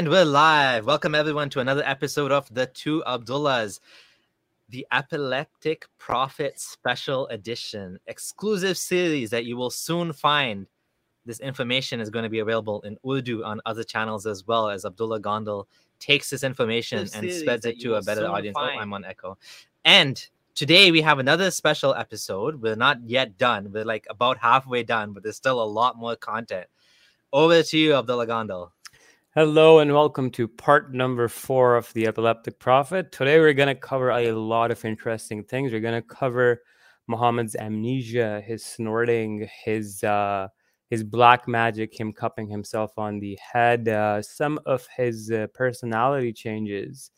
And we're live. Welcome everyone to another episode of The Two Abdullahs, the Epileptic Prophet Special Edition, exclusive series that you will soon find. This information is going to be available in Urdu on other channels as well as Abdullah Gondal takes this information and spreads it to a better audience. Oh, I'm on echo. And today we have another special episode. We're not yet done. We're like about halfway done, but there's still a lot more content. Over to you, Abdullah Gondal. Hello and welcome to part number four of the Epileptic Prophet. Today we're going to cover a lot of interesting things. We're going to cover Muhammad's amnesia, his snorting, his uh, his black magic, him cupping himself on the head, uh, some of his uh, personality changes.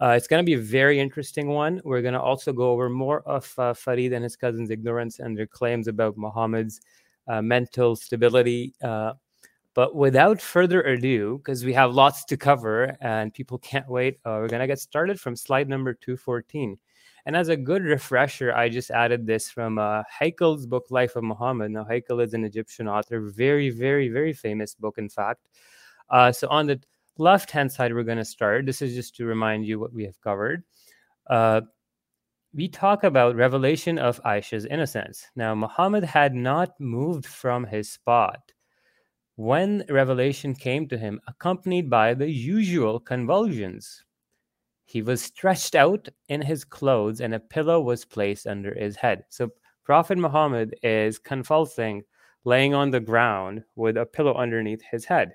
Uh, it's going to be a very interesting one. We're going to also go over more of uh, Farid and his cousin's ignorance and their claims about Muhammad's uh, mental stability but without further ado, because we have lots to cover and people can't wait, uh, we're going to get started from slide number 214. And as a good refresher, I just added this from uh, Haykal's book, Life of Muhammad. Now, Haykal is an Egyptian author, very, very, very famous book, in fact. Uh, so on the left hand side, we're going to start. This is just to remind you what we have covered. Uh, we talk about revelation of Aisha's innocence. Now, Muhammad had not moved from his spot when revelation came to him, accompanied by the usual convulsions. He was stretched out in his clothes, and a pillow was placed under his head. So, Prophet Muhammad is convulsing, laying on the ground with a pillow underneath his head.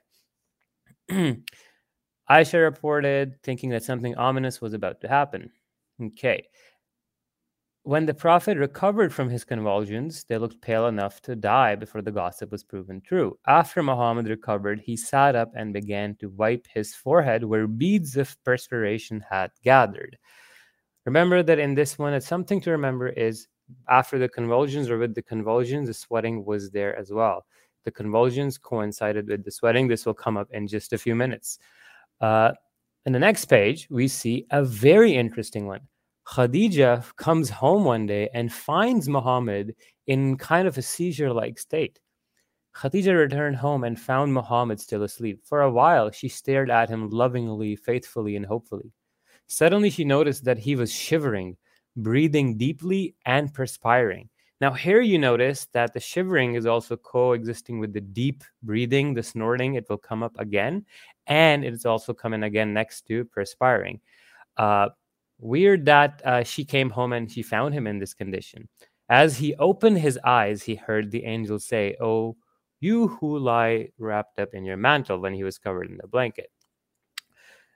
Aisha reported, thinking that something ominous was about to happen. Okay. When the Prophet recovered from his convulsions, they looked pale enough to die before the gossip was proven true. After Muhammad recovered, he sat up and began to wipe his forehead where beads of perspiration had gathered. Remember that in this one, it's something to remember is after the convulsions or with the convulsions, the sweating was there as well. The convulsions coincided with the sweating. This will come up in just a few minutes. Uh, in the next page, we see a very interesting one. Khadija comes home one day and finds Muhammad in kind of a seizure like state. Khadija returned home and found Muhammad still asleep. For a while, she stared at him lovingly, faithfully, and hopefully. Suddenly, she noticed that he was shivering, breathing deeply, and perspiring. Now, here you notice that the shivering is also coexisting with the deep breathing, the snorting. It will come up again, and it is also coming again next to perspiring. Uh, Weird that uh, she came home and she found him in this condition. As he opened his eyes, he heard the angel say, Oh, you who lie wrapped up in your mantle when he was covered in the blanket.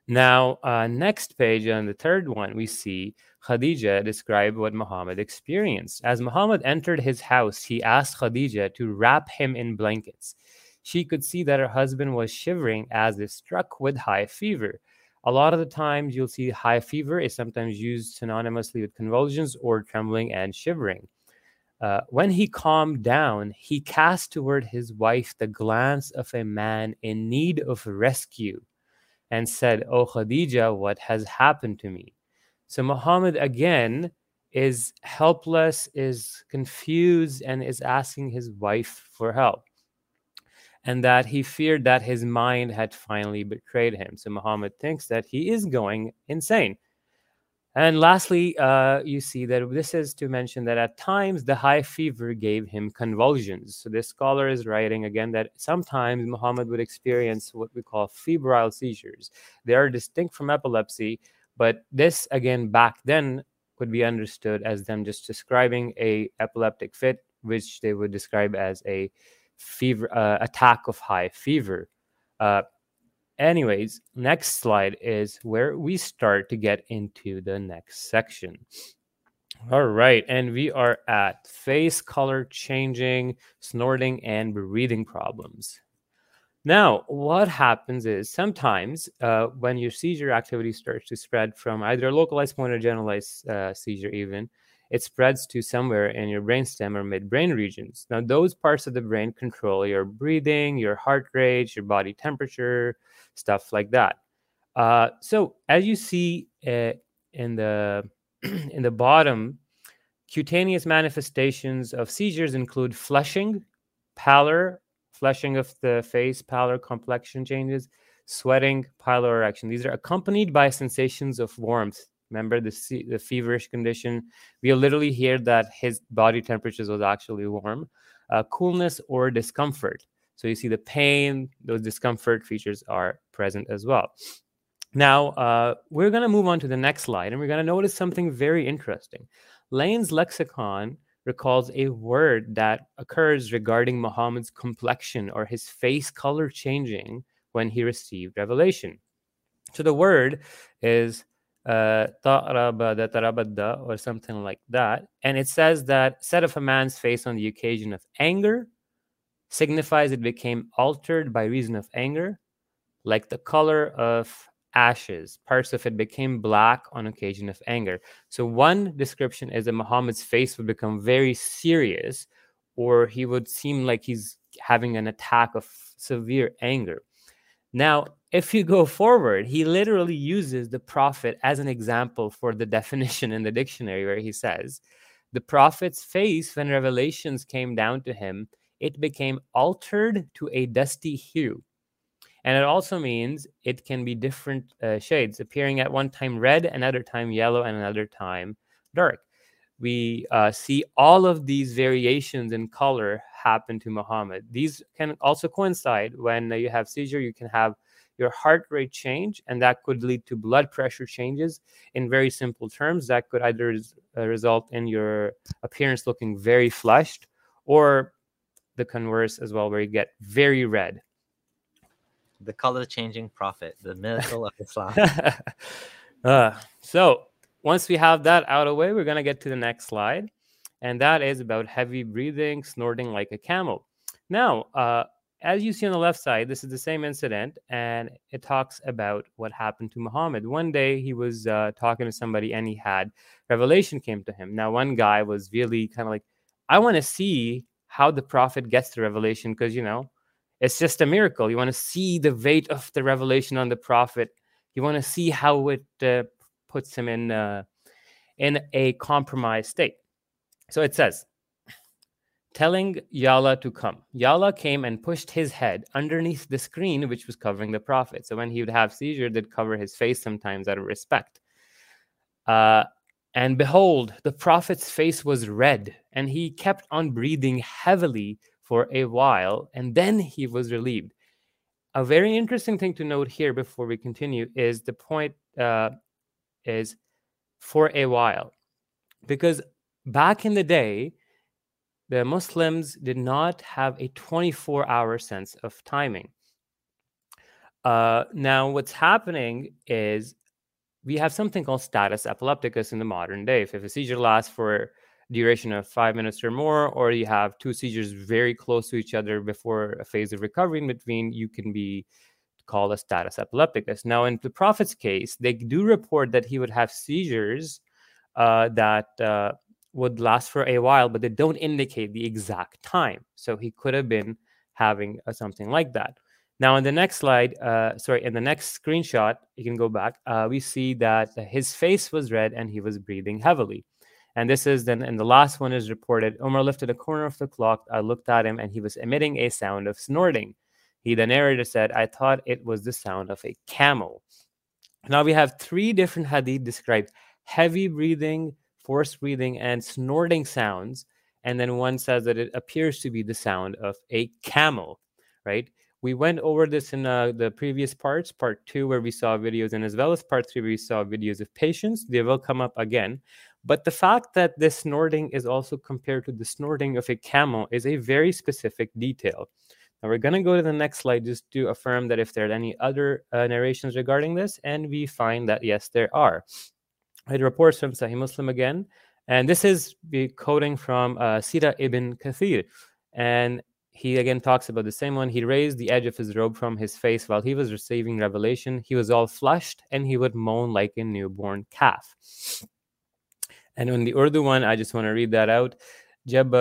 Now, uh, next page on the third one, we see Khadija describe what Muhammad experienced. As Muhammad entered his house, he asked Khadija to wrap him in blankets. She could see that her husband was shivering as if struck with high fever. A lot of the times, you'll see high fever is sometimes used synonymously with convulsions or trembling and shivering. Uh, when he calmed down, he cast toward his wife the glance of a man in need of rescue and said, Oh Khadija, what has happened to me? So Muhammad again is helpless, is confused, and is asking his wife for help and that he feared that his mind had finally betrayed him. So Muhammad thinks that he is going insane. And lastly, uh, you see that this is to mention that at times the high fever gave him convulsions. So this scholar is writing again that sometimes Muhammad would experience what we call febrile seizures. They are distinct from epilepsy, but this again back then could be understood as them just describing a epileptic fit, which they would describe as a fever uh, attack of high fever. Uh, anyways, next slide is where we start to get into the next section. All right, and we are at face color changing, snorting, and breathing problems. Now, what happens is sometimes uh, when your seizure activity starts to spread from either a localized point or generalized uh, seizure, even it spreads to somewhere in your brainstem or midbrain regions. Now, those parts of the brain control your breathing, your heart rate, your body temperature, stuff like that. Uh, so, as you see uh, in the in the bottom, cutaneous manifestations of seizures include flushing, pallor, flushing of the face, pallor, complexion changes, sweating, pilar erection. These are accompanied by sensations of warmth. Remember the, the feverish condition? We literally hear that his body temperatures was actually warm. Uh, coolness or discomfort. So you see the pain, those discomfort features are present as well. Now, uh, we're going to move on to the next slide, and we're going to notice something very interesting. Lane's lexicon recalls a word that occurs regarding Muhammad's complexion or his face color changing when he received revelation. So the word is uh, or something like that. And it says that set of a man's face on the occasion of anger signifies it became altered by reason of anger, like the color of ashes. Parts of it became black on occasion of anger. So, one description is that Muhammad's face would become very serious, or he would seem like he's having an attack of severe anger. Now, if you go forward, he literally uses the prophet as an example for the definition in the dictionary, where he says, The prophet's face, when revelations came down to him, it became altered to a dusty hue and it also means it can be different uh, shades, appearing at one time red, another time yellow, and another time dark. We uh, see all of these variations in color happen to Muhammad. These can also coincide when you have seizure, you can have your heart rate change, and that could lead to blood pressure changes. In very simple terms, that could either res- uh, result in your appearance looking very flushed or the converse as well, where you get very red the color changing prophet, the miracle of Islam. uh, so once we have that out of the way, we're going to get to the next slide. And that is about heavy breathing, snorting like a camel. Now, uh, as you see on the left side, this is the same incident, and it talks about what happened to Muhammad. One day he was uh, talking to somebody, and he had revelation came to him. Now, one guy was really kind of like, I want to see how the prophet gets the revelation because, you know, it's just a miracle. You want to see the weight of the revelation on the prophet. You want to see how it uh, puts him in uh, in a compromised state. So it says, telling Yala to come. Yala came and pushed his head underneath the screen which was covering the prophet. So when he would have seizure, they'd cover his face sometimes out of respect. Uh, and behold, the prophet's face was red, and he kept on breathing heavily for a while, and then he was relieved. A very interesting thing to note here before we continue is the point uh, is for a while, because back in the day, the Muslims did not have a 24 hour sense of timing. Uh, now, what's happening is we have something called status epilepticus in the modern day. If, if a seizure lasts for duration of five minutes or more, or you have two seizures very close to each other before a phase of recovery in between, you can be called a status epilepticus. Now, in the Prophet's case, they do report that he would have seizures uh, that uh, would last for a while, but they don't indicate the exact time. So he could have been having uh, something like that. Now, in the next slide, uh, sorry, in the next screenshot, you can go back. Uh, we see that his face was red and he was breathing heavily. And this is then, and the last one is reported Omar lifted a corner of the clock. I looked at him and he was emitting a sound of snorting. He, the narrator, said, I thought it was the sound of a camel. Now we have three different hadith described heavy breathing, forced breathing, and snorting sounds. And then one says that it appears to be the sound of a camel, right? We went over this in uh, the previous parts, part two, where we saw videos, and as well as part three, we saw videos of patients. They will come up again. But the fact that this snorting is also compared to the snorting of a camel is a very specific detail. Now we're going to go to the next slide just to affirm that if there are any other uh, narrations regarding this, and we find that yes, there are It reports from Sahih Muslim again, and this is the quoting from uh, Sira ibn Kathir. And he again talks about the same one. He raised the edge of his robe from his face while he was receiving revelation. He was all flushed and he would moan like a newborn calf. And on the Urdu one, I just want to read that out. जब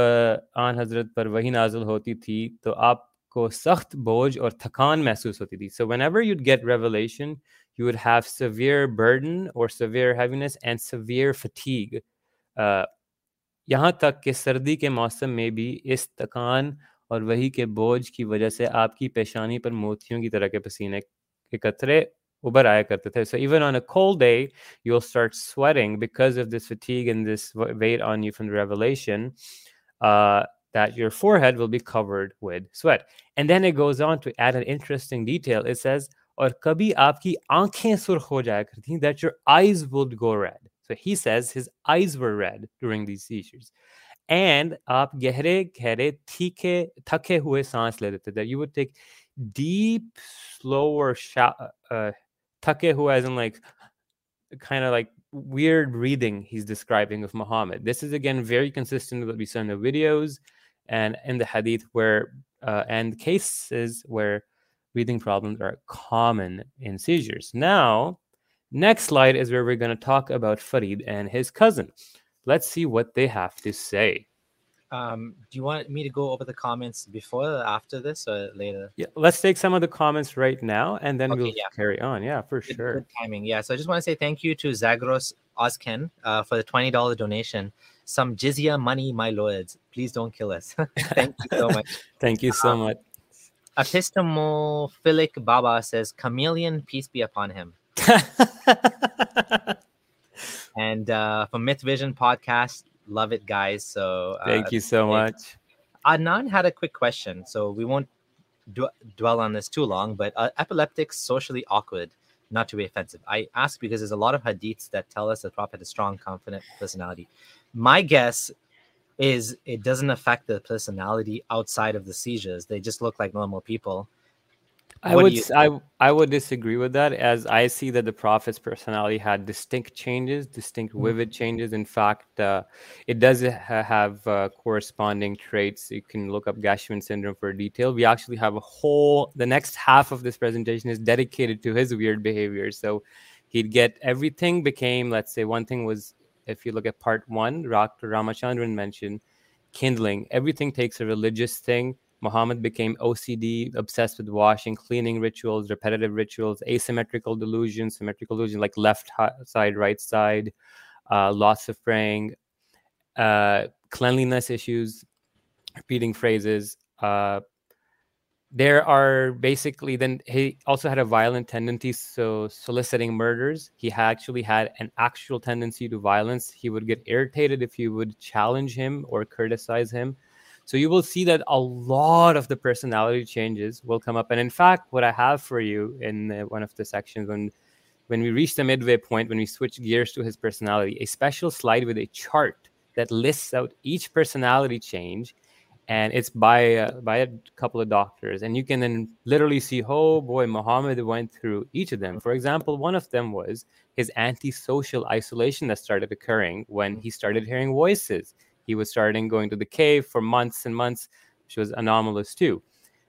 आन हजरत पर वही नाजिल होती थी तो आपको सख्त बोझ और थकान महसूस होती थी so whenever you'd get revelation you would have severe burden or severe heaviness and severe fatigue uh, यहाँ तक कि सर्दी के मौसम में भी इस थकान और वही के बोझ की वजह से आपकी पेशानी पर मोतियों की तरह के पसीने ikatre ubar aaya karte the. So even on a cold day, you'll start sweating because of this fatigue and this weight on you from the revelation. Uh, that your forehead will be covered with sweat. And then it goes on to add an interesting detail. It says, और कभी आपकी आंखें सुर्ख हो जाया करती that your eyes would go red. So he says his eyes were red during these seizures. And आप गहरे गहरे थीके थके हुए सांस ले लेते that you would take deep, slower, uh, थके हुए as in like kind of like weird breathing he's describing of Muhammad. This is again very consistent with what we saw in the videos and in the hadith where uh, and cases where breathing problems are common in seizures. Now, next slide is where we're going to talk about Farid and his cousin. Let's see what they have to say. Um, do you want me to go over the comments before or after this or later? Yeah, let's take some of the comments right now and then okay, we'll yeah. carry on. Yeah, for good, sure. Good timing. Yeah. So I just want to say thank you to Zagros Ozken uh, for the $20 donation some jizya money, my lords. Please don't kill us. Thank you so much. Thank you so um, much. Epistomophilic Baba says, Chameleon, peace be upon him. and uh, from Myth Vision podcast, love it, guys. So uh, thank you so much. Adnan had a quick question, so we won't d- dwell on this too long. But uh, epileptics socially awkward, not to be offensive. I ask because there's a lot of hadiths that tell us the Prophet has strong, confident personality my guess is it doesn't affect the personality outside of the seizures. They just look like normal people. I what would I I would disagree with that as I see that the prophet's personality had distinct changes, distinct mm-hmm. vivid changes. In fact, uh, it does ha- have uh, corresponding traits. You can look up Geschwind syndrome for detail. We actually have a whole the next half of this presentation is dedicated to his weird behavior. So he'd get everything became let's say one thing was if you look at part one, Dr. Ramachandran mentioned kindling. Everything takes a religious thing. Muhammad became OCD, obsessed with washing, cleaning rituals, repetitive rituals, asymmetrical delusions, symmetrical delusions like left side, right side, uh, of praying, uh, cleanliness issues, repeating phrases, uh, there are basically then he also had a violent tendency so soliciting murders. He actually had an actual tendency to violence. He would get irritated if you would challenge him or criticize him. So you will see that a lot of the personality changes will come up. And in fact what i have for you in uh, one of the sections when when we reach the midway point when we switch gears to his personality a special slide with a chart that lists out each personality change and it's by uh, by a couple of doctors. And you can then literally see oh boy muhammad went through each of them. For example one of them was his antisocial isolation that started occurring when he started hearing voices. He was starting going to the cave for months and months which was anomalous too.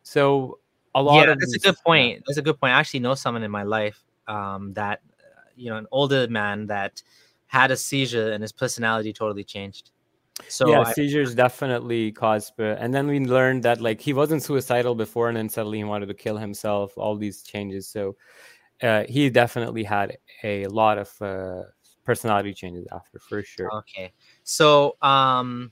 So a lot of yeah that's a good point. That's a good point. I actually know someone in my life um, that you know an older man that had a seizure and his personality totally changed so yeah, I, seizures definitely caused, and then we learned that like he wasn't suicidal before, and then suddenly he wanted to kill himself. All these changes, so uh, he definitely had a lot of uh, personality changes after, for sure. Okay, so um,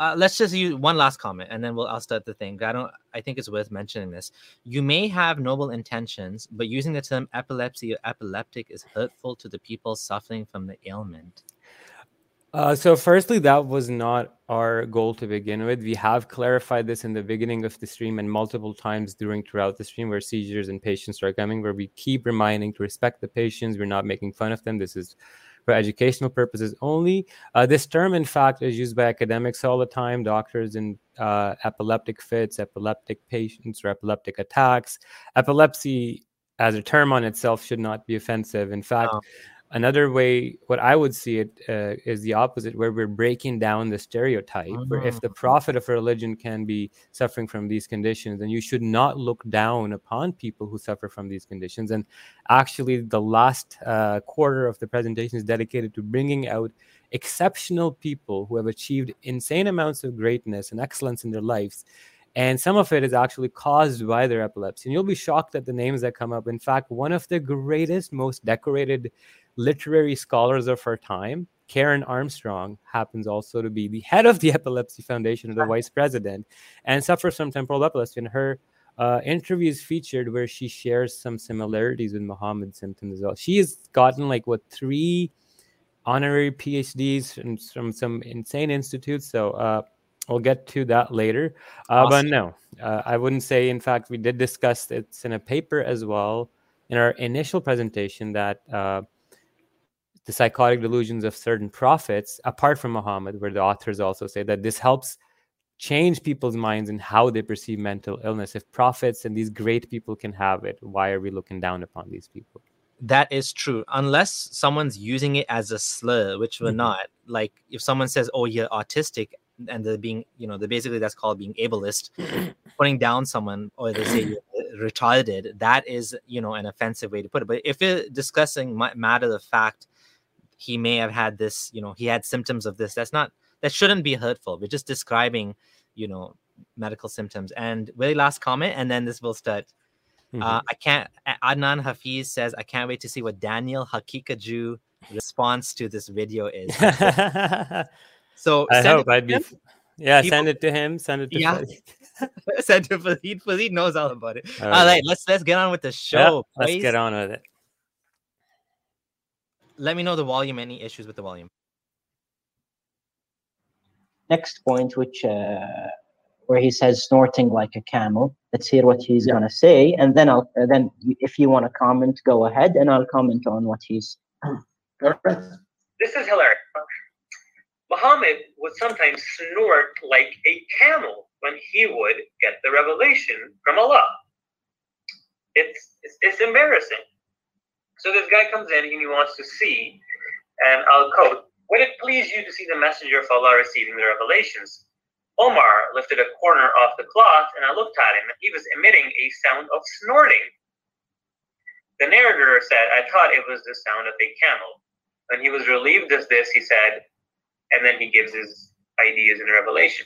uh, let's just use one last comment, and then we'll I'll start the thing. I don't. I think it's worth mentioning this. You may have noble intentions, but using the term epilepsy or epileptic is hurtful to the people suffering from the ailment. Uh, so, firstly, that was not our goal to begin with. We have clarified this in the beginning of the stream and multiple times during throughout the stream where seizures and patients are coming, where we keep reminding to respect the patients. We're not making fun of them. This is for educational purposes only. Uh, this term, in fact, is used by academics all the time, doctors in uh, epileptic fits, epileptic patients, or epileptic attacks. Epilepsy, as a term on itself, should not be offensive. In fact, oh another way what i would see it uh, is the opposite where we're breaking down the stereotype where if the ah. prophet of a religion can be suffering from these conditions then you should not look down upon people who suffer from these conditions and actually the last uh, quarter of the presentation is dedicated to bringing out exceptional people who have achieved insane amounts of greatness and excellence in their lives and some of it is actually caused by their epilepsy. And you'll be shocked at the names that come up. In fact, one of the greatest, most decorated literary scholars of her time, Karen Armstrong, happens also to be the head of the Epilepsy Foundation and the vice president, and suffers from temporal epilepsy. And her uh, interviews featured where she shares some similarities with Muhammad's symptoms as well. She has gotten like what three honorary PhDs from, from some insane institutes. So uh, we'll get to that later. Uh, awesome. But no, uh, I wouldn't say. In fact, we did discuss it's in a paper as well in our initial presentation that uh, the psychotic delusions of certain prophets, apart from Muhammad, where the authors also say that this helps change people's minds and how they perceive mental illness. If prophets and these great people can have it, why are we looking down upon these people? That is true. Unless someone's using it as a slur, which we're mm-hmm. not. Like if someone says, "Oh, you're autistic," and they're being, you know, they're basically that's called being ableist, putting down someone, or they say retarded. That is, you know, an offensive way to put it. But if you're discussing matter of fact, he may have had this, you know, he had symptoms of this. That's not that shouldn't be hurtful. We're just describing, you know, medical symptoms. And very last comment, and then this will start. Uh, mm-hmm. Uh, I can't. Adnan Hafiz says, "I can't wait to see what Daniel Haqiqatjou response to this video is." so I hope I'd be. Yeah, People, send it to him. Send it to yeah. send it to Fahid. Fahid knows all about it. All right. all right, let's let's get on with the show. Yep, let's get on with it. Let me know the volume. Any issues with the volume? next point, which uh, where he says snorting like a camel. Let's hear what he's yeah. gonna say, and then I'll uh, then if you want to comment, go ahead, and I'll comment on what he's. This is hilarious. Muhammad would sometimes snort like a camel when he would get the revelation from Allah. It's, it's, it's embarrassing. So this guy comes in and he wants to see, and I'll quote, would it please you to see the messenger of Allah receiving the revelations? Omar lifted a corner off the cloth, and I looked at him, and he was emitting a sound of snorting. The narrator said, I thought it was the sound of a camel. When he was relieved of this, he said, and then he gives his ideas in Revelation.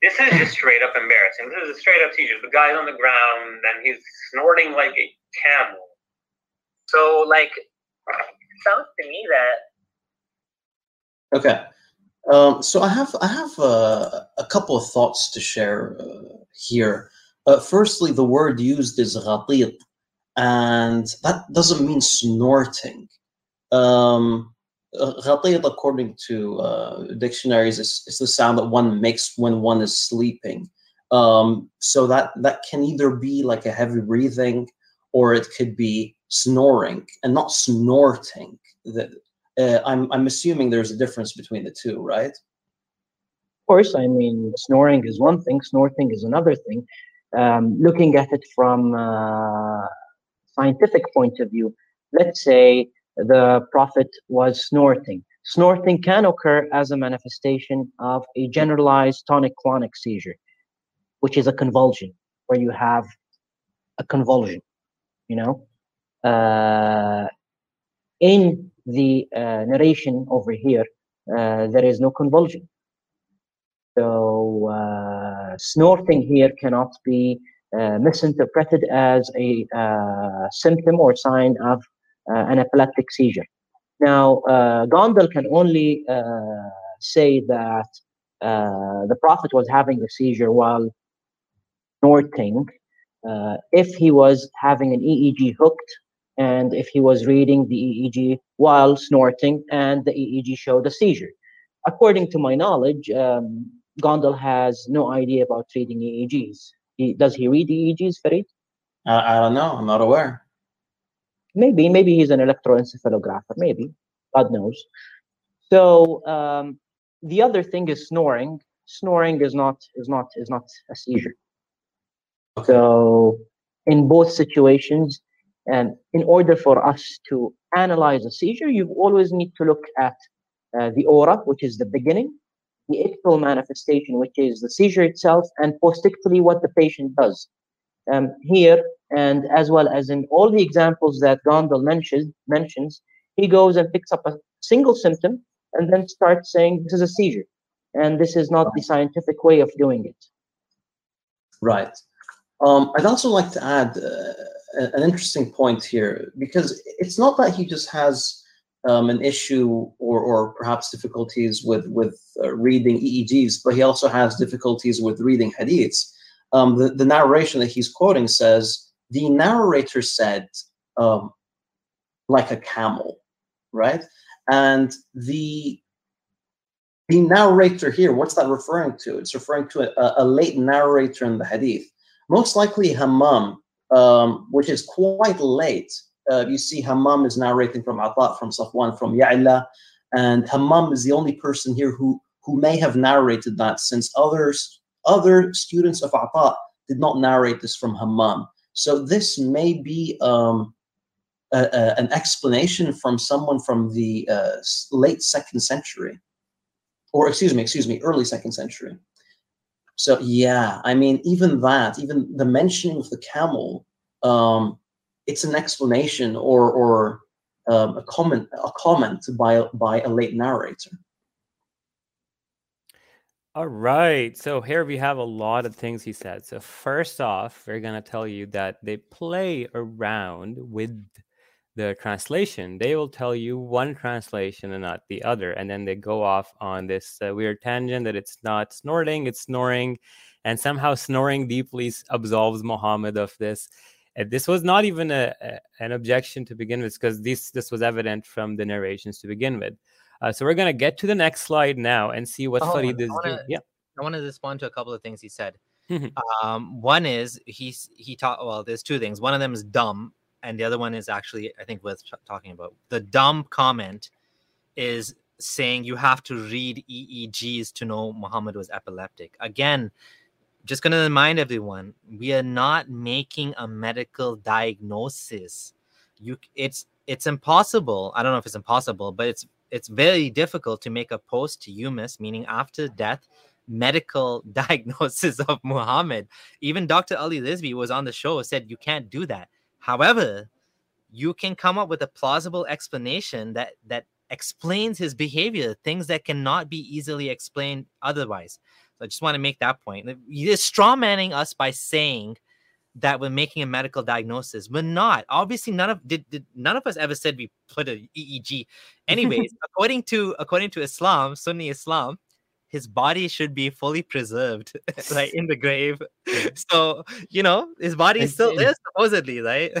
This is just straight up embarrassing. This is a straight up teacher. The guy's on the ground, and he's snorting like a camel. So, like, it sounds to me that Okay. Um, so I have I have uh, a couple of thoughts to share uh, here. Uh, firstly, the word used is ghatit, and that doesn't mean snorting. Um, ghatit, according to uh, dictionaries, is, is the sound that one makes when one is sleeping. Um, so that that can either be like a heavy breathing, or it could be snoring and not snorting. That uh, I'm, I'm assuming there's a difference between the two, right? Of course, I mean, snoring is one thing, snorting is another thing. Um, looking at it from a scientific point of view, let's say the prophet was snorting. Snorting can occur as a manifestation of a generalized tonic-clonic seizure, which is a convulsion, where you have a convulsion, you know? Uh, in the uh, narration over here, uh, there is no convulsion. So uh, snorting here cannot be uh, misinterpreted as a uh, symptom or sign of uh, an epileptic seizure. Now, Gondal can only say that the Prophet was having a seizure while snorting if he was having an EEG hooked and if he was reading the EEG while snorting and the EEG showed a seizure. According to my knowledge, um, Gondal has no idea about reading EEGs. He, does he read EEGs, Farid? Uh, I don't know. I'm not aware. Maybe, maybe he's an electroencephalographer. Maybe, God knows. So um, the other thing is snoring. Snoring is not is not is not a seizure. Okay. So in both situations, and in order for us to analyze a seizure, you always need to look at uh, the aura, which is the beginning, the ictal manifestation, which is the seizure itself, and postictally what the patient does. Um, here, and as well as in all the examples that Gondal mentions, mentions, he goes and picks up a single symptom and then starts saying this is a seizure. And this is not the scientific way of doing it. Right. Um, I'd also like to add uh, an interesting point here because it's not that he just has um, an issue or, or perhaps difficulties with with uh, reading EEGs, but he also has difficulties with reading hadiths. um, the, the narration that he's quoting says, the narrator said, um, like a camel, right? And the the narrator here, what's that referring to? It's referring to a, a late narrator in the hadith. Most likely Hammam, um, which is quite late. Uh, you see, Hammam is narrating from Atat, from Safwan, from Ya'la, and Hammam is the only person here who who may have narrated that, since others other students of Atat did not narrate this from Hammam. So this may be um, a, a, an explanation from someone from the uh, late second century, or excuse me, excuse me, early second century. So yeah, I mean, even that, even the mentioning of the camel, um, it's an explanation or or um, a comment a comment by by a late narrator. All right. So here we have a lot of things he said. So first off, we're to tell you that they play around with the translation. They will tell you one translation and not the other. And then they go off on this uh, weird tangent that it's not snorting, it's snoring. And somehow snoring deeply absolves Muhammad of this. And this was not even a, a an objection to begin with, because this this was evident from the narrations to begin with. Uh, so we're gonna get to the next slide now and see what Oh, Farid is doing. Yeah. I want to respond to a couple of things he said. Mhm. Um, one is he's he taught well. There's two things. One of them is dumb, and the other one is actually I think worth talking about. The dumb comment is saying you have to read EEGs to know Muhammad was epileptic. Again, just going to remind everyone, we are not making a medical diagnosis. You, it's it's impossible. I don't know if it's impossible, but it's it's very difficult to make a post-humus, meaning after death, medical diagnosis of Muhammad. Even Dr. Ali Rizvi was on the show, said you can't do that. However, you can come up with a plausible explanation that that explains his behavior, things that cannot be easily explained otherwise. So I just want to make that point. You're straw manning us by saying that we're making a medical diagnosis. We're not. Obviously, none of did, did none of us ever said we put a EEG. Anyways, according to according to Islam, Sunni Islam, his body should be fully preserved, like in the grave. So you know, his body is still there supposedly, right?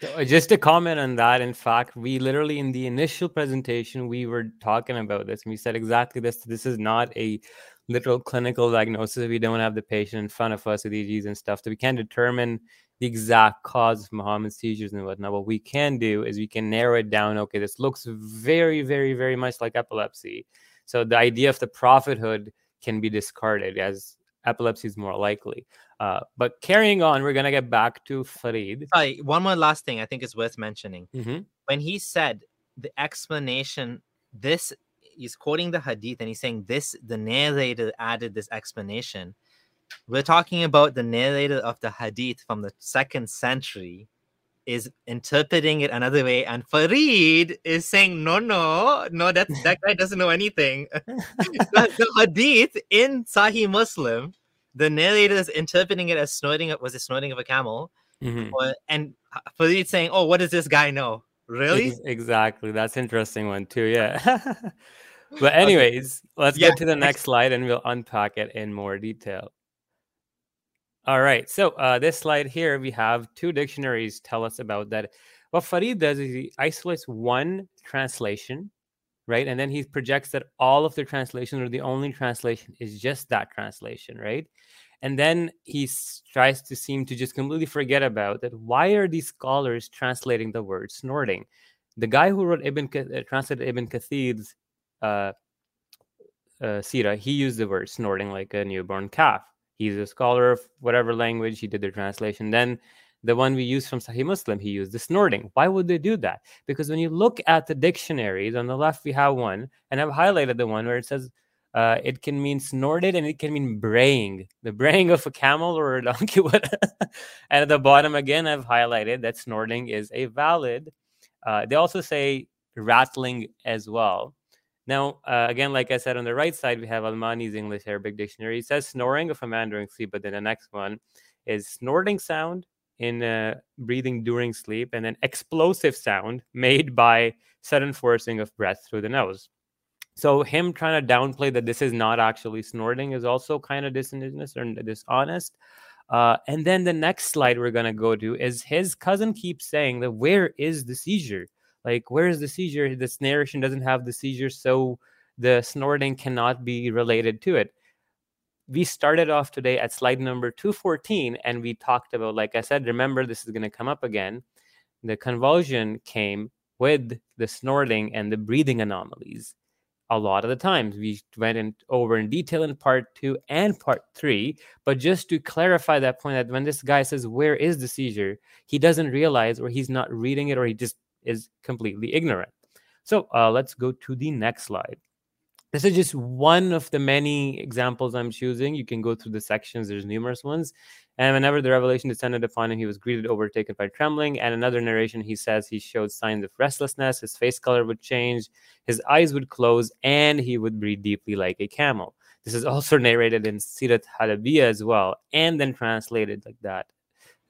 So, uh, just to comment on that, in fact, we literally in the initial presentation we were talking about this, and we said exactly this. This is not a literal clinical diagnosis. We don't have the patient in front of us with EEGs and stuff, so we can't determine the exact cause of Muhammad's seizures and whatnot. What we can do is we can narrow it down. Okay, this looks very, very, very much like epilepsy. So the idea of the prophethood can be discarded as epilepsy is more likely. Uh, but carrying on, we're gonna get back to Farid. Sorry, one more last thing I think is worth mentioning. Mhm. when he said the explanation this he's quoting the hadith and he's saying this the narrator added this explanation we're talking about the narrator of the hadith from the second century is interpreting it another way and farid is saying no no no that that guy doesn't know anything the, the hadith in sahih muslim the narrator is interpreting it as snorting was it snorting of a camel Mhm. or, and farid saying oh what does this guy know really exactly. That's interesting one too. Yeah. but anyways, let's Yeah, get to the next slide and we'll unpack it in more detail. All right. So uh, this slide here, we have two dictionaries tell us about that. What Farid does is he isolates one translation, right? And then he projects that all of the translations or the only translation is just that translation, right? And then he tries to seem to just completely forget about that. Why are these scholars translating the word snorting? The guy who wrote Ibn uh, translated Ibn Kathir's uh, uh, Sira, he used the word snorting like a newborn calf. He's a scholar of whatever language. He did the translation. Then the one we use from Sahih Muslim, he used the snorting. Why would they do that? Because when you look at the dictionaries on the left, we have one, and I've highlighted the one where it says uh, it can mean snorted and it can mean braying, the braying of a camel or a donkey. and at the bottom again, I've highlighted that snorting is a valid. Uh, they also say rattling as well. Now, uh, again, like I said, on the right side, we have Almaany's English Arabic Dictionary. It says snoring of a man during sleep, but then the next one is snorting sound in uh, breathing during sleep, and then explosive sound made by sudden forcing of breath through the nose. So him trying to downplay that this is not actually snorting is also kind of dishonest or dishonest. Uh, and then the next slide we're gonna go to is his cousin keeps saying that where is the seizure? Like where is the seizure? This narration doesn't have the seizure, so the snorting cannot be related to it. We started off today at slide number 214 and we talked about, like I said, remember this is going to come up again. The convulsion came with the snorting and the breathing anomalies. A lot of the times we went in, over in detail in part two and part three. But just to clarify that point, that when this guy says, Where is the seizure? he doesn't realize or he's not reading it or he just is completely ignorant. So uh, let's go to the next slide. This is just one of the many examples I'm choosing. You can go through the sections, there's numerous ones. And whenever the revelation descended upon him, he was greeted, overtaken by trembling. And another narration, he says he showed signs of restlessness. His face color would change, his eyes would close, and he would breathe deeply like a camel. This is also narrated in Sirat Halabiya as well, and then translated like that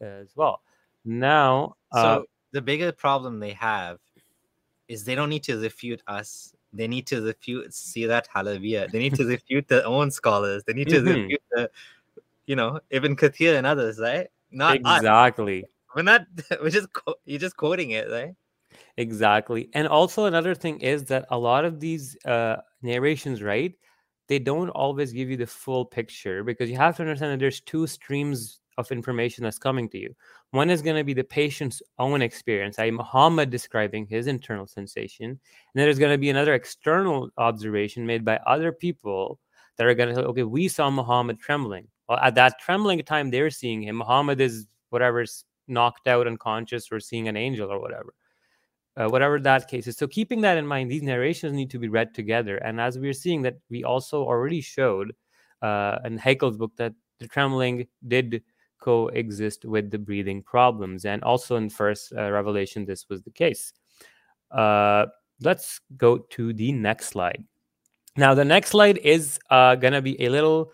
as well. Now, So uh, the bigger problem they have is they don't need to refute us. They need to refute Sirat Halabiya. They need to refute their own scholars. They need to Mhm. refute the, you know, Ibn Kathir and others, right? Not us. exactly. We're not. We're just. You're just quoting it, right? Exactly. And also another thing is that a lot of these uh, narrations, right? They don't always give you the full picture because you have to understand that there's two streams of information that's coming to you. One is going to be the patient's own experience, i.e., Muhammad describing his internal sensation. And then there's going to be another external observation made by other people that are going to say, okay, we saw Muhammad trembling. Well, at that trembling time, they're seeing him. Muhammad is whatever's knocked out unconscious or seeing an angel or whatever uh, whatever that case is. So keeping that in mind, these narrations need to be read together. And as we're seeing that, we also already showed uh, in Haykal's book that the trembling did coexist with the breathing problems, and also in First uh, Revelation, this was the case. Uh, let's go to the next slide. Now, the next slide is uh, gonna be a little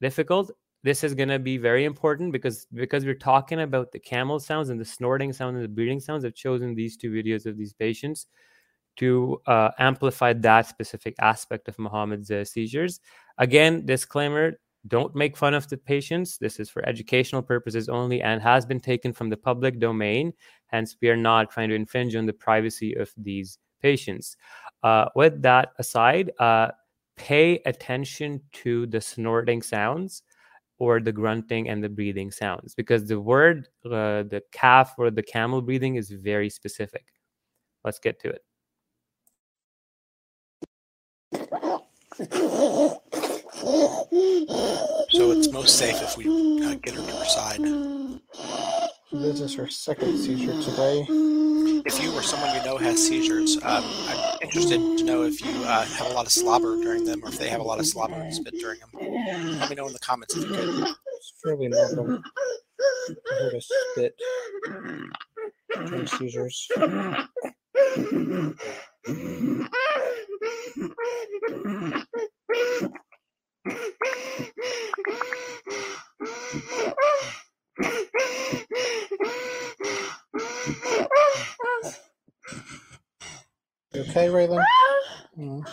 difficult this is going to be very important because because we're talking about the camel sounds and the snorting sound and the breathing sounds i've chosen these two videos of these patients to uh, amplify that specific aspect of muhammad's uh, seizures again disclaimer don't make fun of the patients. This is for educational purposes only and has been taken from the public domain. Hence we are not trying to infringe on the privacy of these patients. Uh, with that aside uh, pay attention to the snorting sounds or the grunting and the breathing sounds because the word uh, the calf or the camel breathing is very specific. Let's get to it So it's most safe if we uh, get her to her side. This is her second seizure today. If you or someone you know has seizures, um, I'm interested to know if you uh, have a lot of slobber during them or if they have a lot of slobber and spit during them. Let me know in the comments if you could. It's fairly normal for her to spit during seizures. You okay, Raylan? Mm.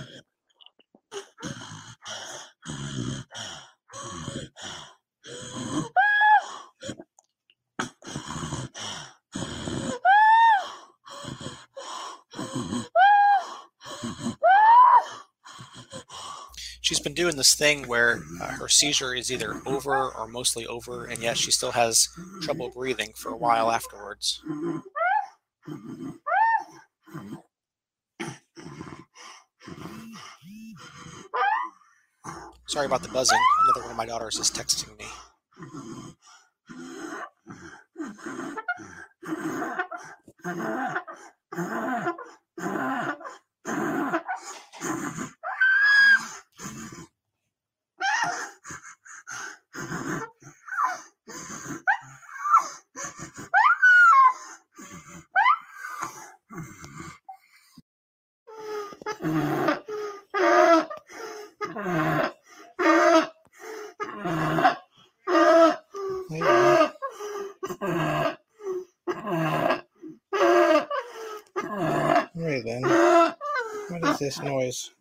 She's been doing this thing where uh, her seizure is either over or mostly over, and yet she still has trouble breathing for a while afterwards. Sorry about the buzzing. Another one of my daughters is texting me. What is this noise?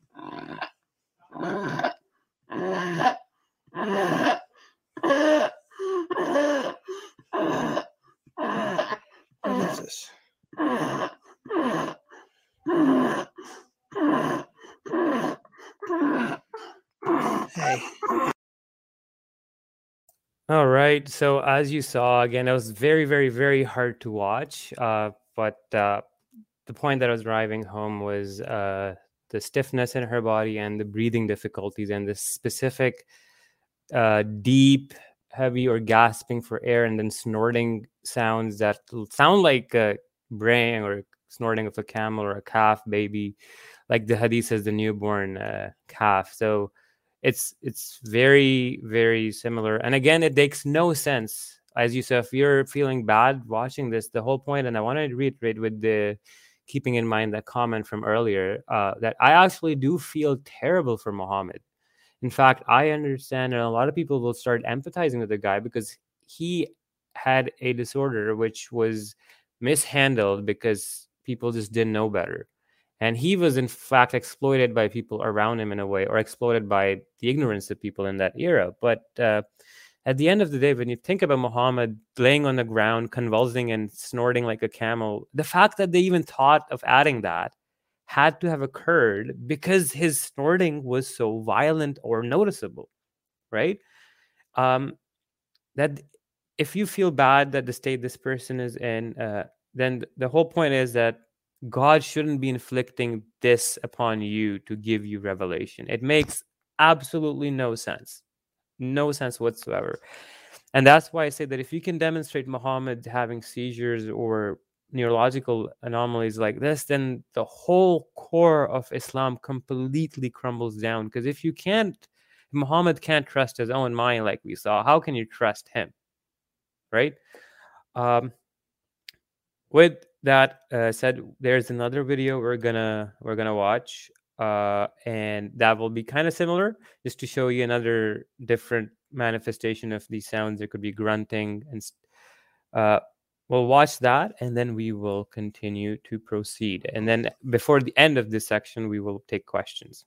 Right. So as you saw, again, it was very, very, very hard to watch. Uh, but uh, the point that I was driving home was uh, the stiffness in her body and the breathing difficulties and the specific uh, deep, heavy, or gasping for air and then snorting sounds that sound like a braying or snorting of a camel or a calf baby, like the hadith says, the newborn uh, calf. So it's it's very very similar. And again it makes no sense. As you said if you're feeling bad watching this the whole point and i want to reiterate with the keeping in mind that comment from earlier uh, that i actually do feel terrible for muhammad in fact i understand and a lot of people will start empathizing with the guy because he had a disorder which was mishandled because people just didn't know better and he was in fact exploited by people around him in a way or exploited by the ignorance of people in that era. But uh, at the end of the day when you think about muhammad laying on the ground convulsing and snorting like a camel the fact that they even thought of adding that had to have occurred because his snorting was so violent or noticeable right? Um that if you feel bad that the state this person is in uh, then the whole point is that God shouldn't be inflicting this upon you to give you revelation. It makes absolutely no sense. No sense whatsoever. And that's why I say that if you can demonstrate Muhammad having seizures or neurological anomalies like this, then the whole core of Islam completely crumbles down. Because if you can't, Muhammad can't trust his own mind, like we saw, how can you trust him? Right? Um, with that uh, said there's another video we're gonna we're gonna watch uh, and that will be kind of similar just to show you another different manifestation of these sounds. It could be grunting and uh, we'll watch that and then we will continue to proceed. And then before the end of this section we will take questions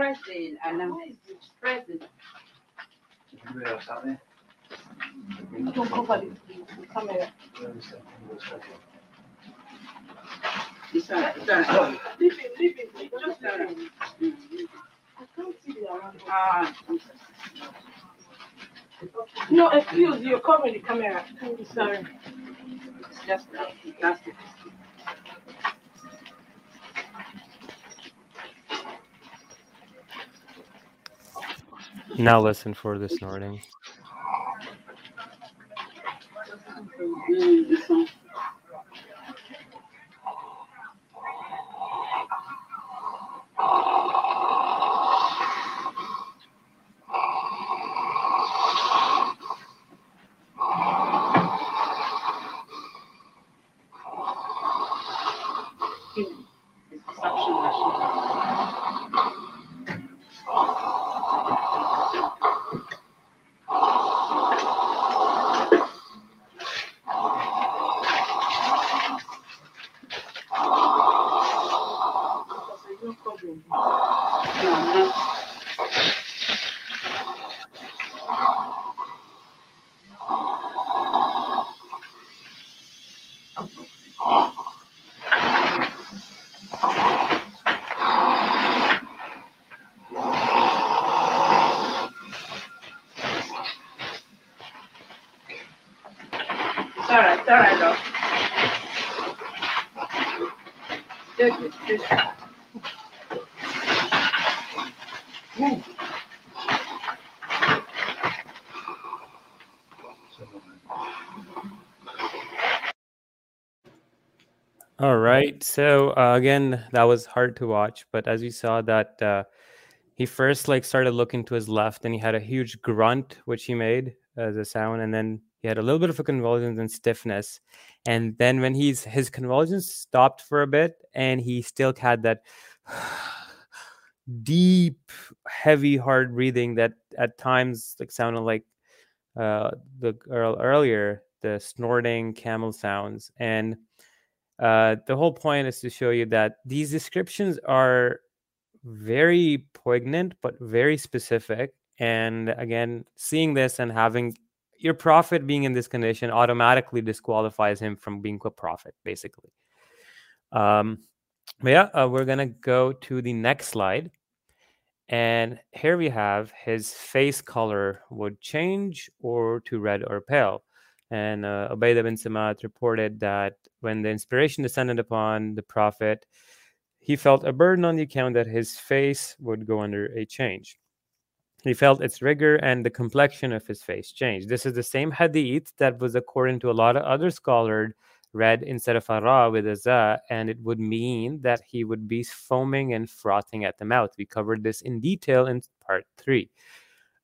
President, and I'm president. Don't cover the camera. It's. Leave it, leave it, just. I can't see. Ah, No, excuse you, cover the camera. Sorry. Just, that's it. Now listen for the snorting Mm, this one. It's suction machine. No problem. No, no. It's all right, it's all right, though. Take it, take it. All right. So uh, again, that was hard to watch, but as you saw, that uh, he first like started looking to his left, and he had a huge grunt which he made as a sound, and then he had a little bit of a convulsions and stiffness, and then when he's his convulsions stopped for a bit, and he still had that deep, heavy, hard breathing that at times like sounded like uh, the earlier, the snorting camel sounds, and uh, the whole point is to show you that these descriptions are very poignant but very specific. And again seeing this and having your prophet being in this condition automatically disqualifies him from being a prophet basically. Um but yeah uh, we're gonna go to the next slide. And here we have his face color would change or to red or pale and uh, Ubaidah bin Samad reported that when the inspiration descended upon the prophet, he felt a burden on the account that his face would go under a change. He felt its rigor and the complexion of his face changed. This is the same hadith that was, according to a lot of other scholars, read instead of a ra with a za, and it would mean that he would be foaming and frothing at the mouth. We covered this in detail in part three.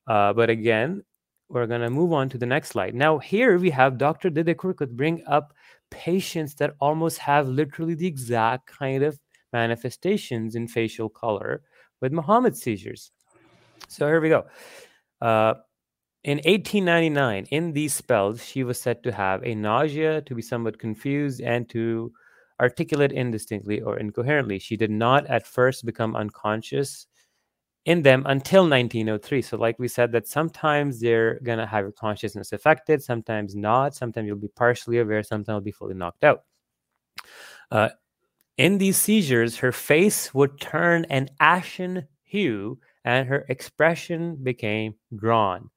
Uh, but again, we're going to move on to the next slide. Now, here we have Dr. Didekur bring up patients that almost have literally the exact kind of manifestations in facial color with Muhammad seizures. So here we go. Uh, in 1899, in these spells, she was said to have a nausea, to be somewhat confused, and to articulate indistinctly or incoherently. She did not at first become unconscious in them until 1903. So, like we said, that sometimes they're going to have your consciousness affected, sometimes not. Sometimes you'll be partially aware, sometimes you'll be fully knocked out. Uh, in these seizures, her face would turn an ashen hue and her expression became drawn.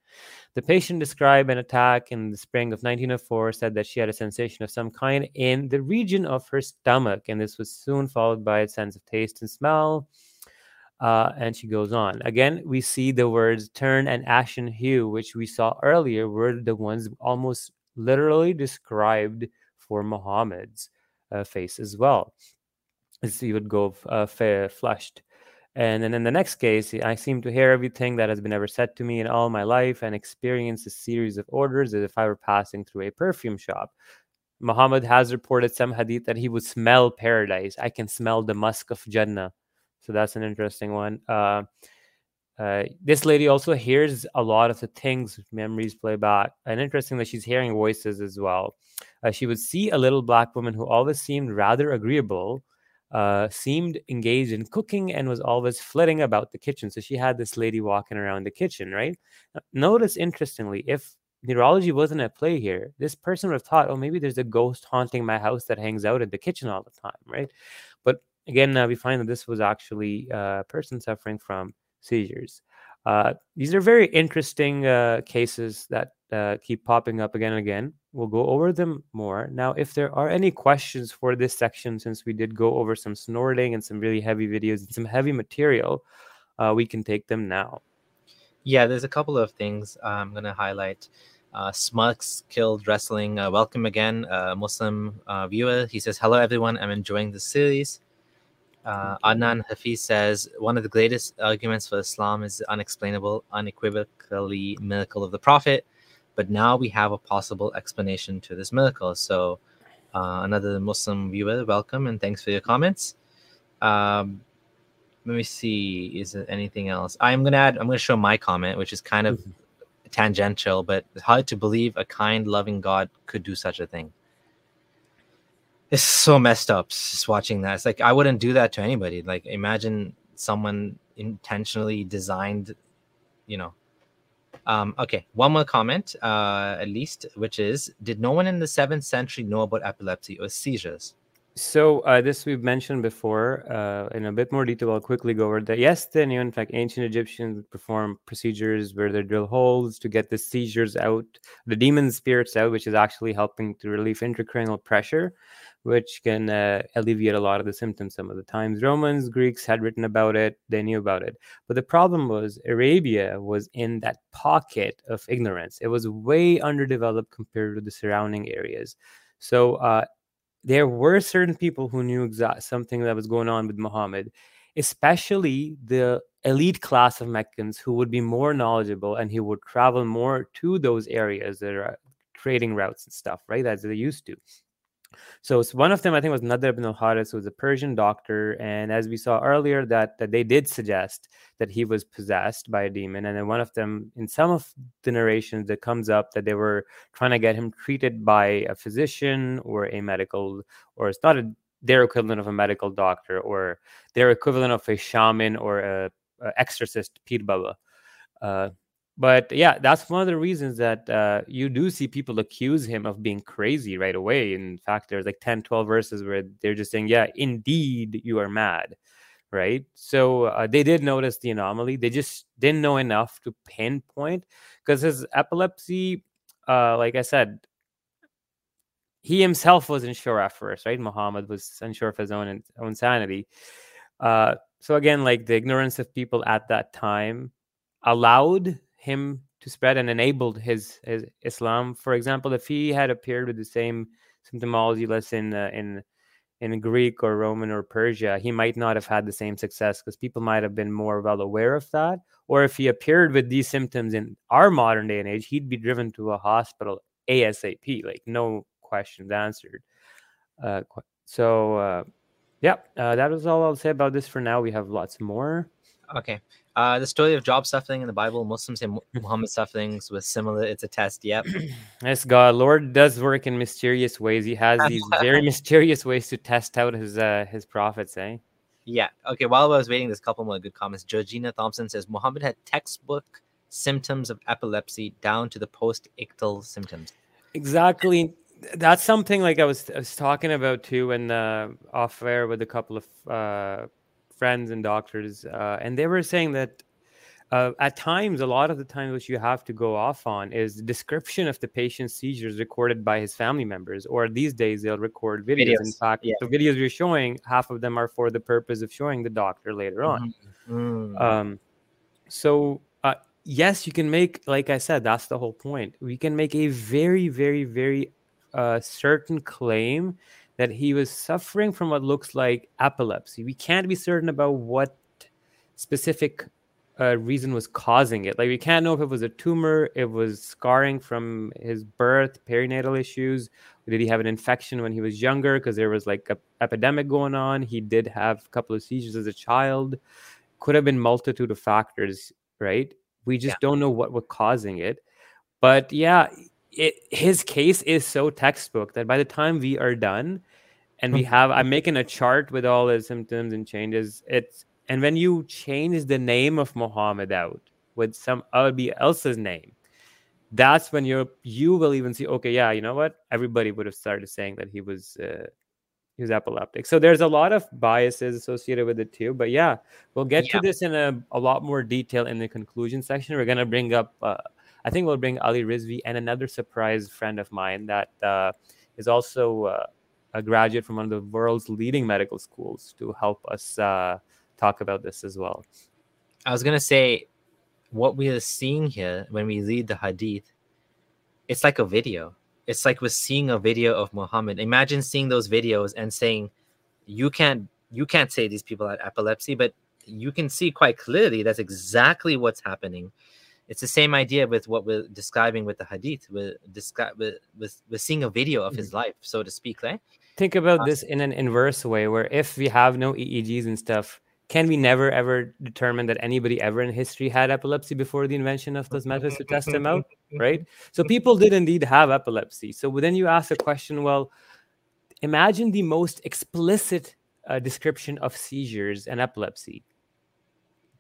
The patient described an attack in the spring of 1904, said that she had a sensation of some kind in the region of her stomach, and this was soon followed by a sense of taste and smell uh, and she goes on. Again, we see the words turn and ashen hue, which we saw earlier, were the ones almost literally described for Muhammad's uh, face as well. He would go uh, fair, flushed. And then in the next case, I seem to hear everything that has been ever said to me in all my life and experience a series of orders as if I were passing through a perfume shop. Muhammad has reported some hadith that he would smell paradise. I can smell the musk of Jannah so that's an interesting one. Uh, uh, this lady also hears a lot of the things memories play back, and interesting that she's hearing voices as well. Uh, she would see a little black woman who always seemed rather agreeable, uh, seemed engaged in cooking, and was always flitting about the kitchen. So she had this lady walking around the kitchen, right? Notice interestingly, if neurology wasn't at play here, this person would have thought, oh, maybe there's a ghost haunting my house that hangs out in the kitchen all the time, right? But again, uh, we find that this was actually a person suffering from seizures. Uh, these are very interesting uh, cases that uh, keep popping up again and again. We'll go over them more. Now, if there are any questions for this section, since we did go over some snorting and some really heavy videos and some heavy material, uh, we can take them now. Yeah, there's a couple of things I'm going to highlight. Uh, killed wrestling. Uh, welcome again, uh, Muslim uh, viewer. He says, "Hello everyone. I'm enjoying the series. Uh, Adnan Hafiz says one of the greatest arguments for Islam is the unexplainable, unequivocally miracle of the Prophet. But now we have a possible explanation to this miracle. So, uh, another Muslim viewer, welcome and thanks for your comments. Um, let me see. Is there anything else? I'm gonna add. I'm gonna show my comment, which is kind of mm-hmm. tangential, but it's hard to believe a kind, loving God could do such a thing it's so messed up just watching that. It's like I wouldn't do that to anybody. Like imagine someone intentionally designed, you know. Um, okay, one more comment, uh, at least, which is: Did no one in the seventh century know about epilepsy or seizures? So uh, this we've mentioned before uh, in a bit more detail. I'll quickly go over that. Yes, they knew. In fact, ancient Egyptians perform procedures where they drill holes to get the seizures out, the demon spirits out, which is actually helping to relieve intracranial pressure, which can uh, alleviate a lot of the symptoms. Some of the times, Romans, Greeks had written about it. They knew about it. But the problem was Arabia was in that pocket of ignorance. It was way underdeveloped compared to the surrounding areas. So uh, there were certain people who knew something that was going on with Muhammad, especially the elite class of Meccans who would be more knowledgeable and he would travel more to those areas that are trading routes and stuff, right? As they used to. So one of them, I think, was Nadir ibn al-Haris, who was a Persian doctor. And as we saw earlier, that, that they did suggest that he was possessed by a demon. And then one of them, in some of the narrations that comes up, that they were trying to get him treated by a physician or a medical, or it's not a, their equivalent of a medical doctor, or their equivalent of a shaman or a, a exorcist, Pir Baba. Uh, but yeah, that's one of the reasons that uh, you do see people accuse him of being crazy right away. In fact, there's like 10, 12 verses where they're just saying, yeah, indeed, you are mad. Right. So uh, they did notice the anomaly. They just didn't know enough to pinpoint because his epilepsy, uh, like I said, he himself wasn't sure at first, right? Muhammad was unsure of his own own sanity. Uh, so again, like the ignorance of people at that time allowed him to spread and enabled his, his Islam. For example, if he had appeared with the same symptomology, let's in uh, in in Greek or Roman or Persia, he might not have had the same success because people might have been more well aware of that. Or if he appeared with these symptoms in our modern day and age, he'd be driven to a hospital ASAP, like no questions answered. Uh, so, uh, yeah, uh, that was all I'll say about this for now. We have lots more. Okay. Uh, the story of Job suffering in the Bible, Muslims say Muhammad sufferings was similar. It's a test. Yep. yes, God, Lord does work in mysterious ways. He has these very mysterious ways to test out his uh, his prophets, eh? Yeah. Okay. While I was waiting, there's a couple more good comments. Georgina Thompson says Muhammad had textbook symptoms of epilepsy down to the post-ictal symptoms. Exactly. That's something like I was, I was talking about too, when uh, off air with a couple of uh, friends and doctors, uh, and they were saying that uh, at times, a lot of the times, what you have to go off on is the description of the patient's seizures recorded by his family members, or these days they'll record videos. videos. In fact, yeah. the videos you're showing, half of them are for the purpose of showing the doctor later on. Mm-hmm. Um, so, uh, yes, you can make, like I said, that's the whole point. We can make a very, very, very uh, certain claim that he was suffering from what looks like epilepsy. We can't be certain about what specific uh, reason was causing it. Like we can't know if it was a tumor, it was scarring from his birth, perinatal issues. Did he have an infection when he was younger? Because there was like a epidemic going on. He did have a couple of seizures as a child. Could have been multitude of factors, right? We just yeah. don't know what was causing it. But yeah, it, his case is so textbook that by the time we are done, and we have i'm making a chart with all the symptoms and changes. It's and when you change the name of muhammad out with some somebody else's name that's when you're you will even see okay yeah you know what? Everybody would have started saying that he was uh, he was epileptic. So there's a lot of biases associated with it too but yeah we'll get yeah. to this in a, a lot more detail in the conclusion section. We're going to bring up uh, i think we'll bring ali rizvi and another surprise friend of mine that uh, is also uh, a graduate from one of the world's leading medical schools to help us uh, talk about this as well. I was gonna say, what we are seeing here when we read the hadith, it's like a video. It's like we're seeing a video of Muhammad. Imagine seeing those videos and saying, "You can't, you can't say these people had epilepsy," but you can see quite clearly that's exactly what's happening it's the same idea with what we're describing with the hadith we're, descri- we're, we're, seeing a video of his mm-hmm. life so to speak right think about this in an inverse way where if we have no eegs and stuff can we never ever determine that anybody ever in history had epilepsy before the invention of those methods to test them out right so people did indeed have epilepsy so then you ask a question well imagine the most explicit uh, description of seizures and epilepsy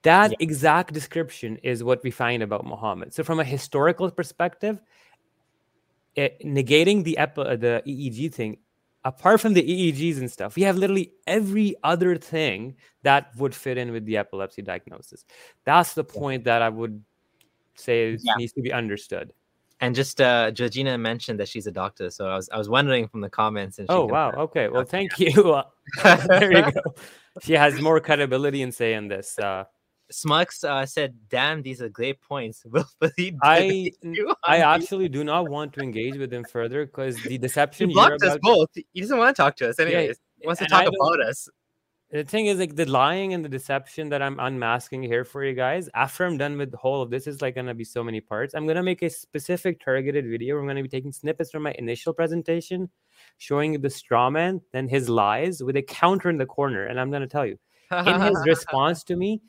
that yeah. exact description is what we find about Muhammad. So, from a historical perspective, it, negating the epi- the EEG thing apart from the EEGs and stuff, we have literally every other thing that would fit in with the epilepsy diagnosis. That's the point that I would say Yeah. needs to be understood. And just uh, Georgina mentioned that she's a doctor, so I was I was wondering from the comments. And she Oh wow. Okay. Well, thank you. there you go. She has more credibility and say in saying this. Uh, Smux uh, said, "Damn, these are great points." Will I I actually do not want to engage with him further because the deception He blocked us both. He doesn't want to talk to us anyways. he wants to talk about us. the thing is like the lying and the deception that i'm unmasking here for you guys after i'm done with the whole of this is like gonna be so many parts i'm gonna make a specific targeted video i'm gonna be taking snippets from my initial presentation showing you the straw man then his lies with a counter in the corner and i'm gonna tell you in his response to me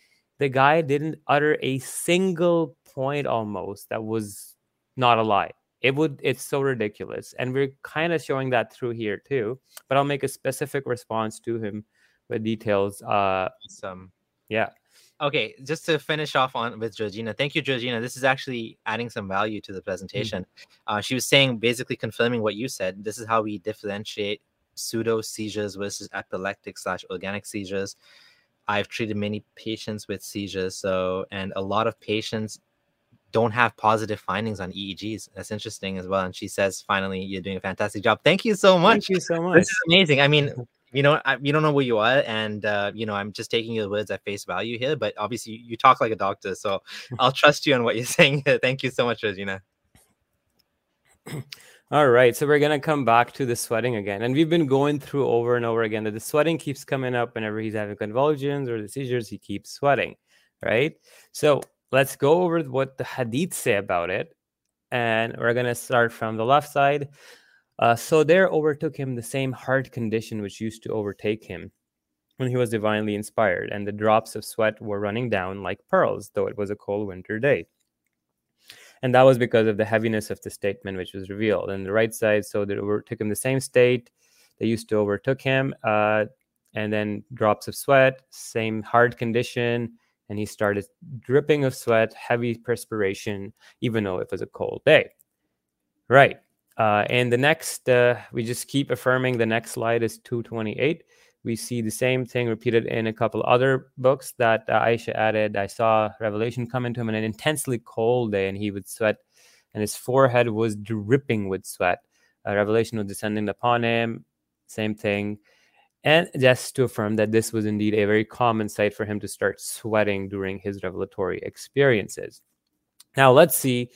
the guy didn't utter a single point almost that was not a lie it would it's so ridiculous and we're kind of showing that through here too but i'll make a specific response to him with details uh Awesome. yeah Okay, just to finish off on with Georgina. Thank you, Georgina. This is actually adding some value to the presentation. Uh, she was saying, basically confirming what you said. This is how we differentiate pseudo seizures versus epileptic slash organic seizures. I've treated many patients with seizures, so and a lot of patients don't have positive findings on EEGs. That's interesting as well. And she says, finally, you're doing a fantastic job. Thank you so much. thank you so much This is amazing. I mean, you know, I, you don't know who you are, and uh, you know, I'm just taking your words at face value here. But obviously, you, you talk like a doctor, so I'll trust you on what you're saying. Thank you so much, Regina. all right so we're gonna come back to the sweating again. And we've been going through over and over again that the sweating keeps coming up whenever he's having convulsions or the seizures he keeps sweating right? So let's go over what the hadith say about it and we're gonna start from the left side. Uh, so there overtook him the same heart condition which used to overtake him when he was divinely inspired, and the drops of sweat were running down like pearls, though it was a cold winter day. And that was because of the heaviness of the statement which was revealed. And the right side, so they overtook him the same state they used to overtook him, uh, and then drops of sweat, same heart condition, and he started dripping of sweat, heavy perspiration, even though it was a cold day. Right. Uh, and the next, uh, we just keep affirming the next slide is 228. We see the same thing repeated in a couple other books that uh, Aisha added. I saw Revelation come into him on an intensely cold day, and he would sweat, and his forehead was dripping with sweat. Uh, Revelation was descending upon him. Same thing. And just to affirm that this was indeed a very common sight for him to start sweating during his revelatory experiences. Now, let's see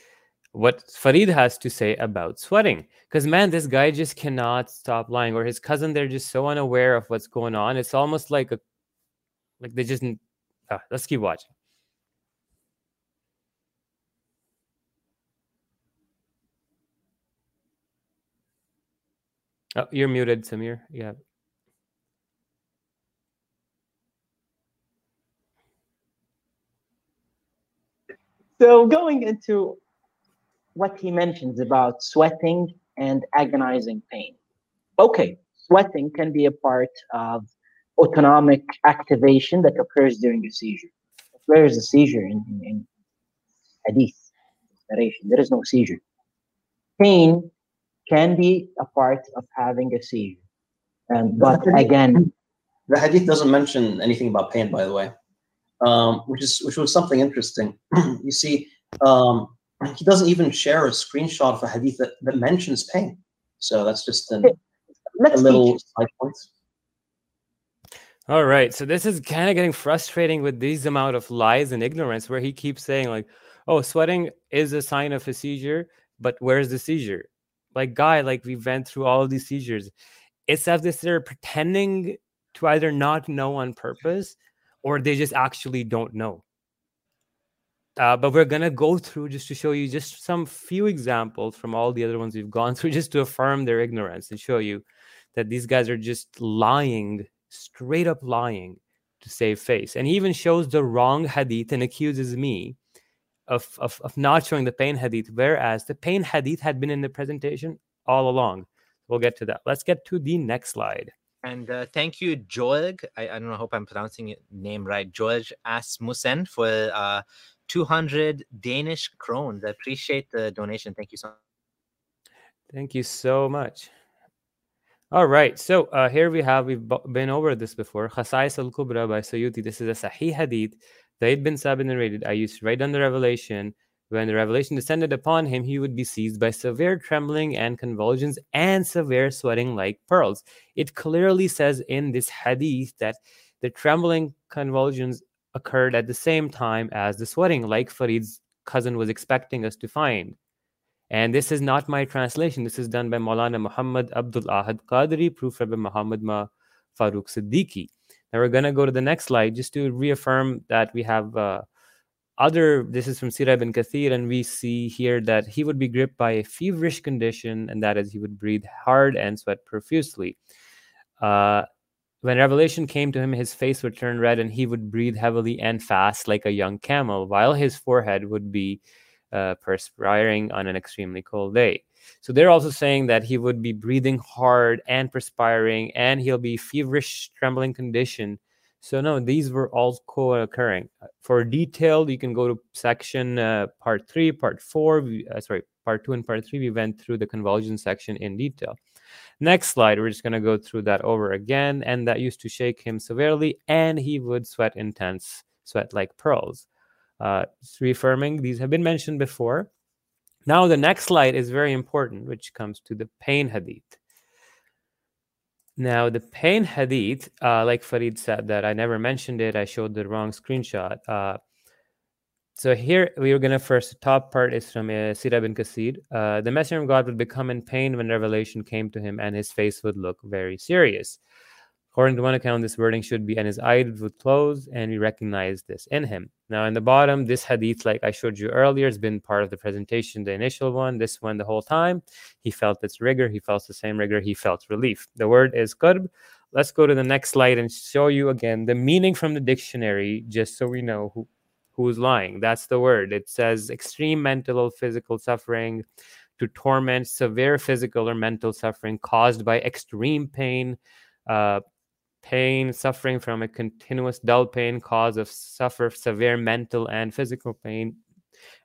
what Farid has to say about sweating. Because, man, this guy just cannot stop lying, or his cousin, they're just so unaware of what's going on. It's almost like a, like they just, uh, let's keep watching. Oh, you're muted, Samir. Yeah. So going into what he mentions about sweating and agonizing pain. Okay, sweating can be a part of autonomic activation that occurs during a seizure. Where is the seizure in, in, in hadith narration? There is no seizure. Pain can be a part of having a seizure. And but again, The hadith doesn't mention anything about pain, by the way, um, which is which was something interesting. you see, um, he doesn't even share a screenshot of a hadith that, that mentions pain. So that's just an, a little side point. All right. So this is kind of getting frustrating with these amount of lies and ignorance where he keeps saying like, "Oh, sweating is a sign of a seizure, but where's the seizure?" Like, guy, like we went through all of these seizures. It's as if they're pretending to either not know on purpose or they just actually don't know. Uh, but we're gonna go through just to show you just some few examples from all the other ones we've gone through, just to affirm their ignorance and show you that these guys are just lying, straight up lying to save face. And he even shows the wrong hadith and accuses me of, of, of not showing the pain hadith, whereas the pain hadith had been in the presentation all along. We'll get to that. Let's get to the next slide. And uh, thank you, Georg. I, I don't know, hope I'm pronouncing your name right. George Asmussen for uh, 200 Danish krones. I appreciate the donation. Thank you so much. Thank you so much. All right, so uh, here we have we've been over this before. Khasais al Kubra by Suyuti. This is a Sahih Hadith. Zayd bin Sabit narrated. I used right the revelation. When the revelation descended upon him, he would be seized by severe trembling and convulsions and severe sweating like pearls. It clearly says in this hadith that the trembling convulsions occurred at the same time as the sweating, like Farid's cousin was expecting us to find. And this is not my translation. This is done by Maulana Muhammad Abdul Ahad Qadri, proof Rabbi Muhammad Ma Farooq Siddiqui. Now we're going to go to the next slide just to reaffirm that we have uh, other. This is from Sirah ibn Kathir, and we see here that he would be gripped by a feverish condition, and that is he would breathe hard and sweat profusely. Uh, when revelation came to him, his face would turn red, and he would breathe heavily and fast like a young camel, while his forehead would be uh, perspiring on an extremely cold day. So they're also saying that he would be breathing hard and perspiring, and he'll be feverish, trembling condition. So no, these were all co-occurring. For detail, you can go to section uh, part three, part four. Uh, sorry, part two and part three. We went through the convulsion section in detail. Next slide, we're just going to go through that over again, and that used to shake him severely, and he would sweat intense, sweat like pearls. Uh, reaffirming these have been mentioned before. Now, the next slide is very important, which comes to the pain hadith. Now, the pain hadith, uh, like Farid said, that I never mentioned it, I showed the wrong screenshot. Uh, so here we are going to first, top part is from uh, Sirah bin Kasir. Uh, the messenger of God would become in pain when revelation came to him, and his face would look very serious. According to one account, this wording should be, and his eyes would close, and we recognize this in him. Now, in the bottom, this hadith, like I showed you earlier, has been part of the presentation, the initial one, this one, the whole time. He felt its rigor, he felt the same rigor, he felt relief. The word is qurb. Let's go to the next slide and show you again the meaning from the dictionary, just so we know who, who's lying. That's the word. It says extreme mental or physical suffering, to torment, severe physical or mental suffering caused by extreme pain. Uh, pain, suffering from a continuous dull pain, cause of suffer severe mental and physical pain.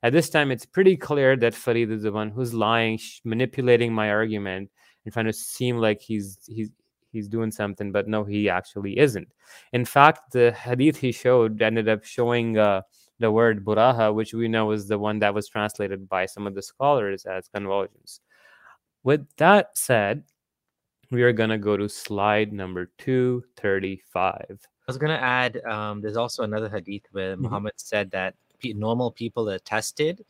At this time, it's pretty clear that Farid is the one who's lying, manipulating my argument, and trying to seem like he's he's he's doing something, but no, he actually isn't. In fact, the hadith he showed ended up showing uh, the word buraha, which we know is the one that was translated by some of the scholars as convulsions. With that said, we are going to go to slide number 235. I was gonna add. Um, there's also another hadith where Mhm. Muhammad said that normal people are tested,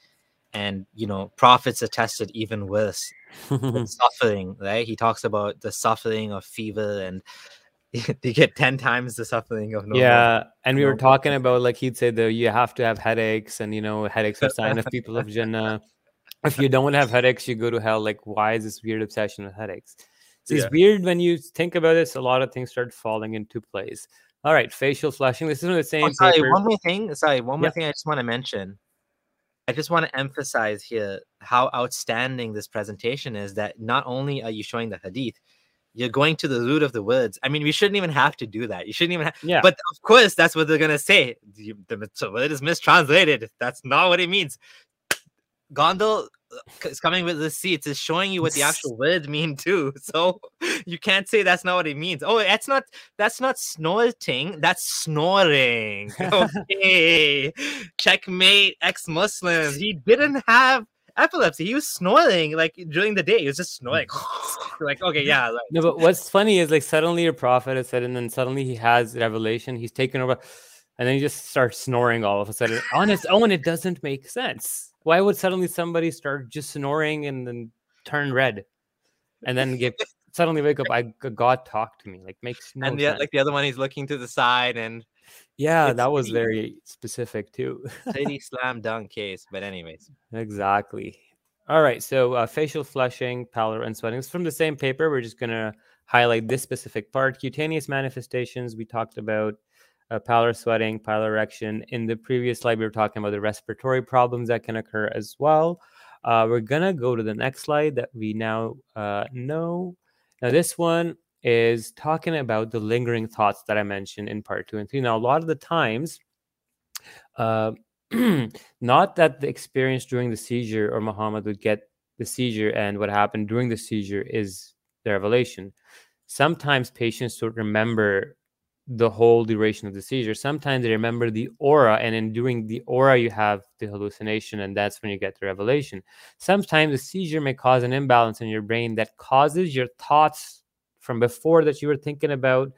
and you know prophets are tested even worse with suffering. Right? He talks about the suffering of fever, and they get ten times the suffering of normal. yeah, and we were talking about like he'd say that you have to have headaches, and you know headaches are sign of people of Jannah. If you don't have headaches, you go to hell. Like, why is this weird obsession with headaches? So Yeah. It's weird when you think about this. A lot of things start falling into place. All right, facial flushing. This is on the oh, same Oh, sorry, paper. one more thing. Sorry, one more Yeah. thing. I just want to mention. I just want to emphasize here how outstanding this presentation is. That not only are you showing the hadith, you're going to the root of the words. I mean, we shouldn't even have to do that. You shouldn't even. Have, Yeah. But of course, that's what they're gonna say. The, the, the word is mistranslated. That's not what it means. Gondel uh, is coming with the seats Is showing you what the actual words mean too. So you can't say that's not what it means. Oh, that's not that's not snorting. That's snoring. Okay, checkmate. Ex-Muslims. He didn't have epilepsy. He was snoring like during the day. He was just snoring. Mm. like okay, yeah. Like, No, but what's funny is like suddenly a prophet is said, and then suddenly he has revelation. He's taken over, and then he just starts snoring all of a sudden on its own. It doesn't make sense. Why would suddenly somebody start just snoring and then turn red, and then get suddenly wake up? I God talked to me. Like makes no and the, sense. like the other one, he's looking to the side and yeah, it's that was very specific too. pretty slam dunk case. But anyways, Exactly. All right. So uh, facial flushing, pallor, and sweating. It's from the same paper. We're just going to highlight this specific part. Cutaneous manifestations. We talked about uh, pallor, sweating, piloerection. In the previous slide, we were talking about the respiratory problems that can occur as well. Uh, we're going to go to the next slide that we now uh, know. Now, this one is talking about the lingering thoughts that I mentioned in part two and three. Now, a lot of the times, uh, not that the experience during the seizure or Muhammad would get the seizure and what happened during the seizure is the revelation. sometimes patients don't remember the whole duration of the seizure. Sometimes they remember the aura, and in during the aura, you have the hallucination, and that's when you get the revelation. Sometimes the seizure may cause an imbalance in your brain that causes your thoughts from before that you were thinking about,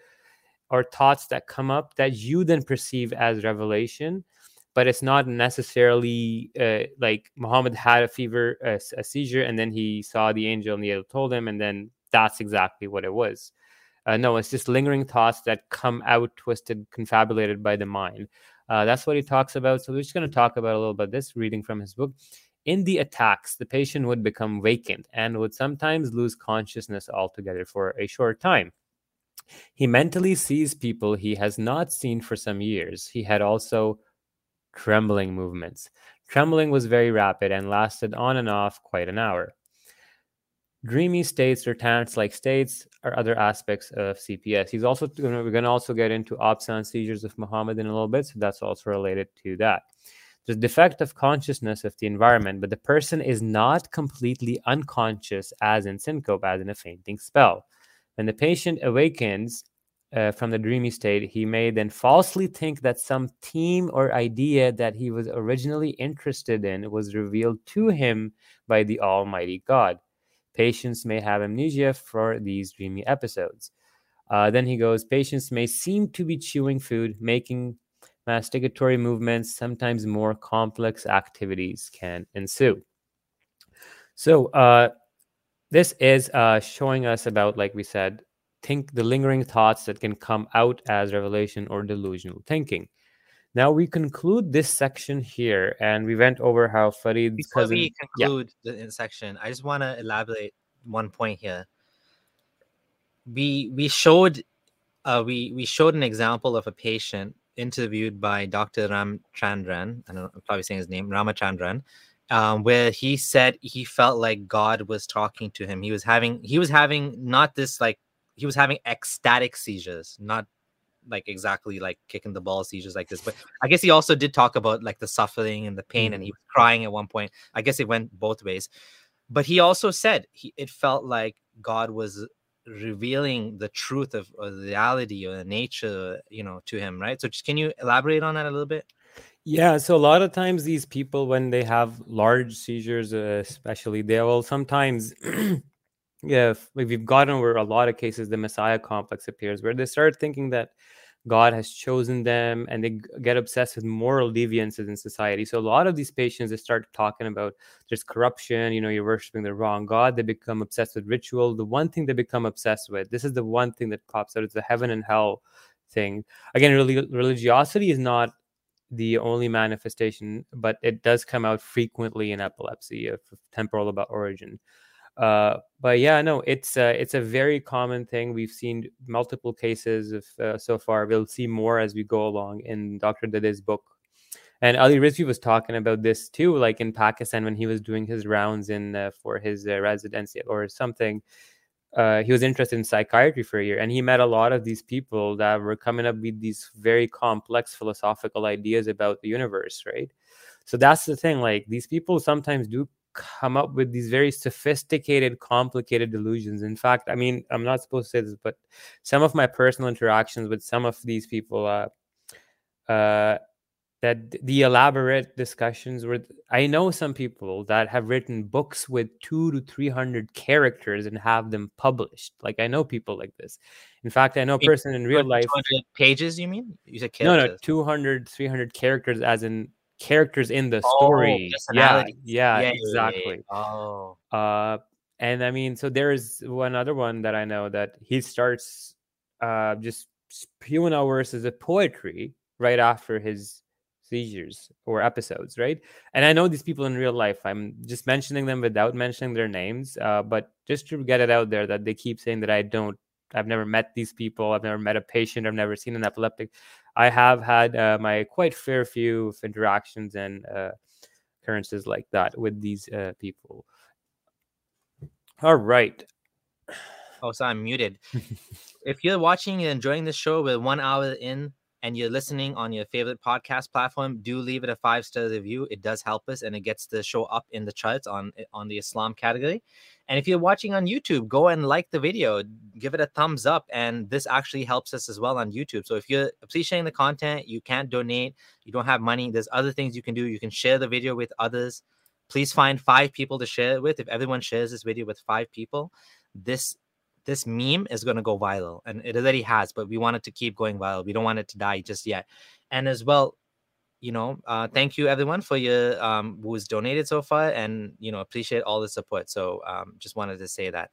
or thoughts that come up that you then perceive as revelation. But it's not necessarily uh, like Muhammad had a fever, a, a seizure, and then he saw the angel, and the angel told him, and then that's exactly what it was uh, no, it's just lingering thoughts that come out twisted, confabulated by the mind. Uh, that's what he talks about. So we're just going to talk about a little bit this reading from his book. In the attacks, the patient would become vacant and would sometimes lose consciousness altogether for a short time. He mentally sees people he has not seen for some years. He had also trembling movements. Trembling was very rapid and lasted on and off quite an hour. Dreamy states or trance-like states are other aspects of CPS. He's also we're going to also get into absence seizures of Muhammad in a little bit, so that's also related to that. There's defect of consciousness of the environment, but the person is not completely unconscious, as in syncope, as in a fainting spell. When the patient awakens uh, from the dreamy state, he may then falsely think that some theme or idea that he was originally interested in was revealed to him by the Almighty God. Patients may have amnesia for these dreamy episodes. Uh, then he goes, patients may seem to be chewing food, making masticatory movements, sometimes more complex activities can ensue. So, uh, this is uh, showing us about, like we said, think the lingering thoughts that can come out as revelation or delusional thinking. Now we conclude this section here, and we went over how Farid. Before cousin. we Yeah. conclude the section, I just want to elaborate one point here. We we showed uh, we we showed an example of a patient interviewed by Dr. Ramchandran. I don't know, I'm probably saying his name, Ramachandran, um, where he said he felt like God was talking to him. He was having he was having not this like he was having ecstatic seizures, not like exactly like kicking the ball seizures like this. But I guess he also did talk about like the suffering and the pain, and he was crying at one point. I guess it went both ways. But he also said he it felt like God was revealing the truth of, of reality or the nature, you know, to him, right? So just can you elaborate on that a little bit? Yeah, so a lot of times these people, when they have large seizures, uh, especially, they will sometimes, yeah, if- we've gotten over a lot of cases, the Messiah complex appears, where they start thinking that God has chosen them and they get obsessed with moral deviances in society. So a lot of these patients, they start talking about there's corruption, you know, you're worshiping the wrong God. They become obsessed with ritual. The one thing they become obsessed with, this is the one thing that pops out, it's the heaven and hell thing. Again, reli- religiosity is not the only manifestation, but it does come out frequently in epilepsy of temporal about origin. Uh, but yeah, no, it's uh, it's a very common thing. We've seen multiple cases of uh, so far. We'll see more as we go along in Dr. Dade's book. And Ali Rizvi was talking about this too, like in Pakistan when he was doing his rounds in uh, for his uh, residency or something. Uh, he was interested in psychiatry for a year, and he met a lot of these people that were coming up with these very complex philosophical ideas about the universe, right? So that's the thing. Like these people sometimes do come up with these very sophisticated, complicated delusions. In fact, I mean, I'm not supposed to say this, but some of my personal interactions with some of these people, uh, uh, that the elaborate discussions were. I know some people that have written books with two to three hundred characters and have them published. Like I know people like this. In fact, I know a person in real life. pages, you mean? You said No, no, characters. 200, 300 characters, as in characters in the Oh, story. Yeah, yeah, yeah, exactly. Oh, Uh, and I mean, so there's one other one that I know that he starts uh, just spewing out verses of poetry right after his seizures or episodes, right? And I know these people in real life. I'm just mentioning them without mentioning their names, uh, but just to get it out there that they keep saying that I don't. I've never met these people. I've never met a patient. I've never seen an epileptic. I have had uh, my quite fair few of interactions and uh, occurrences like that with these uh, people. All right. oh, so I'm muted. if you're watching and enjoying this show, we're one hour in. And you're listening on your favorite podcast platform, do leave it a five star review. It does help us, and it gets the show up in the charts on eh, on the Islam category. And if you're watching on YouTube, go and like the video, give it a thumbs up, and this actually helps us as well on YouTube. So if you're appreciating the content, you can't donate, you don't have money. There's other things you can do. You can share the video with others. Please find five people to share it with. If everyone shares this video with five people, this this meme is going to go viral and it already has but we want it to keep going viral we don't want it to die just yet and as well you know uh thank you everyone for your um who's donated so far and you know appreciate all the support so um just wanted to say that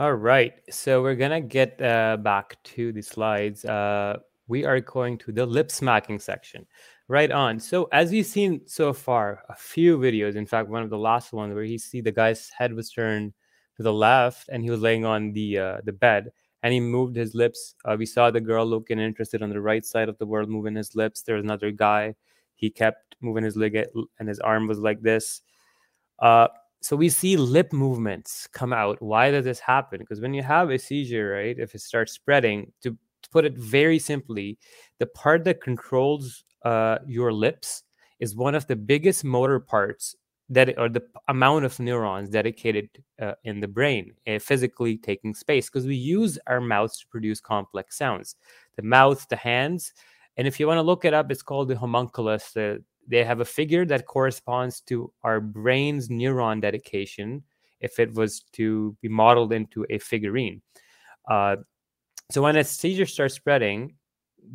All right. So we're to get uh, back to the slides. Uh, we are going to the lip smacking section. Right on. So as you've seen so far, a few videos, in fact, one of the last ones where you see the guy's head was turned to the left and he was laying on the uh, the bed and he moved his lips. Uh, we saw the girl looking interested on the right side of the world, moving his lips. There was another guy. He kept moving his leg and his arm was like this. Uh, so we see lip movements come out. Why does this happen? Because when you have a seizure, right, if it starts spreading, to, to put it very simply, the part that controls uh, your lips is one of the biggest motor parts that or the amount of neurons dedicated uh, in the brain uh, physically taking space because we use our mouths to produce complex sounds. The mouth the hands and if you want to look it up it's called the homunculus uh, they have a figure that corresponds to our brain's neuron dedication if it was to be modeled into a figurine. Uh, so when a seizure starts spreading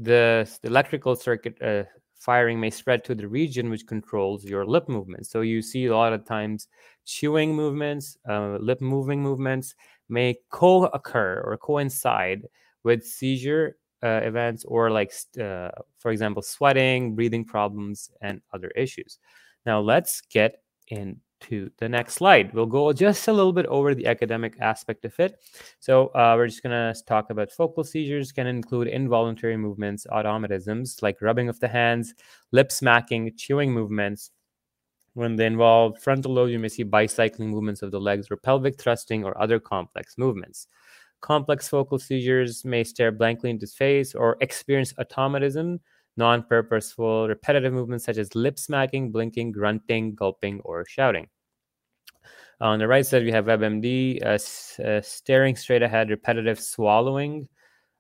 the, the electrical circuit uh, firing may spread to the region which controls your lip movements. So you see a lot of times chewing movements, uh, lip moving movements may co-occur or coincide with seizure uh, events or like, uh, for example, sweating, breathing problems, and other issues. Now let's get in to the next slide. We'll go just a little bit over the academic aspect of it. So uh, we're just going to talk about focal seizures can include involuntary movements, automatisms like rubbing of the hands, lip smacking, chewing movements. When they involve frontal lobe, you may see bicycling movements of the legs or pelvic thrusting or other complex movements. Complex focal seizures may stare blankly into space or experience automatism, non purposeful, repetitive movements such as lip smacking, blinking, grunting, gulping, or shouting. On the right side, we have WebMD, uh, uh, staring straight ahead, repetitive swallowing.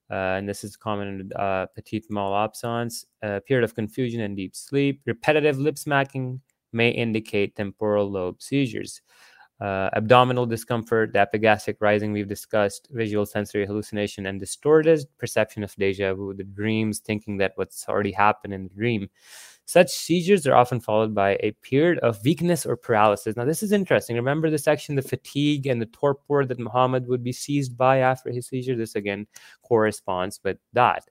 Uh, and this is common in uh, petit mal absence, a period of confusion and deep sleep. Repetitive lip smacking may indicate temporal lobe seizures. Uh, abdominal discomfort, the epigastric rising we've discussed, visual sensory hallucination, and distorted perception of deja vu, the dreams, thinking that what's already happened in the dream. Such seizures are often followed by a period of weakness or paralysis. Now, this is interesting. Remember the section, the fatigue and the torpor that Muhammad would be seized by after his seizure? This again corresponds with that.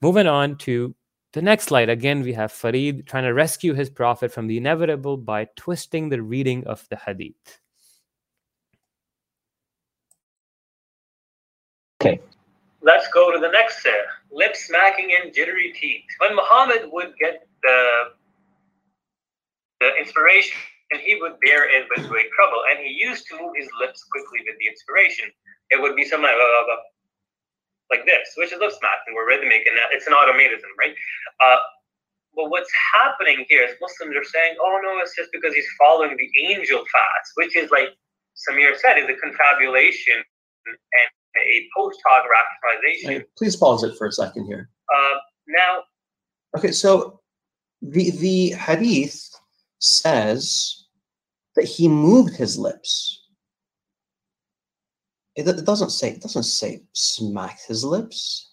Moving on to the next slide. Again, we have Farid trying to rescue his prophet from the inevitable by twisting the reading of the hadith. Okay. Let's go to the next set. Lip smacking and jittery teeth. When Muhammad would get the the inspiration, and he would bear it with great trouble, and he used to move his lips quickly with the inspiration. It would be something like, blah, blah, blah, like this, which is lip smacking. We're rhythmic, and it's an automatism, right? Uh, but what's happening here is Muslims are saying, oh no, it's just because he's following the angel fast, which is like Samir said, is a confabulation and a post hoc rationalization. Hey, please pause it for a second here. Uh, now, Okay, so the the hadith says that he moved his lips. It, it doesn't say it doesn't say smacked his lips.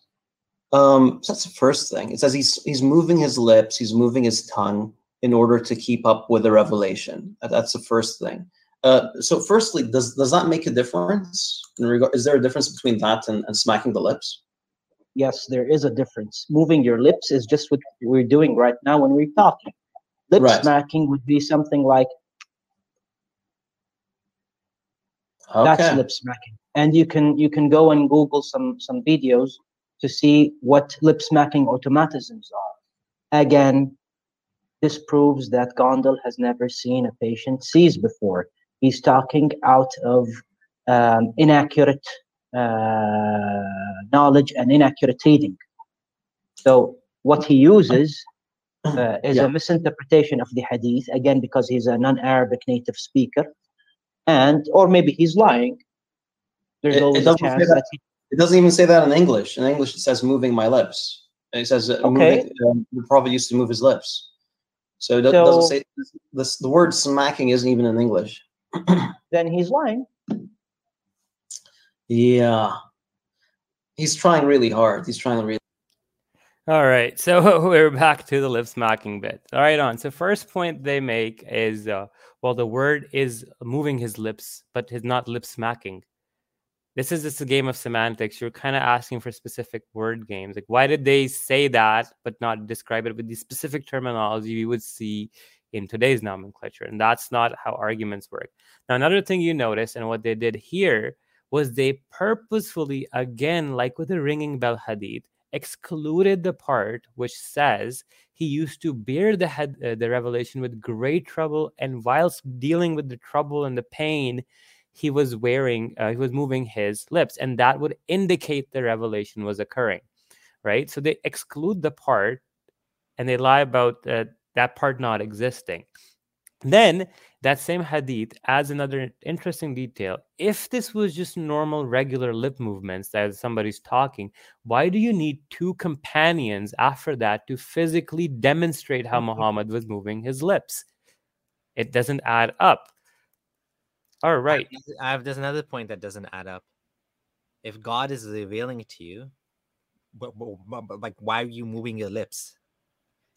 Um, so that's the first thing. It says he's he's moving his lips, he's moving his tongue in order to keep up with the revelation. That- That's the first thing. Uh, so, firstly, does does that make a difference? In regard, is there a difference between that and, and smacking the lips? Yes, there is a difference. Moving your lips is just what we're doing right now when we're talking. Lip Right. smacking would be something like that's lip smacking. And you can you can go and Google some some videos to see what lip smacking automatisms are. Again, this proves that Gondal has never seen a patient seize before. He's talking out of um, inaccurate uh, knowledge and inaccurate reading. So what he uses uh, is Yeah. a misinterpretation of the hadith again because he's a non-Arabic native speaker, and or maybe he's lying. There's It- it always a doesn't chance that. that he It doesn't even say that in English. In English, it says "moving my lips." It says uh, Okay. moving, um, the prophet used to move his lips. So it So- doesn't say this. The word "smacking" isn't even in English. then he's lying. Yeah, he's trying really hard. He's trying really. All right, so we're back to the lip smacking bit. All right, on. So first point they make is, uh, well, the word is moving his lips, but he's not lip smacking. This is just a game of semantics. You're kind of asking for specific word games. Like, why did they say that, but not describe it with the specific terminology you would see in today's nomenclature? And that's not how arguments work. Now, another thing you notice, and what they did here, was they purposefully, again, like with the ringing bell hadith, excluded the part which says he used to bear the head, uh, the revelation with great trouble, and whilst dealing with the trouble and the pain, he was wearing, uh, he was moving his lips, and that would indicate the revelation was occurring, right? So they exclude the part, and they lie about uh, that part not existing. Then that same hadith adds another interesting detail. If this was just normal, regular lip movements that somebody's talking, why do you need two companions after that to physically demonstrate how mm-hmm. Muhammad was moving his lips? It doesn't add up. All right. I have there's another point that doesn't add up. If God is revealing it to you, but, but- but- but, like why are you moving your lips?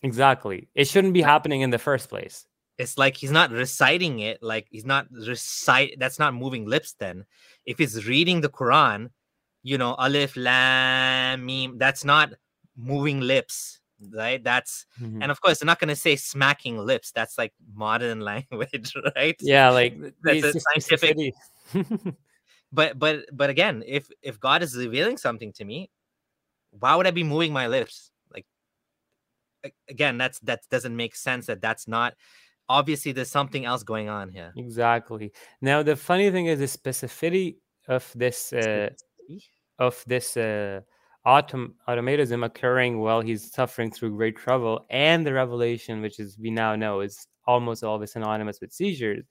Exactly. It shouldn't be happening in the first place. It's like he's not reciting it, like he's not recite that's not moving lips then. If he's reading the Quran, you know, alif lam mim, that's not moving lips, right? That's Mhm. and of course they're not gonna say smacking lips. That's like modern language, right? Yeah, like That's a scientific- but but but again if if god is revealing something to me why would i be moving my lips again that's that doesn't make sense that that's not obviously there's something else going on here Exactly. Now the funny thing is the specificity of this uh, of this uh, autom- automatism occurring while he's suffering through great trouble, and the revelation, which is we now know is almost always synonymous with seizures.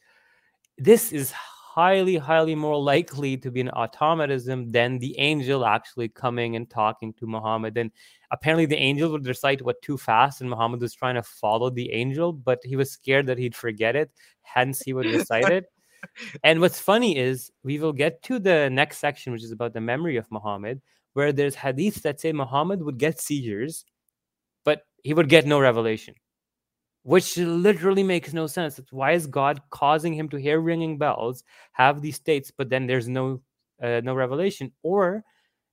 This is highly, highly more likely to be an automatism than the angel actually coming and talking to Muhammad. And apparently, the angel would recite what too fast, and Muhammad was trying to follow the angel, but he was scared that he'd forget it. Hence, he would recite it. And what's funny is we will get to the next section, which is about the memory of Muhammad, where there's hadiths that say Muhammad would get seizures, but he would get no revelation, which literally makes no sense. Why is God causing him to hear ringing bells, have these states, but then there's no uh, no revelation, or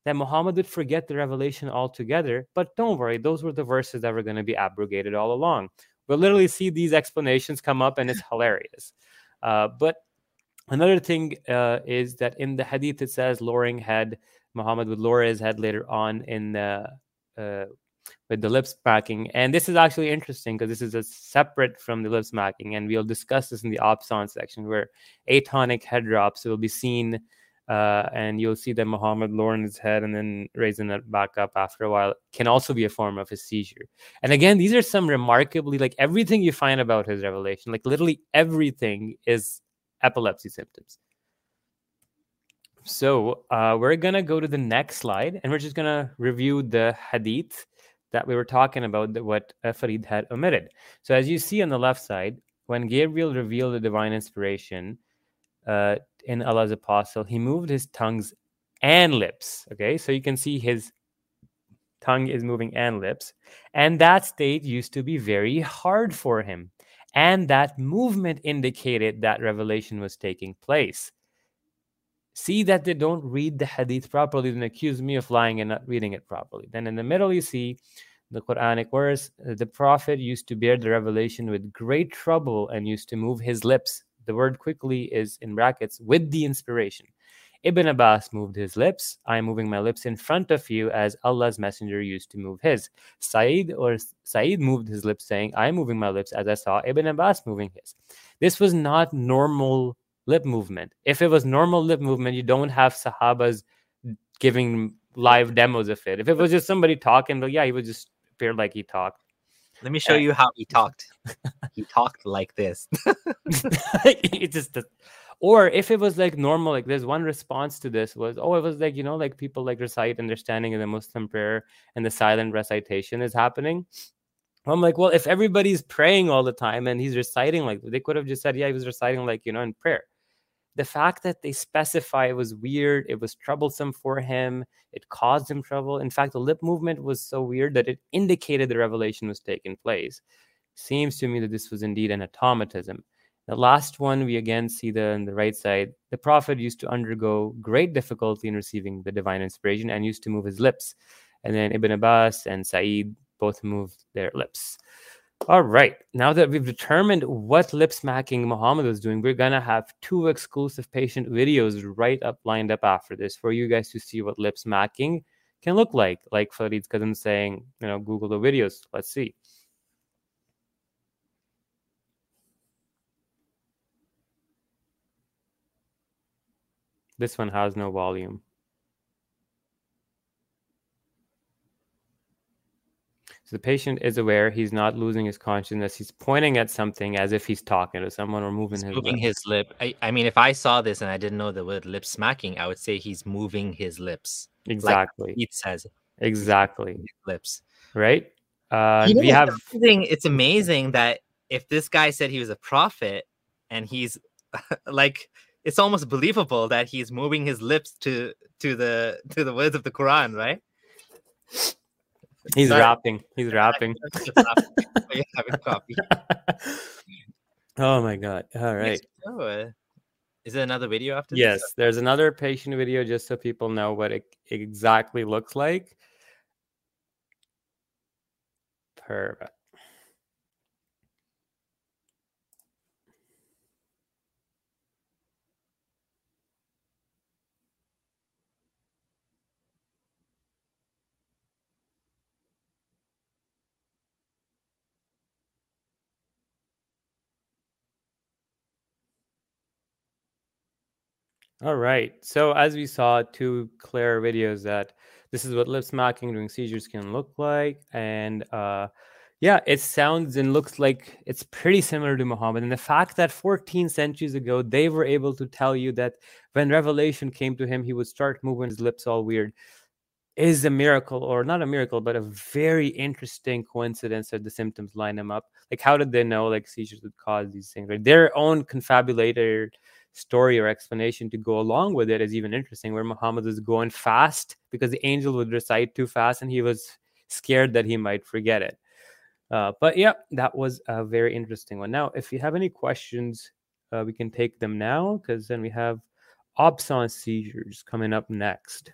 that Muhammad would forget the revelation altogether? But don't worry, those were the verses that were going to be abrogated all along. We'll literally see these explanations come up, and it's hilarious. Uh, but Another thing uh, is that in the hadith it says lowering head, Muhammad would lower his head later on in the uh, with the lip smacking, and this is actually interesting because this is a separate from the lip smacking, and we'll discuss this in the absence section where atonic head drops will be seen, uh, and you'll see that Muhammad lowering his head and then raising it back up after a while can also be a form of a seizure. And again, these are some remarkably like everything you find about his revelation, like literally everything is epilepsy symptoms. So uh, we're gonna go to the next slide, and we're just gonna review the hadith that we were talking about, that what uh, Farid had omitted. So as you see on the left side, when Gabriel revealed the divine inspiration uh, in Allah's apostle, he moved his tongues and lips. Okay, so you can see his tongue is moving and lips, and that state used to be very hard for him and that movement indicated that revelation was taking place. See that they don't read the hadith properly, then accuse me of lying and not reading it properly. Then in the middle, you see the Quranic verse uh, the prophet used to bear the revelation with great trouble and used to move his lips. The word quickly is in brackets with the inspiration. Ibn Abbas moved his lips. I am moving my lips in front of you as Allah's messenger used to move his. Said or Said moved his lips, saying, I am moving my lips as I saw Ibn Abbas moving his. This was not normal lip movement. If it was normal lip movement, you don't have Sahabas giving live demos of it. If it was just somebody talking, but yeah, he would just appeared like he talked. Let me show Uh, you how he talked. he talked like this. it just or if it was like normal like there's one response to this was oh it was like you know like people like recite understanding in the muslim prayer and the silent recitation is happening i'm like well if everybody's praying all the time and he's reciting like they could have just said yeah he was reciting like you know in prayer the fact that they specify it was weird it was troublesome for him it caused him trouble in fact the lip movement was so weird that it indicated the revelation was taking place seems to me that this was indeed an automatism the last one, we again see the on the right side. The prophet used to undergo great difficulty in receiving the divine inspiration and used to move his lips. And then Ibn Abbas and Sa'id both moved their lips. All right. Now that we've determined what lip smacking Muhammad was doing, we're gonna have two exclusive patient videos right up lined up after this for you guys to see what lip smacking can look like. Like Farid's cousin saying, you know, Google the videos. Let's see. This one has no volume. So the patient is aware he's not losing his consciousness. He's pointing at something as if he's talking to someone or moving He's his moving lips. his lip. I, I mean, if I saw this and I didn't know the word lip smacking, I would say he's moving his lips. Exactly. It says exactly. lips. Right? Uh, You know, we have amazing- it's amazing that if this guy said he was a prophet and he's like it's almost believable that he's moving his lips to to the to the words of the Quran, right? He's Sorry. rapping. He's rapping. Having coffee. oh my god. All right. Next uh, Is there another video after Yes, this? there's another patient video just so people know what it exactly looks like. Perfect. All right. So as we saw, two clear videos that this is what lip smacking during seizures can look like, and uh, yeah, it sounds and looks like it's pretty similar to Muhammad. And the fact that 14 centuries ago they were able to tell you that when revelation came to him, he would start moving his lips all weird is a miracle, or not a miracle, but a very interesting coincidence that the symptoms line them up. Like, how did they know like seizures would cause these things? Right? Their own confabulated story or explanation to go along with it is even interesting. Where Muhammad was going fast because the angel would recite too fast, and he was scared that he might forget it. Uh, but yeah, that was a very interesting one. Now, if you have any questions, uh, we can take them now because then we have Absence seizures coming up next.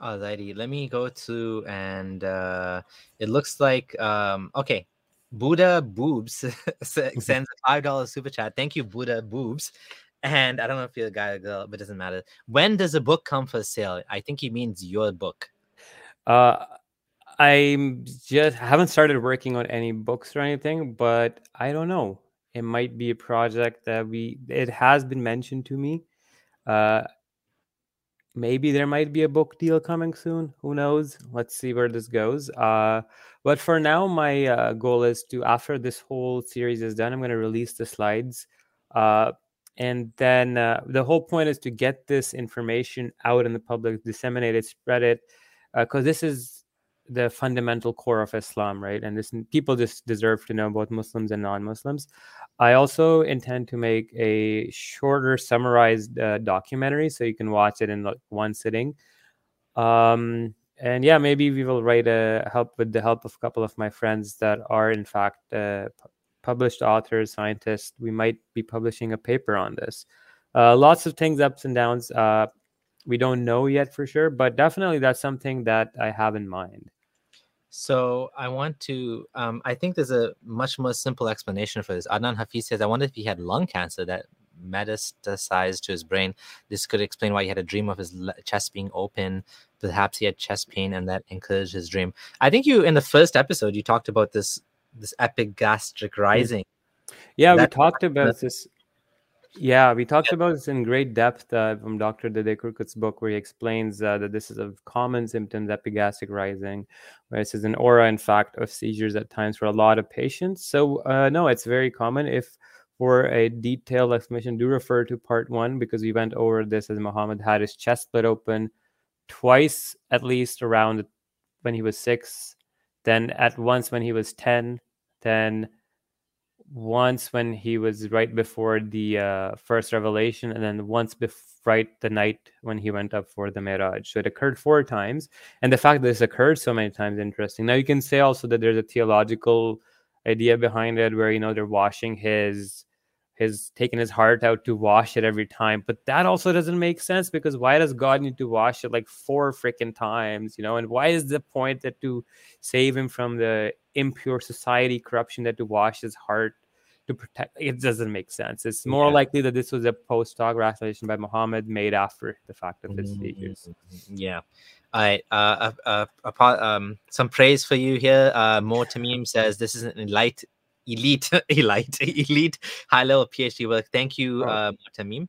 Alrighty, let me go to and uh it looks like um okay. Buddha Boobs sends a five dollar super chat. Thank you, Buddha Boobs. And I don't know if you're a guy or girl, but it doesn't matter. When does a book come for sale? I think he means your book. Uh, I just haven't started working on any books or anything, but I don't know. It might be a project that we. It has been mentioned to me. Uh, maybe there might be a book deal coming soon. Who knows? Let's see where this goes. Uh, but for now, my uh, goal is to after this whole series is done, I'm going to release the slides. Uh, and then uh, the whole point is to get this information out in the public, disseminate it, spread it, because this is the fundamental core of Islam, right? And this people just deserve to know both Muslims and non-Muslims. I also intend to make a shorter, summarized uh, documentary so you can watch it in like one sitting. Um, and yeah, maybe we will write a help with the help of a couple of my friends that are in fact uh, published authors, scientists. We might be publishing a paper on this. Uh, lots of things, ups and downs. Uh, we don't know yet for sure, but definitely that's something that I have in mind. So I want to. Um, I think there's a much more simple explanation for this. Adnan Hafiz says, "I wonder if he had lung cancer that metastasized to his brain. This could explain why he had a dream of his chest being open. Perhaps he had chest pain, and that encouraged his dream." I think you in the first episode you talked about this this epigastric rising. Yeah, we talked about this. Yeah, we talked about this in great depth uh, from Dr. Dede Kurkut's book, where he explains uh, that this is a common symptom, epigastric rising, where this is an aura, in fact, of seizures at times for a lot of patients. So, uh, no, it's very common. If for a detailed explanation, do refer to part one because we went over this as Muhammad had his chest split open twice, at least around when he was six, then at once when he was 10, then once when he was right before the uh, first revelation, and then once bef- right the night when he went up for the Miraj. So it occurred four times, and the fact that this occurred so many times interesting. Now you can say also that there's a theological idea behind it, where you know they're washing his his taking his heart out to wash it every time, but that also doesn't make sense because why does God need to wash it like four freaking times, you know? And why is the point that to save him from the impure society corruption that to wash his heart to protect it doesn't make sense it's more Yeah. likely that this was a post-hoc rationalization by muhammad made after the fact of his seizures Mm, Yeah. All right. Uh, uh, uh, um, some praise for you here. Uh, Mo Tamim says this is an elite, elite, elite, elite high level PhD work. Thank you, Oh. uh, Tamim.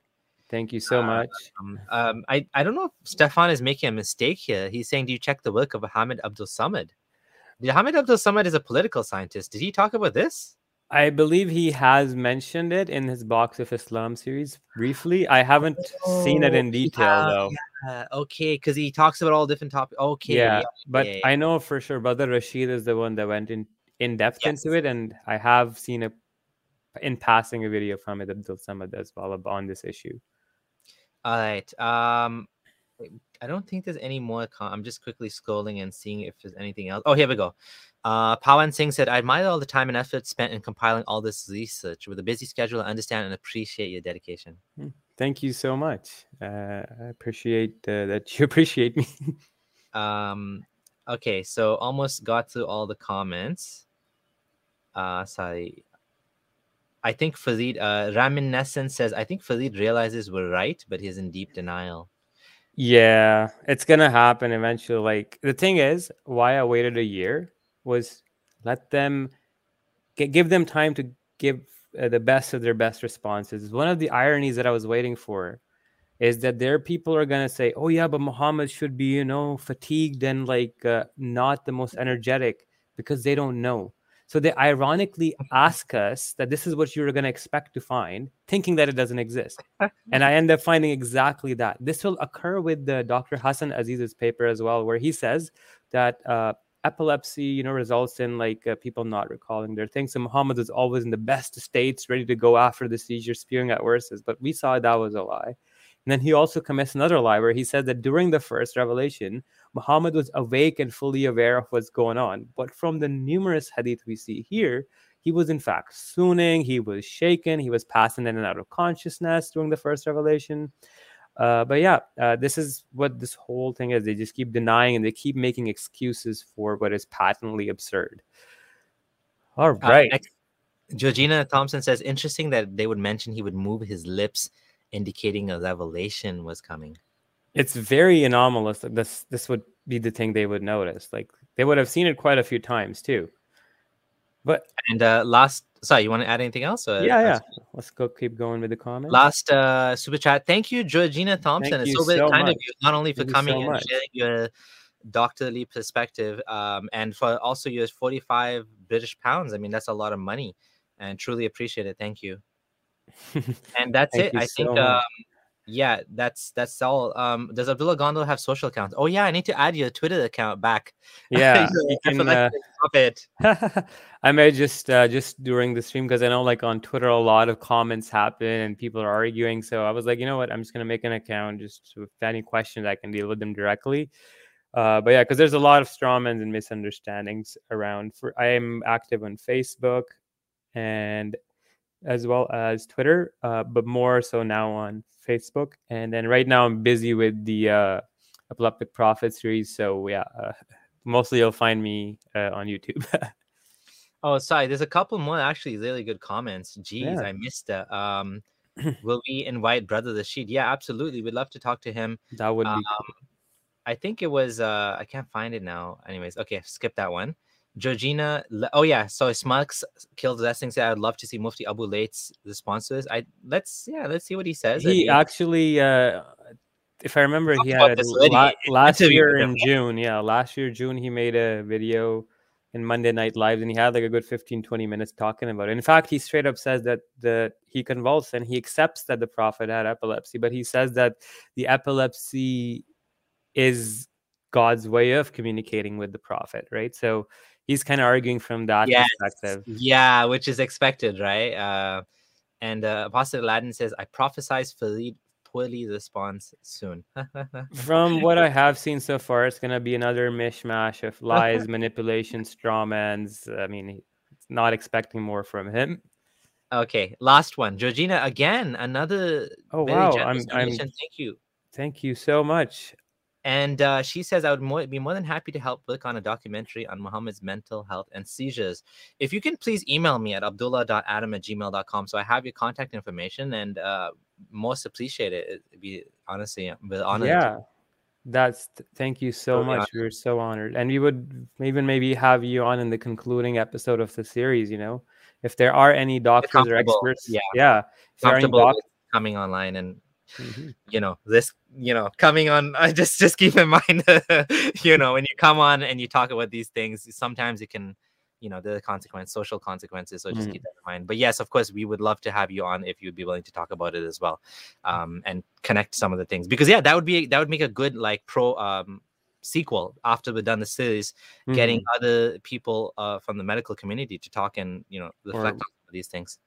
thank you so Uh, much Um, um, I, I don't know if Stefan is making a mistake here. He's saying, Do you check the work of Hamid Abdul Samad? Hamid Abdul Samad is a political scientist. Did he talk about this? i believe he has mentioned it in his box of islam series briefly i haven't seen it in Oh, detail yeah, though Uh, okay, because he talks about all different topics. Okay. yeah, but yeah, i know for sure brother rashid is the one that went in in depth Yes. into it and i have seen a in passing a video from it abdul samad as well on this issue All right. Um, I don't think there's any more. Com- I'm just quickly scrolling and seeing if there's anything else. Oh, here we go. Uh, Pawan Singh said, "I admire all the time and effort spent in compiling all this research. With a busy schedule, I understand and appreciate your dedication." Thank you so much. Uh, I appreciate uh, that you appreciate me. Um, okay, so almost got through all the comments. Uh, sorry. I think Farid, uh, Reminiscent says, I think Farid realizes we're right, but he's in deep denial. yeah, it's gonna happen eventually. Like the thing is, why I waited a year was let them gi- give them time to give uh, the best of their best responses. One of the ironies that I was waiting for is that their people are gonna say, "Oh yeah, but Muhammad should be, you know, fatigued and like uh, not the most energetic because they don't know." So they ironically ask us that this is what you're going to expect to find, thinking that it doesn't exist. and I end up finding exactly that. This will occur with the Dr. Hassan Aziz's paper as well, where he says that uh, epilepsy, you know, results in like uh, people not recalling their things. So Muhammad is always in the best states, ready to go after the seizure, spewing out verses. But we saw that was a lie. And then he also commits another lie where he said that during the first revelation, Muhammad was awake and fully aware of what's going on. But from the numerous hadith we see here, he was in fact swooning, he was shaken, he was passing in and out of consciousness during the first revelation. Uh, but yeah, uh, this is what this whole thing is. They just keep denying and they keep making excuses for what is patently absurd. All right. Uh, Georgina Thompson says, interesting that they would mention he would move his lips, indicating a revelation was coming. it's very anomalous that this this would be the thing they would notice. Like they would have seen it quite a few times too. But And uh, last, sorry, you want to add anything else? Or yeah, yeah. Let's go keep going with the comments. Last uh, super chat. Thank you, Georgina Thompson. Thank it's so very so kind of you, not only for Thank coming so and much. sharing your doctorly perspective, um, and for also your 45 British pounds. I mean, that's a lot of money, and truly appreciate it. Thank you. And that's it. I think. Um, yeah, that's that's all. Um, does Abdullah Gondal have social accounts? Oh yeah, I need to add your Twitter account back. yeah, You can. Uh, stop it. I may just uh, just during the stream because I know like on Twitter a lot of comments happen and people are arguing. So I was like, you know what, I'm just gonna make an account just with any questions I can deal with them directly. Uh, but yeah, because there's a lot of strawmans and misunderstandings around. For I am active on Facebook and as well as Twitter, uh, but more so now on Facebook. And then right now I'm busy with the uh, Epileptic Prophet series. So yeah, uh, mostly you'll find me uh, on YouTube. Oh, sorry. There's a couple more actually really good comments. Geez, Yeah. I missed that. Um, will we invite Brother Rashid? Yeah, absolutely. We'd love to talk to him. that would be Um, I think it was uh I can't find it now. Anyways, okay, skip that one. Georgina, oh yeah, so Smux killed Blessing said, I'd love to see Mufti Abu Layth's response to this. I let's yeah, let's see what he says. He actually, uh, if I remember, he had already la- last year in. June. Yeah, last year June he made a video in Monday Night Live, and he had like a good 15, 20 minutes talking about it. In fact, he straight up says that the he convulsed and he accepts that the prophet had epilepsy, but he says that the epilepsy is God's way of communicating with the prophet, right? So he's kind of arguing from that Yes. perspective. Yeah, which is expected, right? Uh, and uh, Apostle Aladdin says, I prophesize Farid poorly response soon. From what I have seen so far, it's gonna be another mishmash of lies, manipulation, straw mans. I mean, not expecting more from him. okay, last one. Georgina, again, another Oh wow, I'm I'm. Thank you. thank you so much. And uh, she says, I would more, be more than happy to help work on a documentary on Muhammad's mental health and seizures. If you can please email me at abdullah.adam at gmail.com so I have your contact information and uh, most appreciate it. It'd be honestly, I'm really honored. Yeah, that's thank you so much. We're so honored, and we would even maybe have you on in the concluding episode of the series. You know, if there are any doctors or experts, yeah. yeah, if there are any doc- coming online and Mhm. you know this you know coming on i just just keep in mind you know when you come on and you talk about these things sometimes it can you know the consequence social consequences so just Mhm. keep that in mind but yes of course we would love to have you on if you'd be willing to talk about it as well um and connect some of the things because yeah that would be that would make a good like pro um sequel after we've done the series getting Mhm. other people uh from the medical community to talk and you know reflect Or- on of these things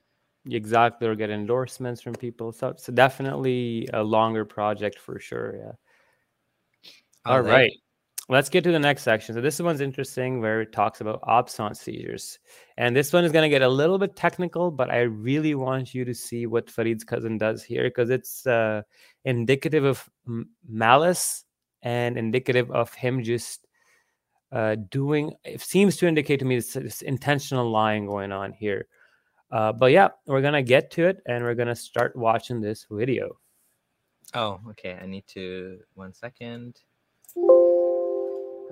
exactly or get endorsements from people. So it's definitely a longer project for sure. Yeah. All right. Let's get to the next section. So this one's interesting where it talks about absence seizures. And this one is going to get a little bit technical, but I really want you to see what Farid's cousin does here because it's uh, indicative of m- malice and indicative of him just uh, doing, it seems to indicate to me this, this intentional lying going on here. Uh, but yeah, we're going to get to it and we're going to start watching this video. Oh, okay. I need to one second.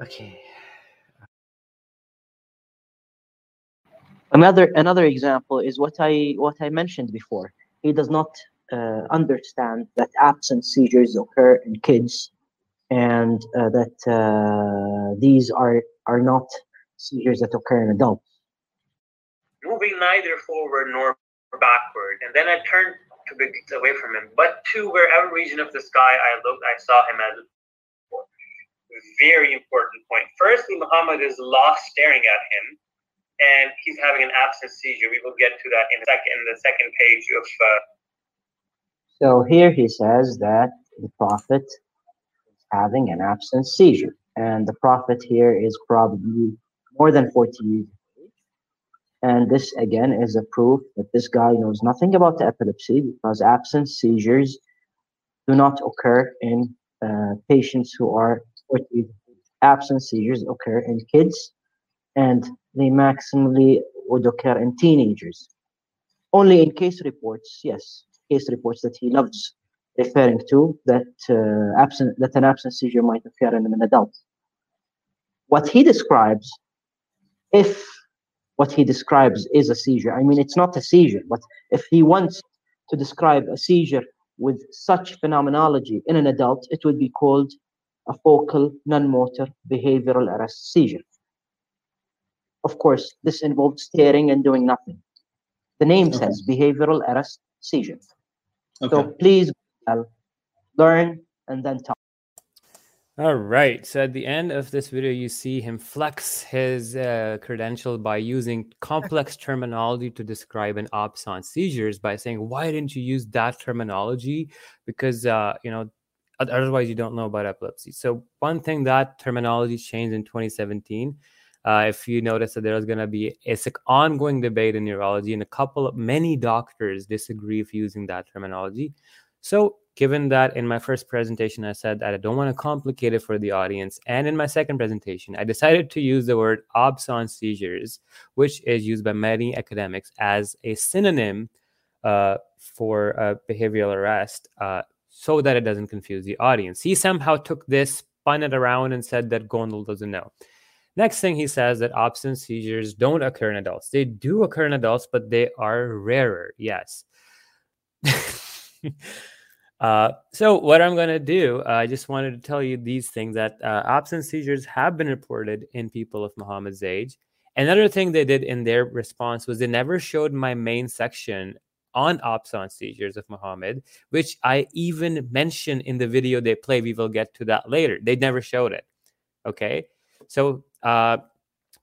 Okay. Another another example is what I what I mentioned before. He does not uh, understand that absent seizures occur in kids, and uh, that uh, these are are not seizures that occur in adults. Moving neither forward nor backward. And then I turned to be away from him, but to wherever region of the sky I looked, I saw him as before. Very important point. Firstly, Muhammad is lost staring at him, and he's having an absent seizure. We will get to that in a second. In the second page of uh, So here he says that the prophet is having an absent seizure, and the prophet here is probably more than 40 years. And this again is a proof that this guy knows nothing about epilepsy because absent seizures do not occur in uh, patients who are 40 years. Absent seizures occur in kids, and they maximally would occur in teenagers. Only in case reports, yes, case reports that he loves referring to that uh, absent that an absent seizure might occur in an adult. What he describes, if what he describes is a seizure, I mean it's not a seizure, but if he wants to describe a seizure with such phenomenology in an adult, it would be called a focal non-motor behavioral arrest seizure. Of course, this involves staring and doing nothing. The name Okay. says behavioral arrest seizure. Okay. So please learn and then talk. All right. So at the end of this video, you see him flex his uh, credential by using complex terminology to describe an absence seizures by saying, "Why didn't you use that terminology?" Because uh, you know, otherwise you don't know about epilepsy. So one thing that terminology changed in 2017. Uh, if you notice that there's going to be it's an ongoing debate in neurology, and a couple of many doctors disagree with using that terminology. So, given that in my first presentation, I said that I don't want to complicate it for the audience, and in my second presentation, I decided to use the word absence seizures, which is used by many academics as a synonym uh, for uh, behavioral arrest, uh, so that it doesn't confuse the audience. He somehow took this, spun it around, and said that Gondal doesn't know. Next thing he says that absence seizures don't occur in adults. They do occur in adults, but they are rarer. Yes. uh, so what I'm going to do, uh, I just wanted to tell you these things that uh, absence seizures have been reported in people of Muhammad's age. Another thing they did in their response was they never showed my main section on absence seizures of Muhammad, which I even mentioned in the video they play. We will get to that later. They never showed it. Okay. So, uh,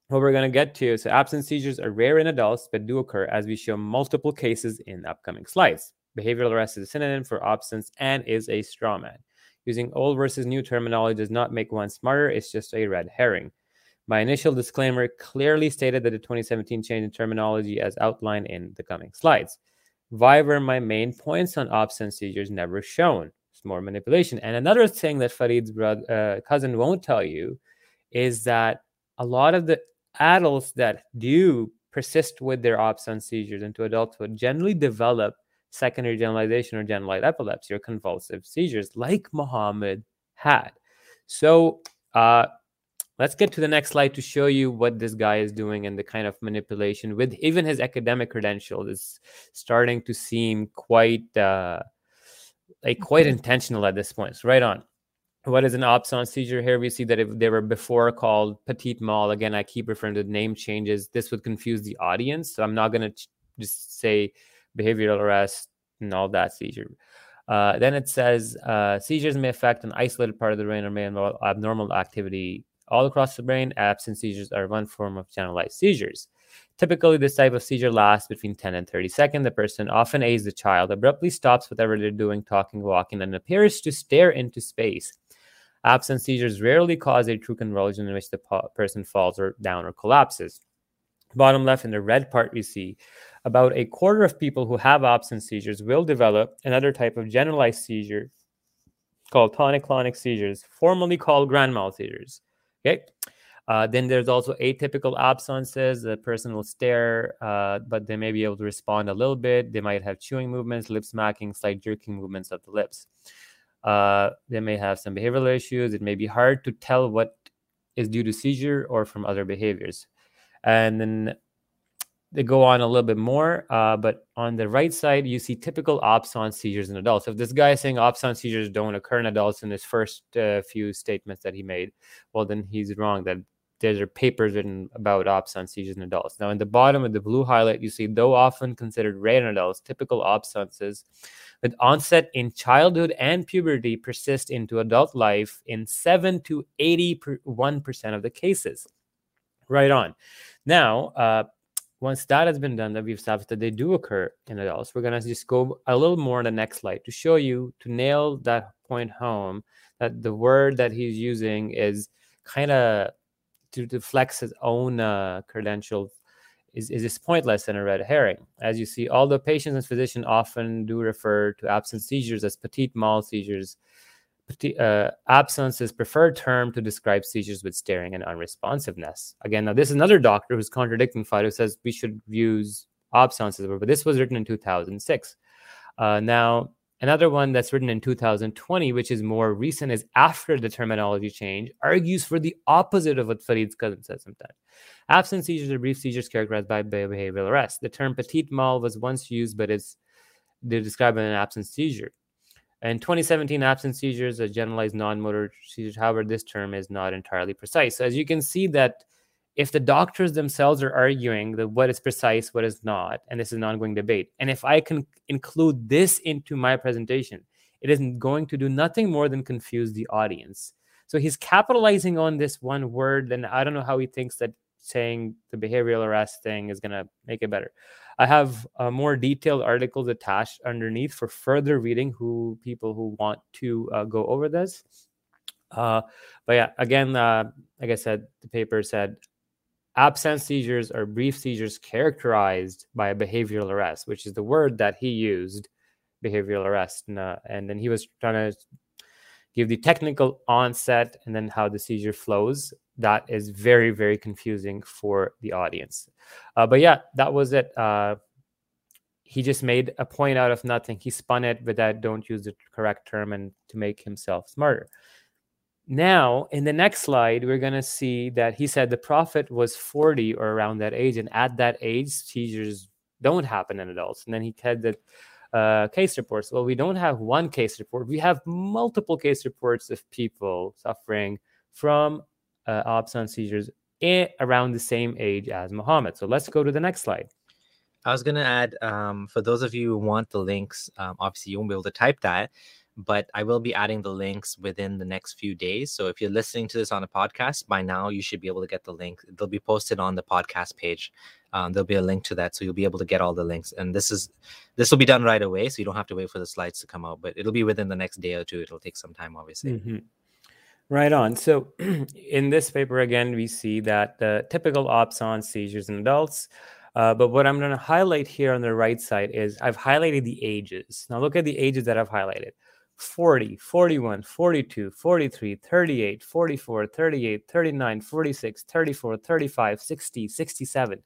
what we're going to get to so absence seizures are rare in adults but do occur as we show multiple cases in upcoming slides. Behavioral arrest is a synonym for absence and is a straw man. Using old versus new terminology does not make one smarter, it's just a red herring. My initial disclaimer clearly stated that the 2017 change in terminology as outlined in the coming slides. Why were my main points on absence seizures never shown? It's more manipulation. And another thing that Farid's brother, uh, cousin won't tell you is that a lot of the adults that do persist with their absence seizures into adulthood generally develop secondary generalization or generalized epilepsy or convulsive seizures like Muhammad had. So, uh, let's get to the next slide to show you what this guy is doing and the kind of manipulation with even his academic credentials is starting to seem quite uh, like quite intentional at this point. So right on. What is an absence seizure? Here we see that if they were before called petit mal, again, I keep referring to name changes. This would confuse the audience. So I'm not going to ch- just say behavioral arrest and all that seizure. Uh, then it says uh, seizures may affect an isolated part of the brain or may involve abnormal activity all across the brain, Absent seizures are one form of generalized seizures. Typically, this type of seizure lasts between 10 and 30 seconds. The person, often aids the child, abruptly stops whatever they're doing, talking, walking, and appears to stare into space. Absent seizures rarely cause a true convulsion in which the person falls or down or collapses. Bottom left in the red part, we see about a quarter of people who have absence seizures will develop another type of generalized seizure called tonic-clonic seizures, formerly called grand mal seizures. Okay. Uh, then there's also atypical absences. The person will stare, uh, but they may be able to respond a little bit. They might have chewing movements, lip smacking, slight jerking movements of the lips. Uh, they may have some behavioral issues. It may be hard to tell what is due to seizure or from other behaviors. And then they go on a little bit more, uh, but on the right side, you see typical absence seizures in adults. If this guy is saying absence seizures don't occur in adults in his first uh, few statements that he made, well, then he's wrong. That there are papers written about absence seizures in adults. Now, in the bottom of the blue highlight, you see, though often considered rare in adults, typical absences with onset in childhood and puberty persist into adult life in 7 to 81% of the cases. Right on. Now, uh, once that has been done, that we've established that they do occur in adults, we're going to just go a little more on the next slide to show you, to nail that point home, that the word that he's using is kind of to, to flex his own uh, credentials is, is pointless and a red herring. As you see, although patients and physicians often do refer to absent seizures as petit mal seizures, uh, absence is preferred term to describe seizures with staring and unresponsiveness. Again, now this is another doctor who's contradicting Fido says we should use absence as but this was written in 2006. Uh, now, another one that's written in 2020, which is more recent, is after the terminology change, argues for the opposite of what Farid's cousin says sometimes. Absent seizures are brief seizures characterized by behavioral arrest. The term petit mal was once used, but it's to describe an absent seizure. In 2017, absence seizures, a generalized non-motor seizures. However, this term is not entirely precise. So as you can see that if the doctors themselves are arguing that what is precise, what is not, and this is an ongoing debate, and if I can include this into my presentation, it is going to do nothing more than confuse the audience. So he's capitalizing on this one word, and I don't know how he thinks that saying the behavioral arrest thing is going to make it better. I have a more detailed articles attached underneath for further reading. Who people who want to uh, go over this. Uh, but yeah, again, uh, like I said, the paper said absence seizures are brief seizures characterized by a behavioral arrest, which is the word that he used, behavioral arrest, and, uh, and then he was trying to give the technical onset and then how the seizure flows that is very very confusing for the audience uh, but yeah that was it uh, he just made a point out of nothing he spun it but that don't use the correct term and to make himself smarter Now, in the next slide, we're going to see that he said the prophet was 40 or around that age. And at that age, seizures don't happen in adults. And then he said that uh, case reports. Well, we don't have one case report. We have multiple case reports of people suffering from uh, absent seizures in, around the same age as Muhammad. So let's go to the next slide. I was going to add um, for those of you who want the links, um, obviously you won't be able to type that, but I will be adding the links within the next few days. So if you're listening to this on a podcast, by now you should be able to get the link. They'll be posted on the podcast page. Um, there'll be a link to that, so you'll be able to get all the links. And this is this will be done right away, so you don't have to wait for the slides to come out. But it'll be within the next day or two. It'll take some time, obviously. Mm-hmm. Right on. So in this paper again, we see that the typical absence seizures in adults. Uh, but what I'm going to highlight here on the right side is I've highlighted the ages. Now look at the ages that I've highlighted. 40, 41, 42, 43, 38, 44, 38, 39, 46, 34, 35, 60, 67.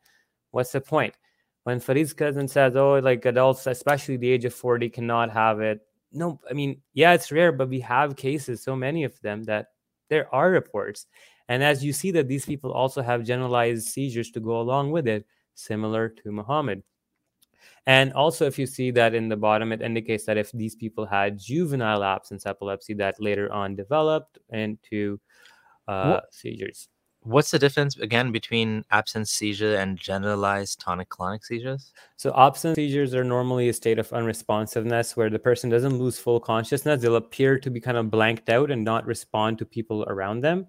What's the point? When Farid's cousin says, oh, like adults, especially the age of 40, cannot have it. No, I mean, yeah, it's rare, but we have cases, so many of them, that there are reports. And as you see that these people also have generalized seizures to go along with it, similar to Muhammad. And also, if you see that in the bottom, it indicates that if these people had juvenile absence epilepsy that later on developed into uh, What- seizures. What's the difference again between absence seizure and generalized tonic-clonic seizures? So, absence seizures are normally a state of unresponsiveness where the person doesn't lose full consciousness. They'll appear to be kind of blanked out and not respond to people around them,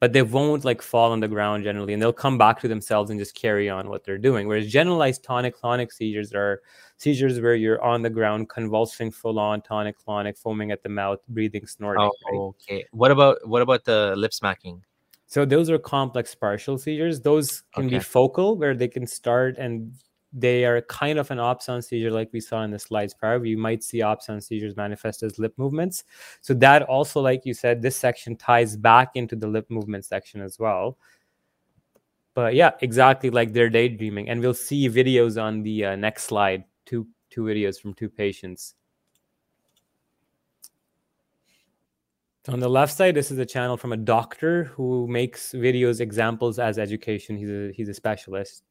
but they won't like fall on the ground generally, and they'll come back to themselves and just carry on what they're doing. Whereas generalized tonic-clonic seizures are seizures where you're on the ground, convulsing full on, tonic-clonic, foaming at the mouth, breathing, snorting. Oh, right? okay. What about what about the lip smacking? So those are complex partial seizures. Those can be focal, where they can start and they are kind of an absence seizure, like we saw in the slides prior. You might see absence seizures manifest as lip movements. So that also, like you said, this section ties back into the lip movement section as well. But yeah, exactly like they're daydreaming, and we'll see videos on the uh, next slide. Two two videos from two patients. On the left side, this is a channel from a doctor who makes videos examples as education. He's a he's a specialist.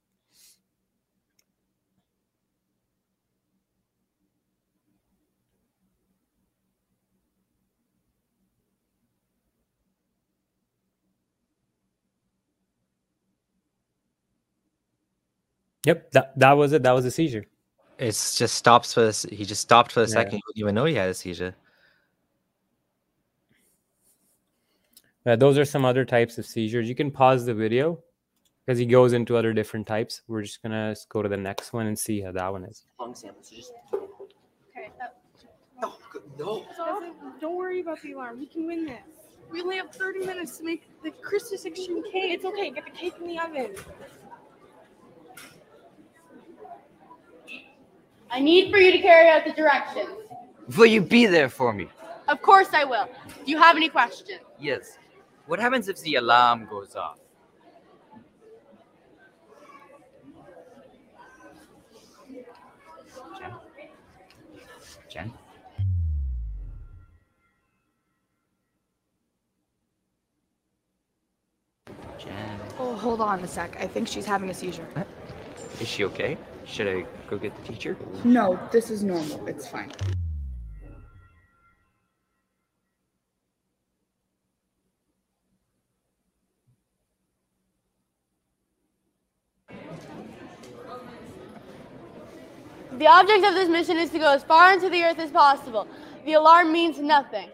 Yep, that, that was it. That was a seizure. It's just stops for this. He just stopped for a Yeah. second. He didn't even know he had a seizure. Uh, those are some other types of seizures. You can pause the video because he goes into other different types. We're just gonna s- go to the next one and see how that one is. lung sample. So just Okay, that, no, no. Don't, don't worry about the alarm. We can win this. We only have 30 minutes to make the Christmas extreme cake. It's okay. Get the cake in the oven. I need for you to carry out the directions. Will you be there for me? Of course I will. Do you have any questions? Yes. What happens if the alarm goes off? Jen? Jen? Jen? Oh, hold on a sec. I think she's having a seizure. Is she okay? Should I go get the teacher? No, this is normal. It's fine. The object of this mission is to go as far into the earth as possible. The alarm means nothing.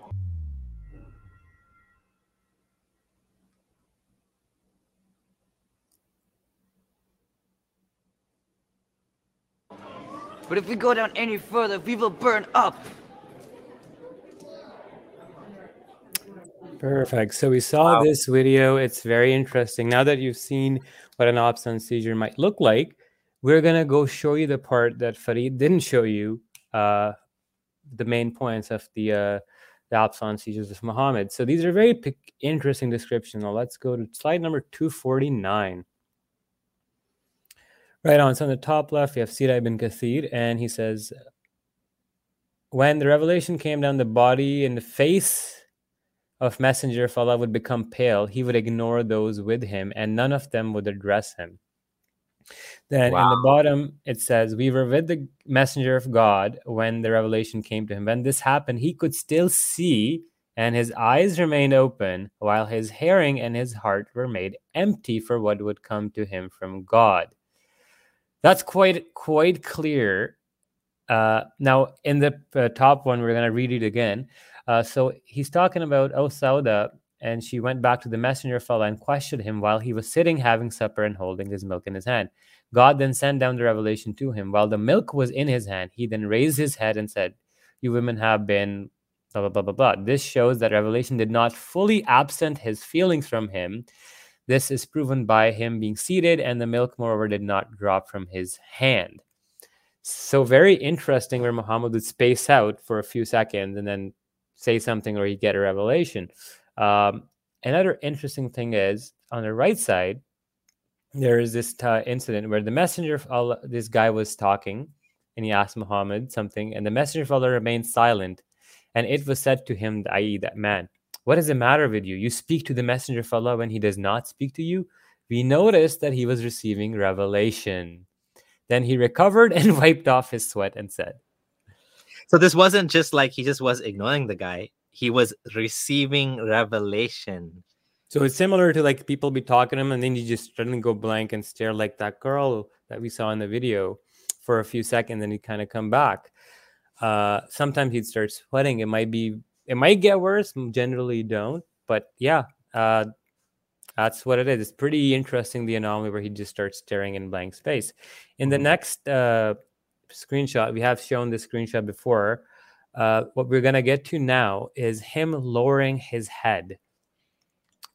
But if we go down any further, we will burn up. Perfect. So we saw Wow. this video. It's very interesting. Now that you've seen what an absence seizure might look like, we're gonna go show you the part that Farid didn't show you, uh, the main points of the uh, the absence seizures of Muhammad. So these are very pic- interesting descriptions. Now let's go to slide number two forty nine. Right on. So on the top left, we have Sira ibn Kathir, and he says, When the revelation came down the body and the face of Messenger of Allah would become pale, he would ignore those with him, and none of them would address him. Then in the bottom, it says, We were with the messenger of God when the revelation came to him. When this happened, he could still see, and his eyes remained open, while his hearing and his heart were made empty for what would come to him from God. That's quite quite clear. Uh, now, in the uh, top one, we're going to read it again. Uh, so he's talking about Oh Sauda, and she went back to the messenger Allah and questioned him while he was sitting having supper and holding his milk in his hand. God then sent down the revelation to him. While the milk was in his hand, he then raised his head and said, You women have been blah, blah, blah, blah, blah. This shows that revelation did not fully absent his feelings from him. This is proven by him being seated, and the milk, moreover, did not drop from his hand. So, very interesting where Muhammad would space out for a few seconds and then say something or he'd get a revelation. Um, another interesting thing is on the right side, there is this uh, incident where the messenger of Allah, this guy was talking and he asked Muhammad something, and the messenger of Allah remained silent. And it was said to him, i.e., that man, what is the matter with you? You speak to the messenger of Allah when he does not speak to you? We noticed that he was receiving revelation. Then he recovered and wiped off his sweat and said, So this wasn't just like he just was ignoring the guy, he was receiving revelation. So it's similar to like people be talking to him and then you just suddenly go blank and stare like that girl that we saw in the video for a few seconds and then he kind of come back. Uh, sometimes he'd start sweating. It might be, it might get worse. Generally don't, but yeah, uh, that's what it is. It's pretty interesting the anomaly where he just starts staring in blank space. In the next uh, screenshot, we have shown this screenshot before. Uh, what we're gonna get to now is him lowering his head.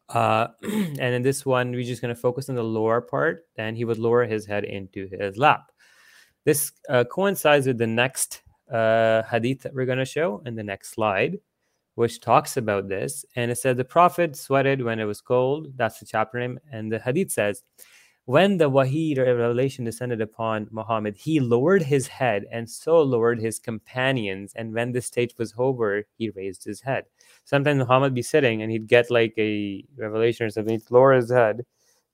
Uh, and in this one, we're just going to focus on the lower part. Then he would lower his head into his lap. This uh, coincides with the next uh, hadith that we're going to show in the next slide, which talks about this. And it says, The Prophet sweated when it was cold. That's the chapter name. And the hadith says, when the Wahi revelation descended upon Muhammad, he lowered his head and so lowered his companions. And when the state was over, he raised his head. Sometimes Muhammad be sitting and he'd get like a revelation or something, he'd lower his head,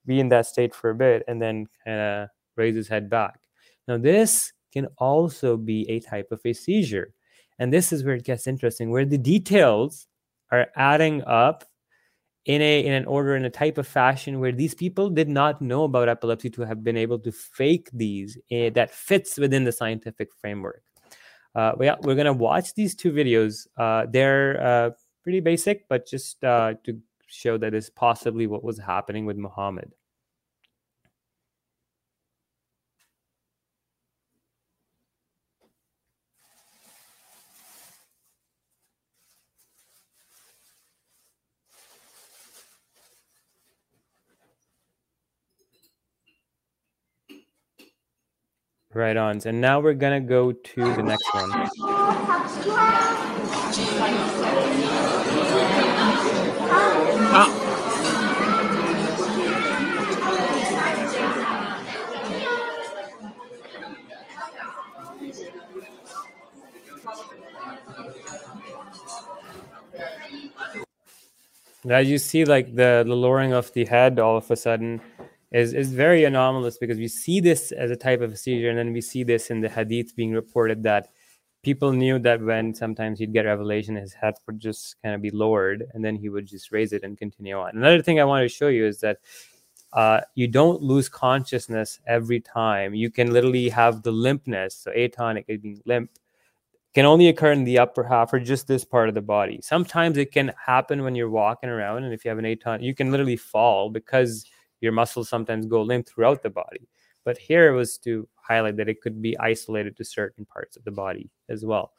be in that state for a bit, and then kind of raise his head back. Now, this can also be a type of a seizure. And this is where it gets interesting, where the details are adding up in a in an order in a type of fashion where these people did not know about epilepsy to have been able to fake these uh, that fits within the scientific framework. Uh, we, we're going to watch these two videos. Uh, they're uh, pretty basic but just uh, to show that is possibly what was happening with muhammad Right on. And now we're gonna go to the next one. Ah. Now you see like the, the lowering of the head all of a sudden is, is very anomalous because we see this as a type of seizure, and then we see this in the hadith being reported that people knew that when sometimes he'd get revelation, his head would just kind of be lowered, and then he would just raise it and continue on. Another thing I want to show you is that uh, you don't lose consciousness every time. You can literally have the limpness, so atonic being limp, can only occur in the upper half or just this part of the body. Sometimes it can happen when you're walking around, and if you have an atonic, you can literally fall because your muscles sometimes go limp throughout the body. But here it was to highlight that it could be isolated to certain parts of the body as well.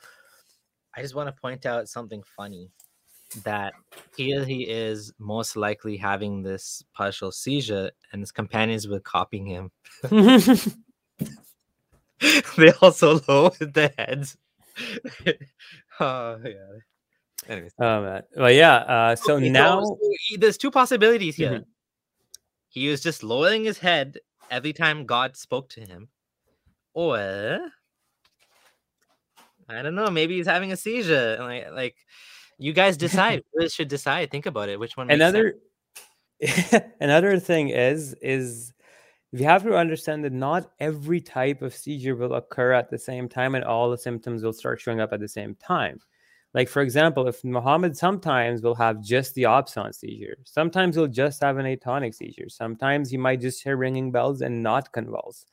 I just want to point out something funny that here he is most likely having this partial seizure and his companions were copying him. they also lowered their heads. oh yeah. Anyways. Oh man. Well yeah, uh, so okay, now so there's two possibilities here. Mhm. He was just lowering his head every time God spoke to him. Or I don't know, maybe he's having a seizure. Like like You guys decide. you should decide. Think about it. Which one? Another another thing is is you have to understand that not every type of seizure will occur at the same time and all the symptoms will start showing up at the same time like for example if muhammad sometimes will have just the absence seizure sometimes he'll just have an atonic seizure sometimes he might just hear ringing bells and not convulse.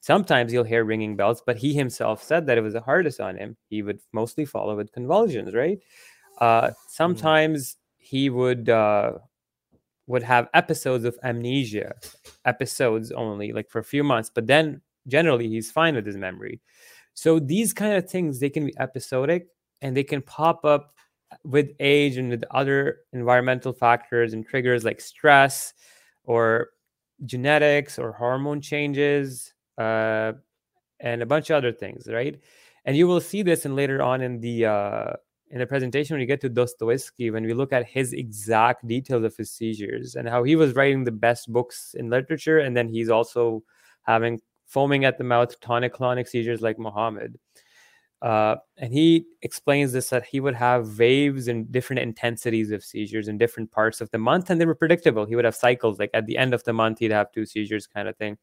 Sometimes he'll hear ringing bells but he himself said that it was the hardest on him. He would mostly follow with convulsions right? Uh, sometimes he would uh, would have episodes of amnesia, episodes only, like for a few months, but then generally he's fine with his memory. So these kind of things they can be episodic and they can pop up with age and with other environmental factors and triggers like stress or genetics or hormone changes uh, and a bunch of other things, right? And you will see this in later on in the uh, in the presentation when you get to Dostoevsky, when we look at his exact details of his seizures and how he was writing the best books in literature, and then he's also having foaming at the mouth tonic clonic seizures like Muhammad. Uh, and he explains this that he would have waves and different intensities of seizures in different parts of the month, and they were predictable. He would have cycles, like at the end of the month, he'd have two seizures, kind of thing.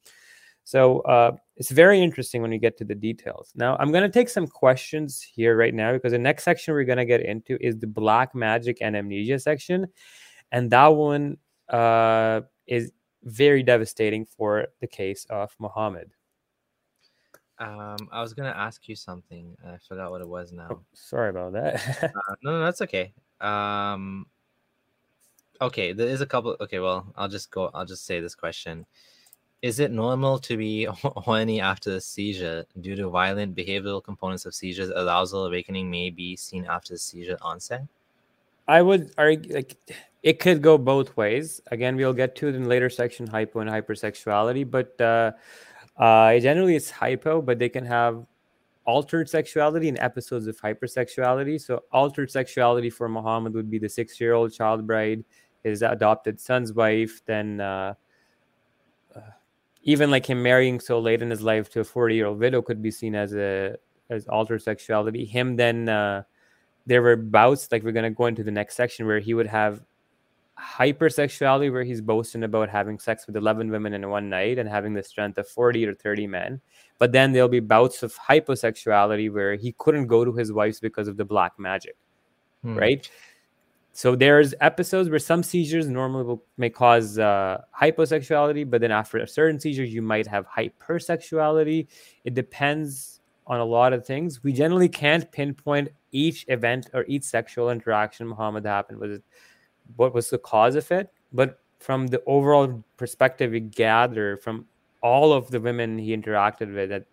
So uh, it's very interesting when you get to the details. Now, I'm going to take some questions here right now because the next section we're going to get into is the black magic and amnesia section. And that one uh, is very devastating for the case of Muhammad. Um, I was gonna ask you something. I forgot what it was now. Oh, sorry about that. uh, no, no, that's okay. Um, okay, there is a couple. Okay, well, I'll just go. I'll just say this question. Is it normal to be horny after a seizure due to violent behavioral components of seizures? Arousal awakening may be seen after the seizure onset. I would argue like it could go both ways. Again, we'll get to it in later section hypo and hypersexuality, but uh, uh, generally it's hypo, but they can have altered sexuality and episodes of hypersexuality. So altered sexuality for Muhammad would be the six-year-old child bride, his adopted son's wife, then. Uh, even like him marrying so late in his life to a 40 year old widow could be seen as a as altered sexuality him then uh, there were bouts like we're going to go into the next section where he would have hypersexuality where he's boasting about having sex with 11 women in one night and having the strength of 40 or 30 men but then there'll be bouts of hyposexuality where he couldn't go to his wife's because of the black magic hmm. right so there's episodes where some seizures normally will, may cause uh, hyposexuality, but then after a certain seizure, you might have hypersexuality. It depends on a lot of things. We generally can't pinpoint each event or each sexual interaction Muhammad happened was what was the cause of it, but from the overall perspective we gather from all of the women he interacted with at,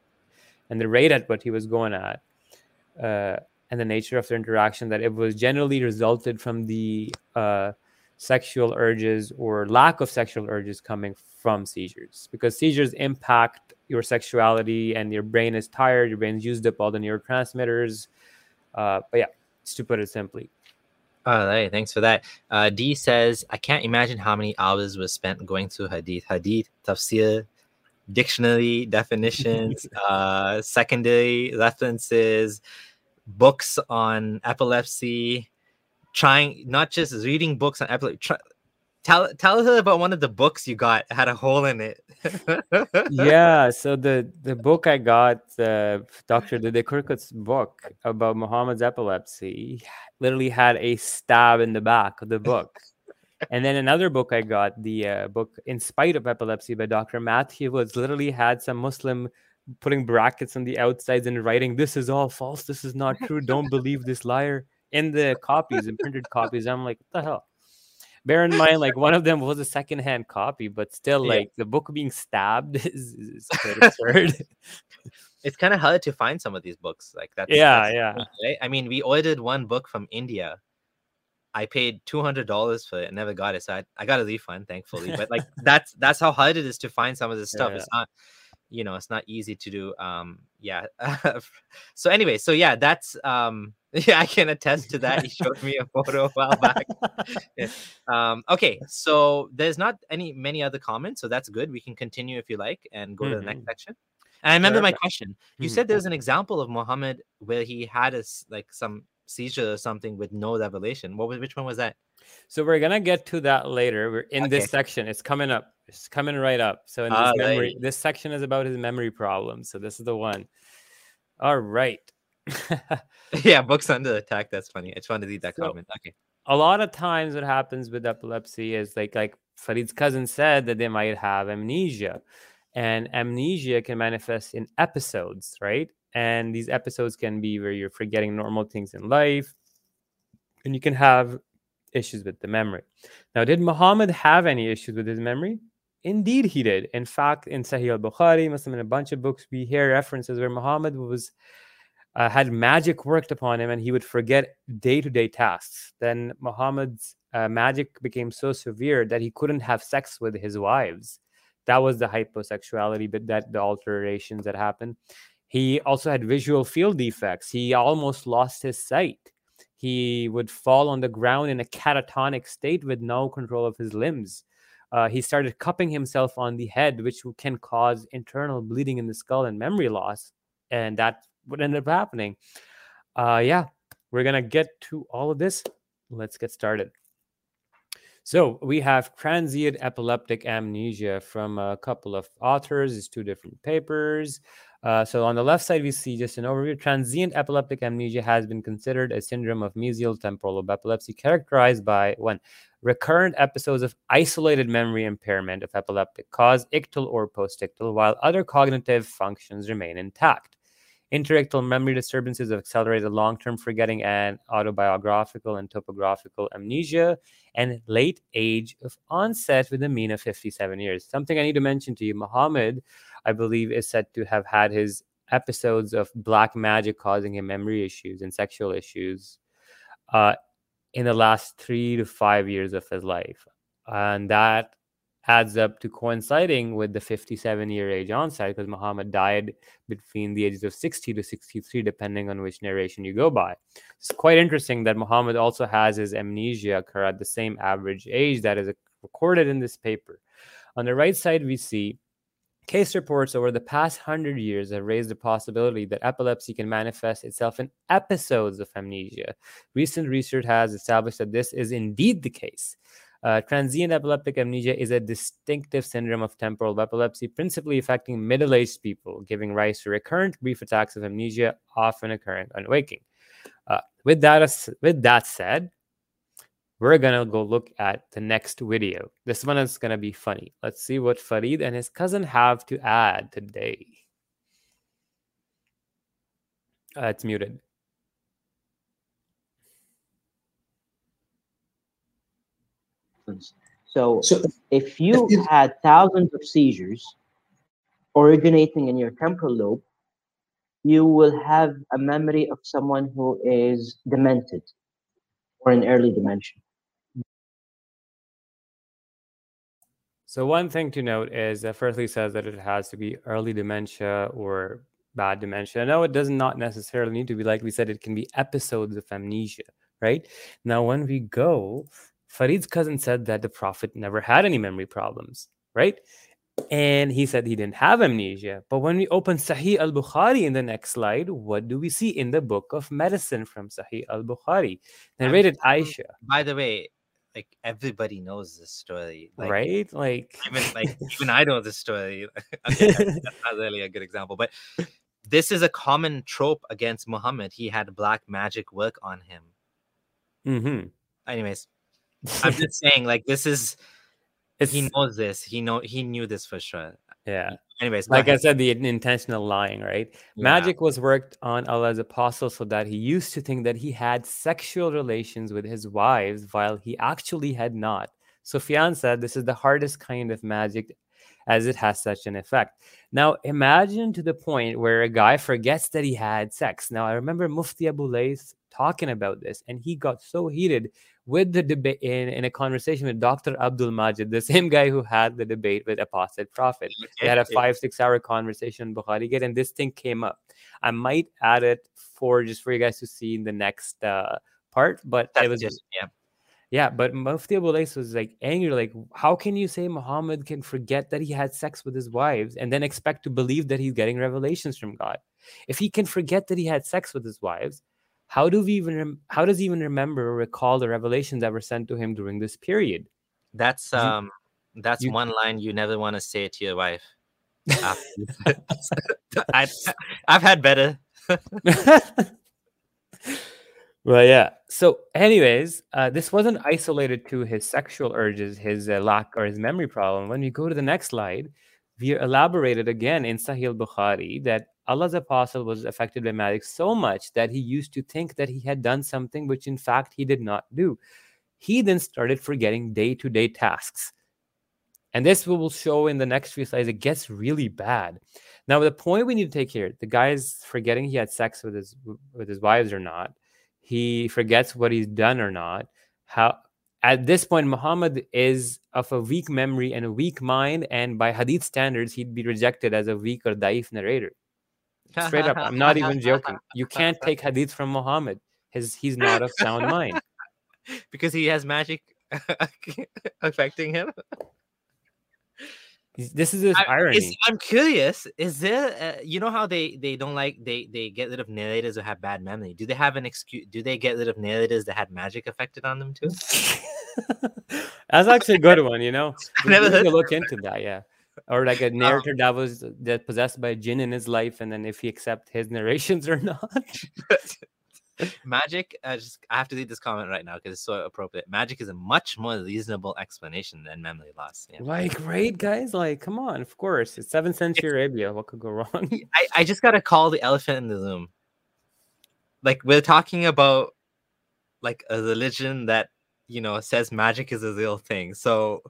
and the rate at what he was going at. Uh, and the nature of the interaction that it was generally resulted from the uh, sexual urges or lack of sexual urges coming from seizures because seizures impact your sexuality and your brain is tired your brain's used up all the neurotransmitters uh, but yeah to put it simply all right thanks for that uh, d says i can't imagine how many hours was spent going through hadith hadith tafsir dictionary definitions uh, secondary references books on epilepsy, trying not just reading books on epilepsy. Try, tell tell her about one of the books you got had a hole in it. yeah, so the the book I got, uh, Doctor the Kurkut's book about Muhammad's epilepsy, literally had a stab in the back of the book. and then another book I got, the uh, book In Spite of Epilepsy by Dr. Matthew, was literally had some Muslim putting brackets on the outsides and writing this is all false this is not true don't believe this liar in the copies and printed copies i'm like what the hell bear in mind like one of them was a secondhand copy but still yeah. like the book being stabbed is, is quite absurd it's kind of hard to find some of these books like that yeah that's yeah right? i mean we ordered one book from india i paid $200 for it and never got it so i, I got a refund thankfully but like that's that's how hard it is to find some of this stuff yeah. it's not you know it's not easy to do um yeah so anyway so yeah that's um yeah i can attest to that he showed me a photo a while back yeah. um okay so there's not any many other comments so that's good we can continue if you like and go mm-hmm. to the next mm-hmm. section and i remember my question you mm-hmm. said there's an example of muhammad where he had a like some seizure or something with no revelation. What was which one was that? So we're gonna get to that later. We're in Okay. this section. It's coming up. It's coming right up. So in this memory, Alright. this section is about his memory problems. So this is the one. All right. Yeah, books under attack. That's funny. I just wanted to read that So- comment. Okay. a lot of times what happens with epilepsy is like like Farid's cousin said that they might have amnesia and amnesia can manifest in episodes right and these episodes can be where you're forgetting normal things in life and you can have issues with the memory now did muhammad have any issues with his memory indeed he did in fact in sahih al-bukhari muslim in a bunch of books we hear references where muhammad was uh, had magic worked upon him and he would forget day-to-day tasks then muhammad's uh, magic became so severe that he couldn't have sex with his wives. That was the hyposexuality but that the alterations that happened. He also had visual field defects. He almost lost his sight. He would fall on the ground in a catatonic state with no control of his limbs. Uh, he started cupping himself on the head which can cause internal bleeding in the skull and memory loss and that what ended up happening. Uh, yeah, we're gonna get to all of this. Let's get started. So we have transient epileptic amnesia from a couple of authors. It's two different papers. Uh, so on the left side, we see just an overview. Transient epileptic amnesia has been considered a syndrome of mesial temporal lobe epilepsy characterized by one recurrent episodes of isolated memory impairment of epileptic cause, ictal or postictal, while other cognitive functions remain intact interictal memory disturbances of accelerated long-term forgetting and autobiographical and topographical amnesia and late age of onset with a mean of 57 years. Something i need to mention to you muhammad i believe is said to have had his episodes of black magic causing him memory issues and sexual issues uh, in the last three to five years of his life. And that adds up to coinciding with the 57 year age onset because Muhammad died between the ages of 60 to 63, depending on which narration you go by. It's quite interesting that Muhammad also has his amnesia occur at the same average age that is recorded in this paper. On the right side, we see case reports over the past 100 years have raised the possibility that epilepsy can manifest itself in episodes of amnesia. Recent research has established that this is indeed the case. Uh, transient epileptic amnesia is a distinctive syndrome of temporal epilepsy, principally affecting middle aged people, giving rise to recurrent brief attacks of amnesia, often occurring on waking. Uh, with, that, with that said, we're going to go look at the next video. This one is going to be funny. Let's see what Farid and his cousin have to add today. Uh, it's muted. So, So if you you- had thousands of seizures originating in your temporal lobe, you will have a memory of someone who is demented or in early dementia. So one thing to note is that firstly says that it has to be early dementia or bad dementia. No, it does not necessarily need to be like we said, it can be episodes of amnesia, right? Now, when we go, Farid's cousin said that the Prophet never had any memory problems, right? And he said he didn't have amnesia. But when we open Sahih al Bukhari in the next slide, what do we see in the book of medicine from Sahih al Bukhari? Narrated Aisha, By the way, like everybody knows this story, like, right? Like, Even like even I know this story. okay, that's that's not really a good example, but this is a common trope against Muhammad. He had black magic work on him. Mm-hmm. Anyways, I'm just saying, like this is It's, he knows this. He know he knew this for sure. yeah. Anyways, like I said, the intentional lying, right? Yeah. Magic was worked on Allah's apostle so that he used to think that he had sexual relations with his wives while he actually had not. Sufyan said this is the hardest kind of magic as it has such an effect. Now, imagine to the point where a guy forgets that he had sex. Now, I remember Mufti Abu Layth talking about this, and he got so heated with the debate in, in a conversation with Dr. Abdul Majid, the same guy who had the debate with Apostate Prophet. They had a five, six hour conversation in Bukhari Gate, and this thing came up. I might add it for just for you guys to see in the next uh, part, but That's it was just yeah. yeah, but Mufti Abu Layth was like angry, like, how can you say Muhammad can forget that he had sex with his wives and then expect to believe that he's getting revelations from God? If he can forget that he had sex with his wives, how do we even how does he even remember or recall the revelations that were sent to him during this period? That's You- um that's you- one line you never want to say to your wife. I, I've had better. well, yeah. So, anyways, uh, this wasn't isolated to his sexual urges, his uh, lack or his memory problem. When we go to the next slide, we elaborated again in Sahih Bukhari that Allah's apostle was affected by magic so much that he used to think that he had done something which, in fact, he did not do. He then started forgetting day to day tasks. And this we will show in the next few slides. It gets really bad. Now, the point we need to take here: the guy is forgetting he had sex with his with his wives or not. He forgets what he's done or not. How at this point, Muhammad is of a weak memory and a weak mind, and by Hadith standards, he'd be rejected as a weak or daif narrator. Straight up, I'm not even joking. You can't take Hadith from Muhammad. His he's not of sound mind. because he has magic affecting him. This is his I, irony. I'm curious. Is there, uh, you know, how they they don't like they they get rid of narrators who have bad memory? Do they have an excuse? Do they get rid of narrators that had magic affected on them too? That's actually a good one, you know. I never heard look into that, yeah. Or like a Um, narrator that was that possessed by a jinn in his life, and then if he accept his narrations or not. magic. I just I have to read this comment right now because it's so appropriate. Magic is a much more reasonable explanation than memory loss. Yeah. Like, right, guys? Like, come on, of course. It's seventh century Arabia. What could go wrong? I, I just gotta call the elephant in the room. Like we're talking about like a religion that you know says magic is a real thing. So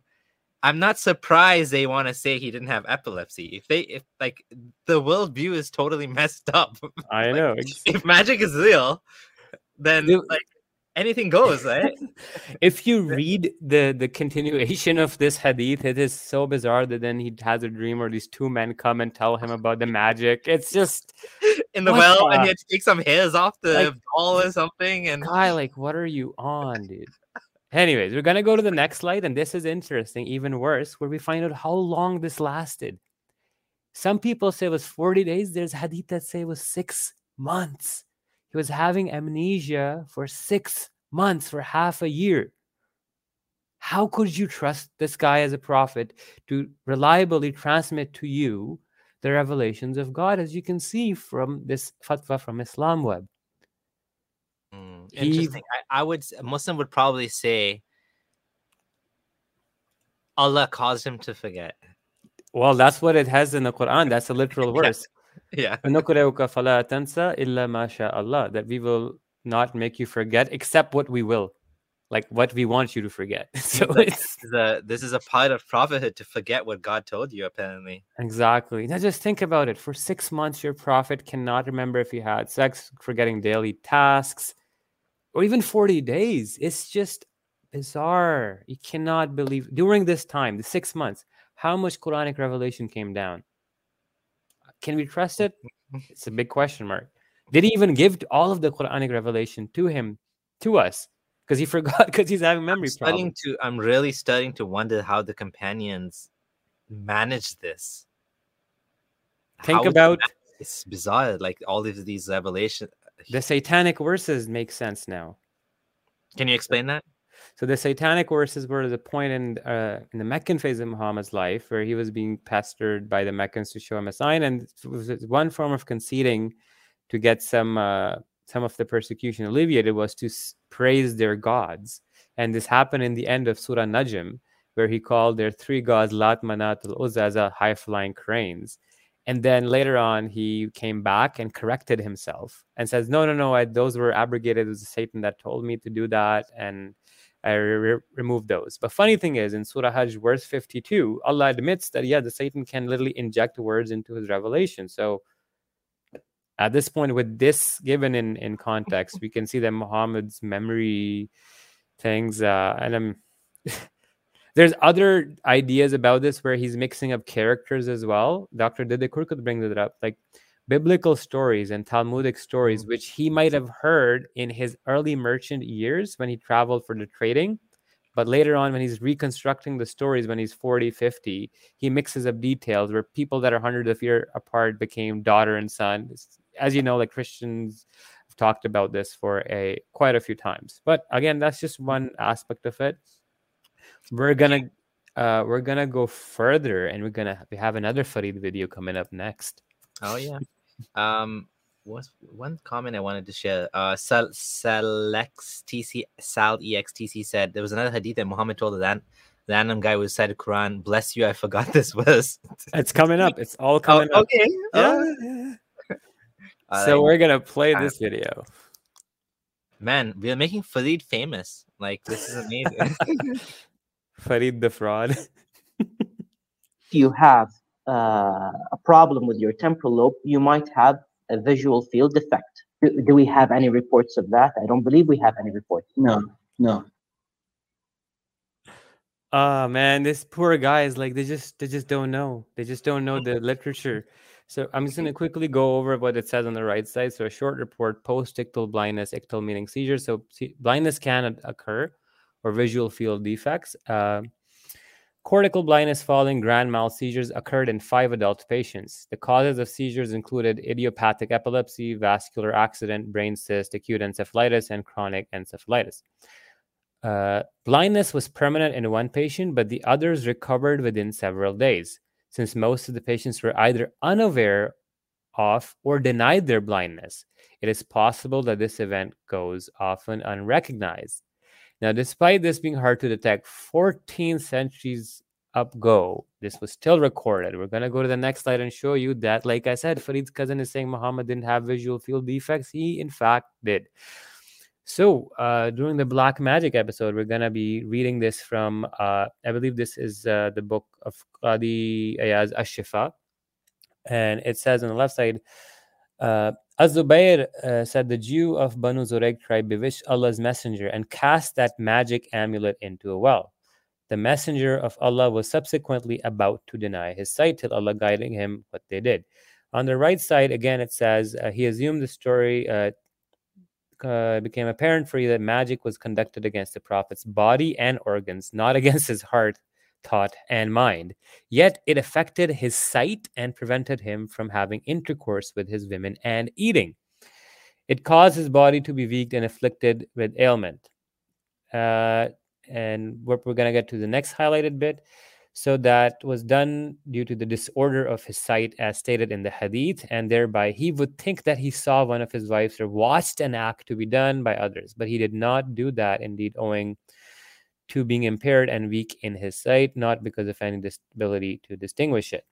I'm not surprised they want to say he didn't have epilepsy. If they if like the worldview is totally messed up. I know. ex- if magic is real, then Dude. like anything goes, right? if you read the the continuation of this hadith, it is so bizarre that then he has a dream where these two men come and tell him about the magic. It's just In the What well, and he had to take some hairs off the Like- doll or something, and guy, like, what are you on, dude? Anyways, we're gonna go to the next slide, and this is interesting, even worse, where we find out how long this lasted. Some people say it was 40 days. There's hadith that say it was six months. He was having amnesia for six months, for half a year. How could you trust this guy as a prophet to reliably transmit to you the revelations of God, as you can see from this fatwa from Islam Web? Mm, interesting. He, I, I would a Muslim would probably say Allah caused him to forget. Well, that's what it has in the Quran. That's a literal verse. yeah. yeah. That we will not make you forget except what we will, like what we want you to forget. so it's the this is a part of prophethood to forget what God told you, apparently. Exactly. Now just think about it. For six months, your prophet cannot remember if he had sex, forgetting daily tasks, or even 40 days. It's just bizarre. You cannot believe during this time, the six months, how much Quranic revelation came down. Can we trust it? It's a big question mark. Did he even give all of the Quranic revelation to him, to us? Because he forgot because he's having memory I'm problems. to. I'm really starting to wonder how the companions managed this. Think How about it's bizarre. Like all of these revelations. The satanic verses make sense now. Can you explain that? So the satanic verses were the point in uh, in the Meccan phase of Muhammad's life where he was being pestered by the Meccans to show him a sign, and it was one form of conceding to get some uh, some of the persecution alleviated was to s- praise their gods, and this happened in the end of Surah Najm, where he called their three gods Lat, Manat, and Uzza as high flying cranes. And then later on, he came back and corrected himself and says, "No, no, no, I, those were abrogated. It was Satan that told me to do that, and I re- re- removed those." But funny thing is, in Surah Hajj, verse fifty-two, Allah admits that yeah, the Satan can literally inject words into his revelation. So at this point, with this given in in context, we can see that Muhammad's memory things, uh, and um, there's other ideas about this where he's mixing up characters as well. Dr. Dede could bring that up, like biblical stories and Talmudic stories, mm. which he might have heard in his early merchant years when he traveled for the trading. But later on, when he's reconstructing the stories when he's 40, 50, he mixes up details where people that are hundreds of years apart became daughter and son. As you know, like Christians, have talked about this for a quite a few times. But again, that's just one aspect of it. We're gonna uh, we're gonna go further, and we're gonna we have another Farid video coming up next. Oh yeah. Um, what's one comment I wanted to share? Uh, Sal Salex TC Sal EXTC said there was another hadith that Muhammad told the ran- random guy who said Quran. Bless you, I forgot this verse. It's coming up. It's all Oh, coming up. okay. Yeah, Oh. yeah. I So we're gonna play this video. man, we are making Farid famous. Like this is amazing. Farid the fraud. if you have uh, a problem with your temporal lobe, you might have a visual field defect. Do, do we have any reports of that? I don't believe we have any reports. No, no. Ah man, this poor guy is like they just they just don't know. They just don't know the literature. So I'm just gonna quickly go over what it says on the right side. So a short report: post-ictal blindness, ictal meaning seizure. So see, blindness can occur, or visual field defects. Uh, cortical blindness following grand mal seizures occurred in five adult patients. The causes of seizures included idiopathic epilepsy, vascular accident, brain cyst, acute encephalitis, and chronic encephalitis. Uh, blindness was permanent in one patient, but the others recovered within several days, since most of the patients were either unaware of or denied their blindness. It is possible that this event goes often unrecognized. Now, despite this being hard to detect 14 centuries ago, this was still recorded. We're going to go to the next slide and show you that, like I said, Farid's cousin is saying Muhammad didn't have visual field defects. He, in fact, did. So, uh, during the Black Magic episode, we're going to be reading this from, uh, I believe this is uh, the book of Qadi Ayaz Ashifa. And it says on the left side, uh, Az-Zubayr uh, said the Jew of Banu Zurayq tribe bewitched Allah's messenger and cast that magic amulet into a well. The messenger of Allah was subsequently about to deny his sight till Allah guiding him what they did. On the right side, again, it says uh, he assumed the story uh, uh, became apparent for you that magic was conducted against the prophet's body and organs, not against his heart, thought, and mind. Yet it affected his sight and prevented him from having intercourse with his women and eating. It caused his body to be weak and afflicted with ailment. Uh, and we're going to get to the next highlighted bit. So that was done due to the disorder of his sight, as stated in the hadith, and thereby he would think that he saw one of his wives or watched an act to be done by others, but he did not do that, indeed, owing to being impaired and weak in his sight, not because of any disability to distinguish it.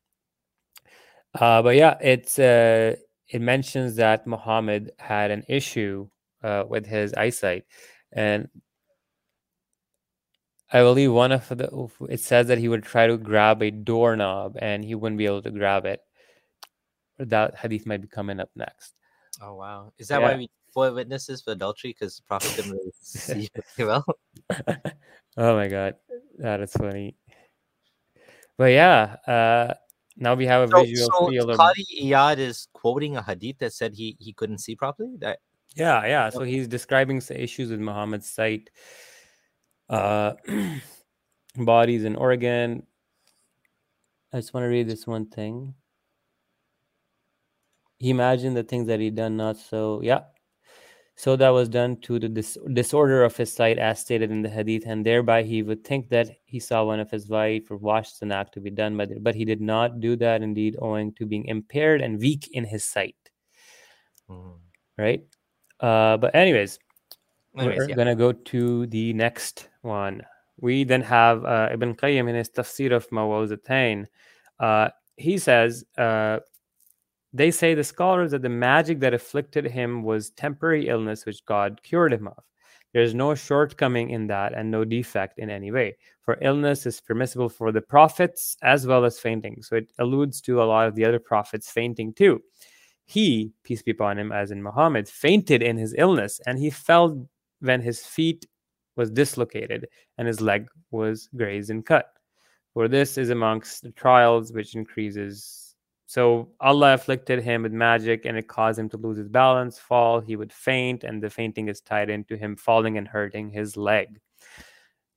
Uh, but yeah, it's uh, it mentions that Muhammad had an issue uh, with his eyesight, and I believe one of the it says that he would try to grab a doorknob and he wouldn't be able to grab it. That hadith might be coming up next. Oh wow! Is that Yeah. why we four witnesses for adultery? Because the Prophet didn't really see very well. oh my god, that is funny. But yeah, uh, now we have a So, visual so feel of Qadi Iyad is quoting a hadith that said he he couldn't see properly. That Yeah, yeah. So he's describing s- issues with Muhammad's sight, uh, bodies in Oregon. I just want to read this one thing. He imagined the things that he done not so. Yeah. So that was done to the dis- disorder of his sight, as stated in the hadith, and thereby he would think that he saw one of his wife or watched an act to be done, but but he did not do that. Indeed, owing to being impaired and weak in his sight. Right. Uh, but anyways, Anyways, we're yeah. gonna go to the next one. We then have uh, Ibn Qayyim in his Tafsir of Mu'awwidhatayn. Uh, he says, uh, they say the scholars that the magic that afflicted him was temporary illness which God cured him of. There is no shortcoming in that and no defect in any way. For illness is permissible for the prophets as well as fainting. So it alludes to a lot of the other prophets fainting too. He, peace be upon him, as in Muhammad, fainted in his illness and he fell when his feet was dislocated and his leg was grazed and cut. For this is amongst the trials which increases. So Allah afflicted him with magic and it caused him to lose his balance, fall, he would faint, and the fainting is tied into him falling and hurting his leg.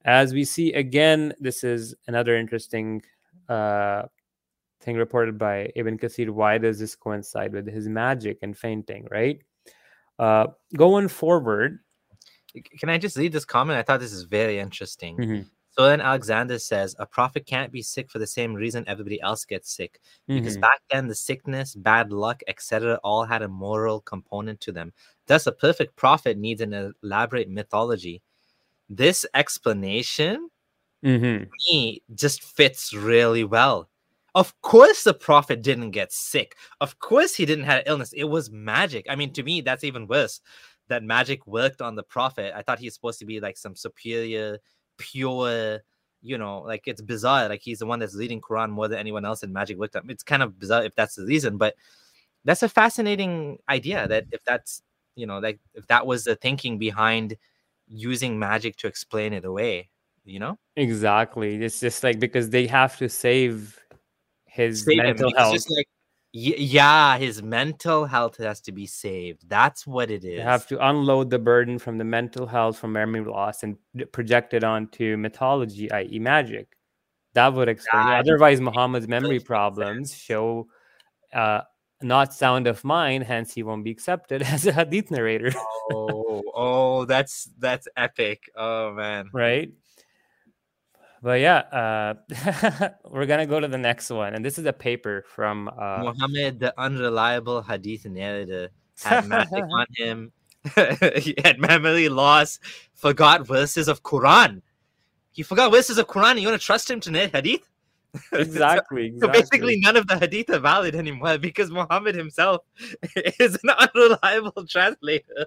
As we see again, this is another interesting uh, thing reported by Ibn Kathir. Why does this coincide with his magic and fainting, right? Uh, going forward, Can I just read this comment? I thought this is very interesting. Mhm. So then Alexander says a prophet can't be sick for the same reason everybody else gets sick. Because Mhm. back then the sickness, bad luck, etc., all had a moral component to them. Thus, a perfect prophet needs an elaborate mythology. This explanation Mhm. me just fits really well. Of course, the prophet didn't get sick. Of course, he didn't have illness. It was magic. I mean, to me, that's even worse. That magic worked on the prophet. I thought he's supposed to be like some superior, pure, you know, like it's bizarre. Like he's the one that's leading Quran more than anyone else, in magic on. It's kind of bizarre if that's the reason, but that's a fascinating idea. That if that's you know, like if that was the thinking behind using magic to explain it away, you know. Exactly. It's just like because they have to save his save mental health. like, yeah, his mental health has to be saved. That's what it is. You have to unload the burden from the mental health from memory loss and project it onto mythology, i.e., magic. That would explain. That Otherwise, Muhammad's memory problems show uh, not sound of mind, hence he won't be accepted as a hadith narrator, oh, oh, that's that's epic. Oh man. right? But yeah, uh, we're gonna go to the next one, and this is a paper from uh, Muhammad, the unreliable hadith narrator, had magic on him. he had memory loss, forgot verses of Quran. He forgot verses of Quran. You want to trust him to narrate hadith? exactly, So exactly. basically, none of the hadith are valid anymore because Muhammad himself is an unreliable translator,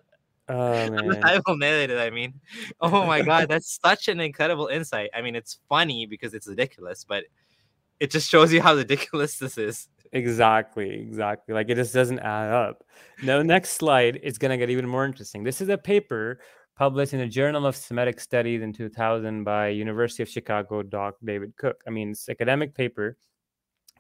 Oh man. unreliable narrator. I mean, oh my god, that's such an incredible insight. I mean, it's funny because it's ridiculous, but it just shows you how ridiculous this is. Exactly, exactly. Like it just doesn't add up. Now, next slide is going to get even more interesting. This is a paper published in the Journal of Semitic Studies in 2000 by University of Chicago doc David Cook. I mean, it's academic paper.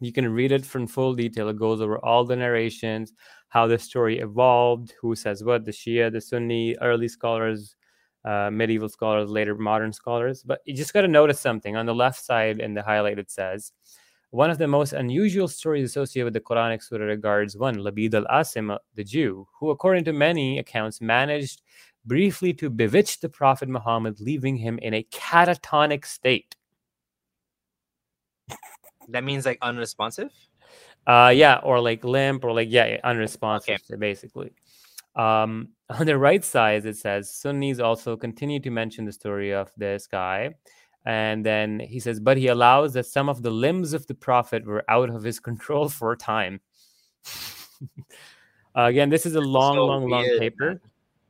You can read it from full detail. It goes over all the narrations, how the story evolved, who says what, the Shia, the Sunni, early scholars, uh, medieval scholars, later modern scholars. But you just got to notice something. On the left side in the highlight, it says, one of the most unusual stories associated with the Quranic surah regards one, Labid al Asim, the Jew, who, according to many accounts, managed briefly to bewitch the Prophet Muhammad, leaving him in a catatonic state. That means like unresponsive. Uh, yeah, or like limp, or like yeah, unresponsive, so basically. Um, on the right side, it says Sunnis also continue to mention the story of this guy, and then he says, but he allows that some of the limbs of the prophet were out of his control for a time. Uh, again, this is a long, so long, long paper.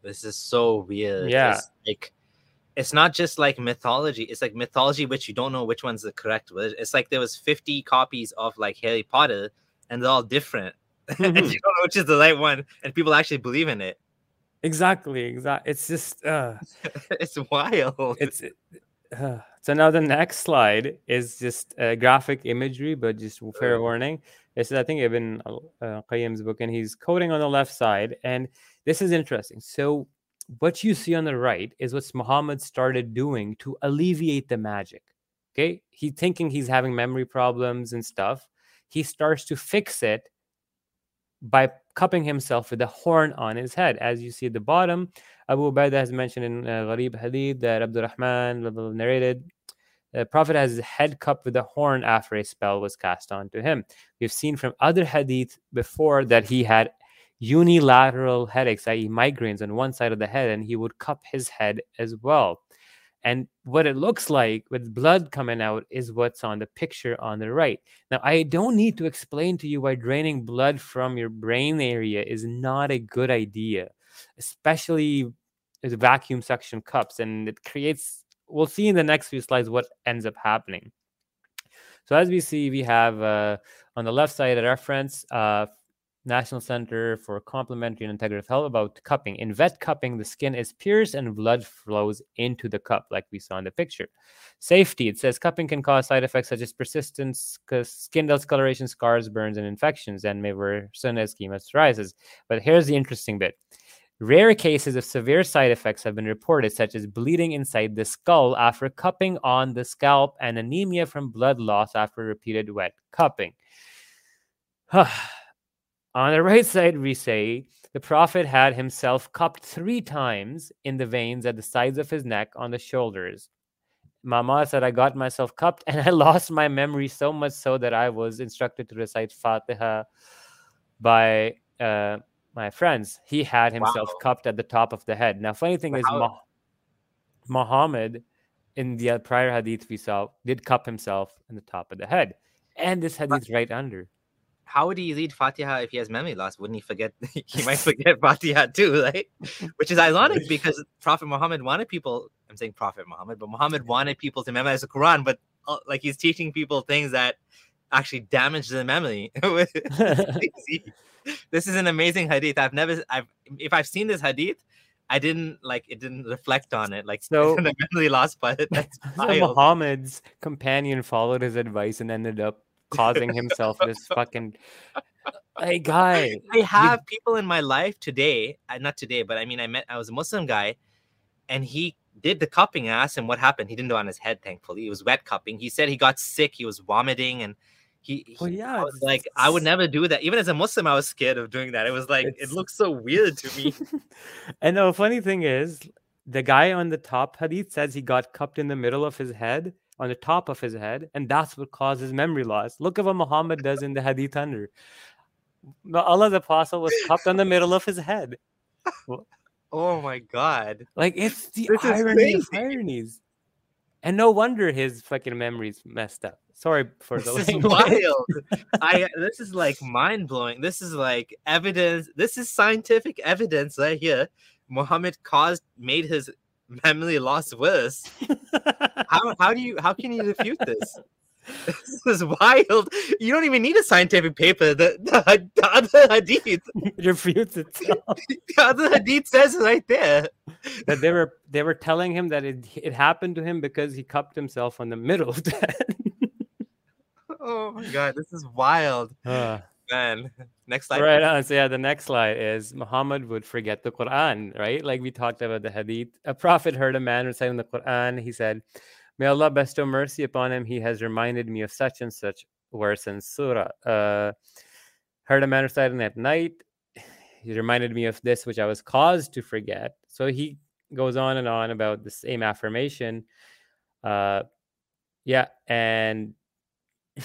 This is so weird. Yeah. It's like it's not just like mythology. It's like mythology which you don't know which one's the correct word. It's like there was 50 copies of like Harry Potter and they're all different. and you don't know which is the right one, and people actually believe in it. Exactly, exactly. It's just uh, it's wild. it's uh, so now the next slide is just uh, graphic imagery, but just fair Oh. warning. This is I think Ibn Al- uh, Qayyim's book, and he's coding on the left side, and this is interesting. So what you see on the right is what Muhammad started doing to alleviate the magic. Okay, he thinking he's having memory problems and stuff. He starts to fix it by cupping himself with a horn on his head. As you see at the bottom, Abu Ubaidah has mentioned in uh, Gharib Hadith that Abdurrahman narrated the Prophet has his head cupped with a horn after a spell was cast onto him. We've seen from other hadith before that he had unilateral headaches, i.e., migraines on one side of the head, and he would cup his head as well. And what it looks like with blood coming out is what's on the picture on the right. Now, I don't need to explain to you why draining blood from your brain area is not a good idea, especially with vacuum suction cups. And it creates, we'll see in the next few slides what ends up happening. So, as we see, we have uh, on the left side a reference uh, National Center for Complementary and Integrative Health about cupping. In wet cupping, the skin is pierced and blood flows into the cup, like we saw in the picture. Safety it says cupping can cause side effects such as persistent skin discoloration, scars, burns, and infections, and may worsen as psoriasis. But here's the interesting bit. Rare cases of severe side effects have been reported, such as bleeding inside the skull after cupping on the scalp and anemia from blood loss after repeated wet cupping. On the right side, we say The Prophet had himself cupped three times in the veins at the sides of his neck on the shoulders. Ma'mar said, I got myself cupped and I lost my memory so much so that I was instructed to recite Fatiha by uh, my friends. He had himself Wow. cupped at the top of the head. Now, funny thing But is, Mah- Muhammad in the prior hadith we saw did cup himself in the top of the head. And this hadith right under. How would he read Fatiha if he has memory loss? Wouldn't he forget? he might forget Fatiha too, right? Which is ironic because Prophet Muhammad wanted people. I'm saying Prophet Muhammad, but Muhammad wanted people to memorize the Quran, but uh, like he's teaching people things that actually damage the memory. This is an amazing hadith. I've never, I've, if I've seen this hadith, I didn't like it. Didn't reflect on it. Like So- the memory loss part. That's So. Muhammad's companion followed his advice and ended up causing himself this fucking. Hey, guy. I have people in my life today, uh, not today, but I mean, I met, I was a Muslim guy, and he did the cupping. I asked him what happened. He didn't do it on his head, thankfully. It was wet cupping. He said he got sick. He was vomiting, and he, he Well, yeah, I was like, I would never do that. Even as a Muslim, I was scared of doing that. It was like, It's- it looks so weird to me. And the funny thing is, the guy on the top hadith says he got cupped in the middle of his head, on the top of his head, and that's what causes memory loss. Look at what Muhammad does in the hadith under. The Allah's apostle was cupped on the middle of his head. oh my god! Like it's the This is irony of ironies. And no wonder his fucking memory's messed up. Sorry for the This is wild. I this is like mind blowing. This is like evidence. This is scientific evidence right here. Muhammad caused made his memory loss worse. how how do you how can you refute this? This is wild. You don't even need a scientific paper. The the, the other hadith, It refutes itself. the other hadith says it right there. that they were they were telling him that it, it happened to him because he cupped himself on the middle of the. Oh my god, this is wild, Ah. Man. Next slide. right on. So yeah, the next slide is Muhammad would forget the Quran, right? Like we talked about the hadith. A prophet heard a man reciting the Quran. He said, May Allah bestow mercy upon him. He has reminded me of such and such verse and surah. Uh, heard a man reciting at night. He reminded me of this, which I was caused to forget. So he goes on and on about the same affirmation. Uh, yeah, and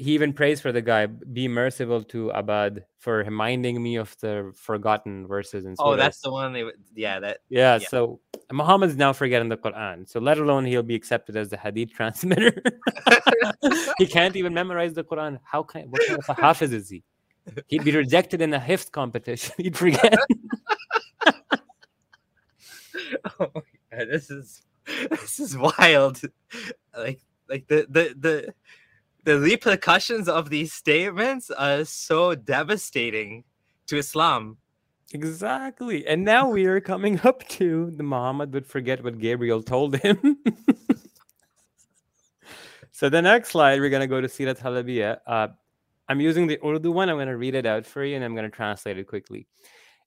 he even prays for the guy, be merciful to Abbad for reminding me of the forgotten verses and Oh, that's the one they. would- Yeah, that. Yeah, Yeah. so Muhammad's now forgetting the Quran. So let alone he'll be accepted as the hadith transmitter. he can't even memorize the Quran. How can what kind of a hafiz is he? He'd be rejected in a hifz competition. He'd forget. oh my god, this is this is wild. Like like the the the the repercussions of these statements are so devastating to Islam. exactly. And now we are coming up to the Muhammad would forget what Gabriel told him. so the next slide, we're gonna go to Sirat Halabiya. Uh, I'm using the Urdu one. I'm going to read it out for you and I'm going to translate it quickly.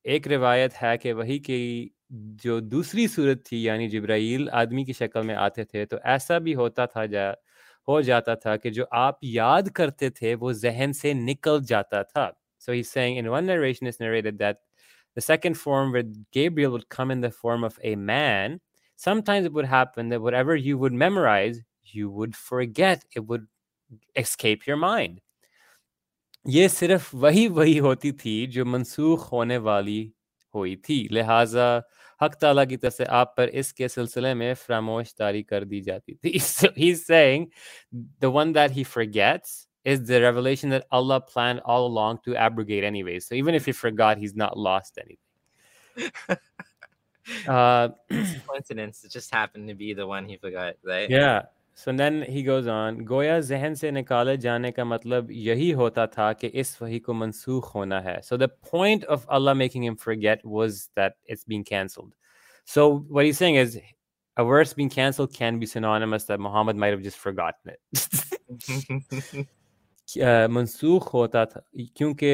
एक रिवायत है कि वही की जो दूसरी सूरत थी यानी जिब्राइल आदमी की शक्ल में आते थे तो ऐसा भी होता था जा हो जाता था कि जो आप याद करते थे वो जहन से निकल जाता था so he's saying in one narration it's narrated that the second form where Gabriel would come in the form of a man sometimes it would happen that whatever you would memorize you would forget it would escape your mind ये सिर्फ वही वही होती थी जो मनसूख होने वाली हुई थी लिहाजा हक ताला की तरफ से आप पर इसके सिलसिले में फरामोशदारी कर दी जाती थी so he's saying the one that he forgets is the revelation that Allah planned all along to abrogate anyway so even if he forgot he's not lost anything uh, It's a coincidence. It just happened to be the one he forgot, right? yeah So then he goes on गोया जहन से निकाले जाने का मतलब यही होता था कि इस वही को मंसूख होना है so the point of Allah making him forget was that it's being cancelled so what he's saying is a verse being cancelled can be synonymous that Muhammad might have just forgotten it अ, मंसूख होता था क्योंकि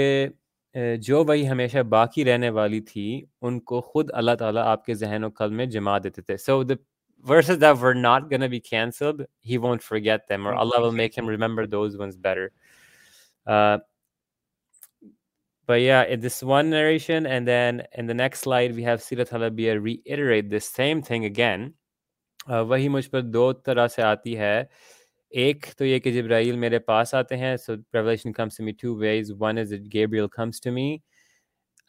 अ, जो वही हमेशा बाकी रहने वाली थी उनको खुद अल्लाह ताला आपके जहन कल में जमा देते थे so the verses that were not going to be cancelled he won't forget them or Allah will make him remember those ones better uh, but yeah, in this one narration, and then in the next slide, we have Sirat Halabiya reiterate the same thing again. Uh, वही मुझ पर दो तरह से आती है एक तो ये कि जिब्राइल मेरे पास आते हैं so revelation comes to me two ways one is that Gabriel comes to me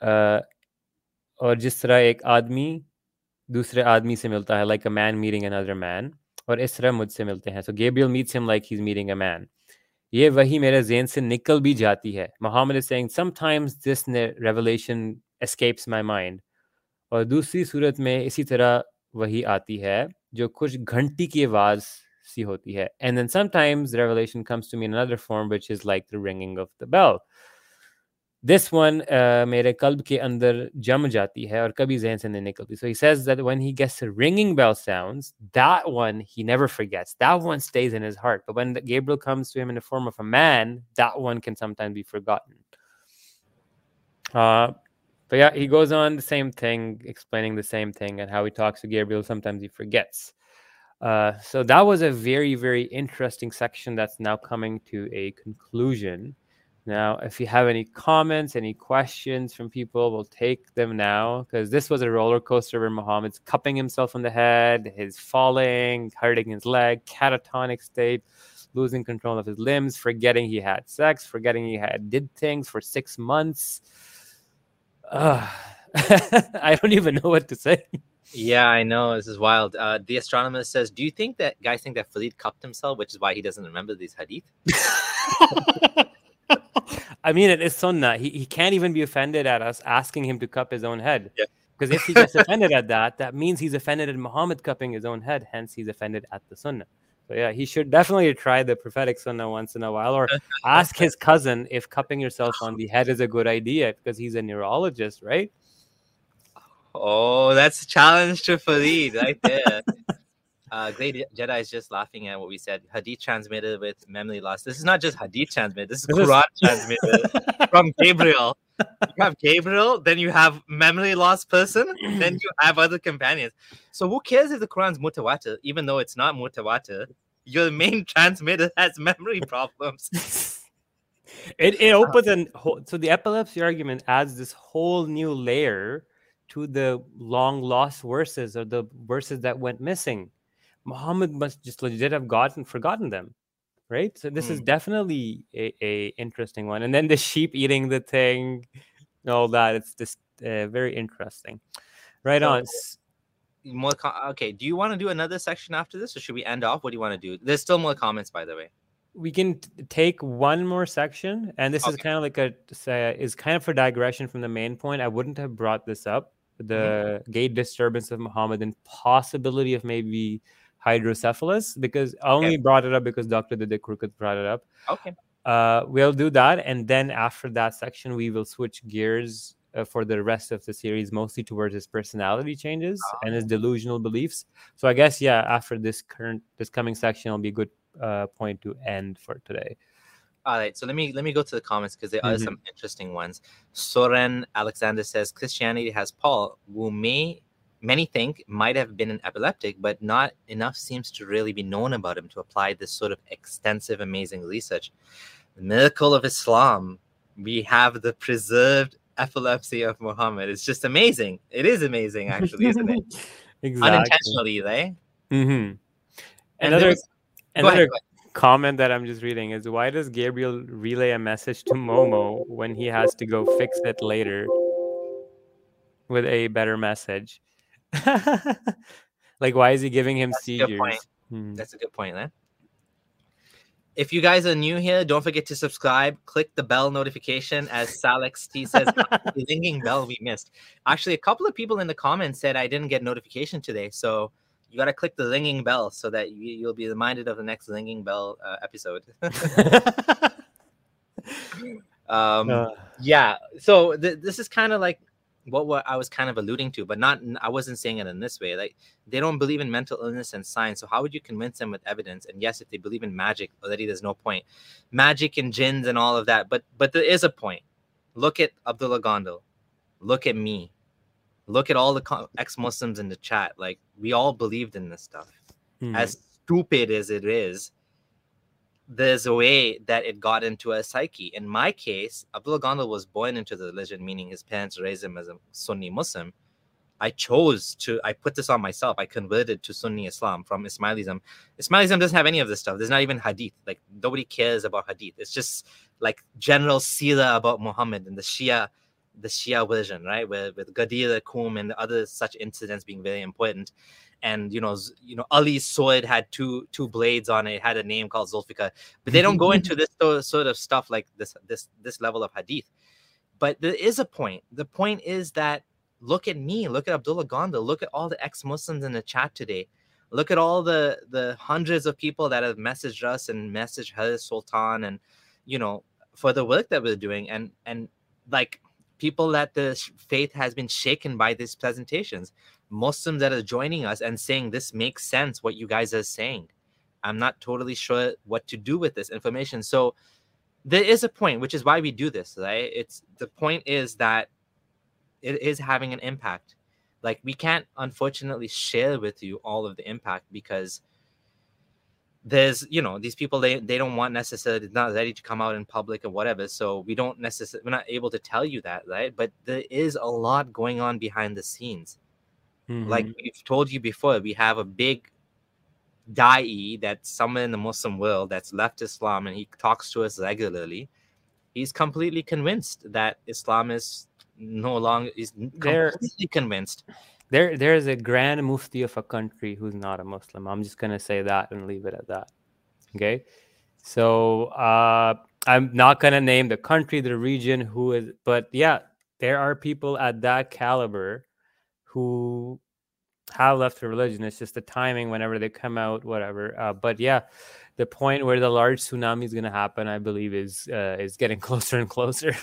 uh, और जिस तरह एक आदमी दूसरे आदमी से मिलता है like a man meeting another man और इस तरह मुझसे मिलते हैं। So Gabriel meets him like he is meeting a man ये वही मेरे जेन से निकल भी जाती है। Muhammad is saying sometimes this revelation escapes my mind और दूसरी सूरत में इसी तरह वही आती है, जो कुछ घंटी की आवाज़ सी होती है। And then sometimes revelation comes to me in another form which is like the ringing of the bell this one uh, mere kalb ke andar jam jati hai aur kabhi zehen se nahi so he says that when he gets the ringing bell sounds that one he never forgets that one stays in his heart but when gabriel comes to him in the form of a man that one can sometimes be forgotten uh, but yeah, he goes on the same thing, explaining the same thing and how he talks to Gabriel. Sometimes he forgets. Uh, so that was a very, very interesting section that's now coming to a conclusion now, if you have any comments, any questions from people, we'll take them now because this was a roller coaster where Muhammad's cupping himself on the head, his falling, hurting his leg, catatonic state, losing control of his limbs, forgetting he had sex, forgetting he had did things for six months. Uh, I don't even know what to say. Yeah, I know. This is wild. Uh, the astronomer says, Do you think that guys think that Farid cupped himself, which is why he doesn't remember these hadith? I mean, it is sunnah. He, he can't even be offended at us asking him to cup his own head. Yeah. Because if he gets offended at that, that means he's offended at Muhammad cupping his own head. Hence, he's offended at the sunnah. So, yeah, he should definitely try the prophetic sunnah once in a while or ask his cousin if cupping yourself on the head is a good idea because he's a neurologist, right? Oh, that's a challenge to Farid right there. Uh, Great Jedi is just laughing at what we said. Hadith transmitted with memory loss. This is not just Hadith transmitted. This is Quran transmitted from Gabriel. You have Gabriel, then you have memory loss person, then you have other companions. So who cares if the Quran's mutawatir, even though it's not mutawatir? Your main transmitter has memory problems. It, it opens an whole, so the epilepsy argument adds this whole new layer to the long lost verses or the verses that went missing. Muhammad must just legit have gotten forgotten them, right? So this is hmm. definitely a, a interesting one. And then the sheep eating the thing, all that. It's just uh, very interesting. Right So- on. More com- okay. Do you want to do another section after this, or should we end off? What do you want to do? There's still more comments, by the way. we can t- take one more section and this is kind of like a say, uh, is kind of a digression from the main point i wouldn't have brought this up the mm-hmm. gait disturbance of muhammad and possibility of maybe hydrocephalus because i only brought it up because dr Dede Kurkut brought it up. Okay. uh, we'll do that and then after that section we will switch gears uh, for the rest of the series mostly towards his personality changes and his delusional beliefs. So i guess yeah after this current this coming section will be a good uh, point to end for today. All right, so let me let me go to the comments because there are Mhm. some interesting ones. Soren Alexander says Christianity has Paul, who may many think might have been an epileptic, but not enough seems to really be known about him to apply this sort of extensive, amazing research. The miracle of Islam, we have the preserved epilepsy of Muhammad. It's just amazing. It is amazing, actually, isn't it? exactly Unintentionally, right? hmm And another was- another ahead, comment that i'm just reading is why does gabriel relay a message to momo when he has to go fix it later with a better message like why is he giving him That's a good point. seizures Hmm. That's a good point, man. If you guys are new here, don't forget to subscribe. Click the bell notification, as Salex T says. the ringing bell we missed. Actually, a couple of people in the comments said I didn't get notification today, so you got to click the ringing bell so that you, you'll be reminded of the next ringing bell uh, episode. um, Uh. yeah. So th- this is kind of like what, what I was kind of alluding to, but not I wasn't saying it in this way. Like they don't believe in mental illness and science. So how would you convince them with evidence? And yes, if they believe in magic, already there's no point. Magic and jinns and all of that. But but there is a point. Look at Abdullah Gondal. Look at me. Look at all the ex-Muslims in the chat. Like we all believed in this stuff. Hmm. As stupid as it is, there's a way that it got into a psyche. In my case, Abdullah Gondal was born into the religion, meaning his parents raised him as a Sunni Muslim. I chose to, I put this on myself. I converted to Sunni Islam from Ismailism. Ismailism doesn't have any of this stuff. There's not even hadith. Like nobody cares about hadith. It's just like general sira about Muhammad and the Shia, the Shia version, right? With with Ghadir Khumm and other such incidents being very important. And you know, you know, Ali's sword had two two blades on it. It had a name called Zulfikar. But they don't go into this sort of stuff like this this this level of hadith. But there is a point. The point is that look at me, look at Abdullah Gondal, look at all the ex-Muslims in the chat today. Look at all the the hundreds of people that have messaged us and messaged Harris Sultan and you know for the work that we're doing and and like people that the faith has been shaken by these presentations. Muslims that are joining us and saying this makes sense what you guys are saying. I'm not totally sure what to do with this information. So there is a point, which is why we do this, right? It's the point is that it is having an impact. Like we can't unfortunately share with you all of the impact because there's you know these people they, they don't want necessarily not ready to come out in public or whatever so we don't necessarily we're not able to tell you that right but there is a lot going on behind the scenes like Mhm. we've told you before we have a big da'i that's someone in the muslim world that's left islam and he talks to us regularly he's completely convinced that islam is no longer is completely convinced There, there is a grand mufti of a country who's not a Muslim. I'm just gonna say that and leave it at that. Okay, so uh, I'm not gonna name the country, the region, who is, but yeah, there are people at that caliber who have left the religion. It's just the timing whenever they come out, whatever. Uh, but yeah, the point where the large tsunami is gonna happen, I believe, is uh, is getting closer and closer.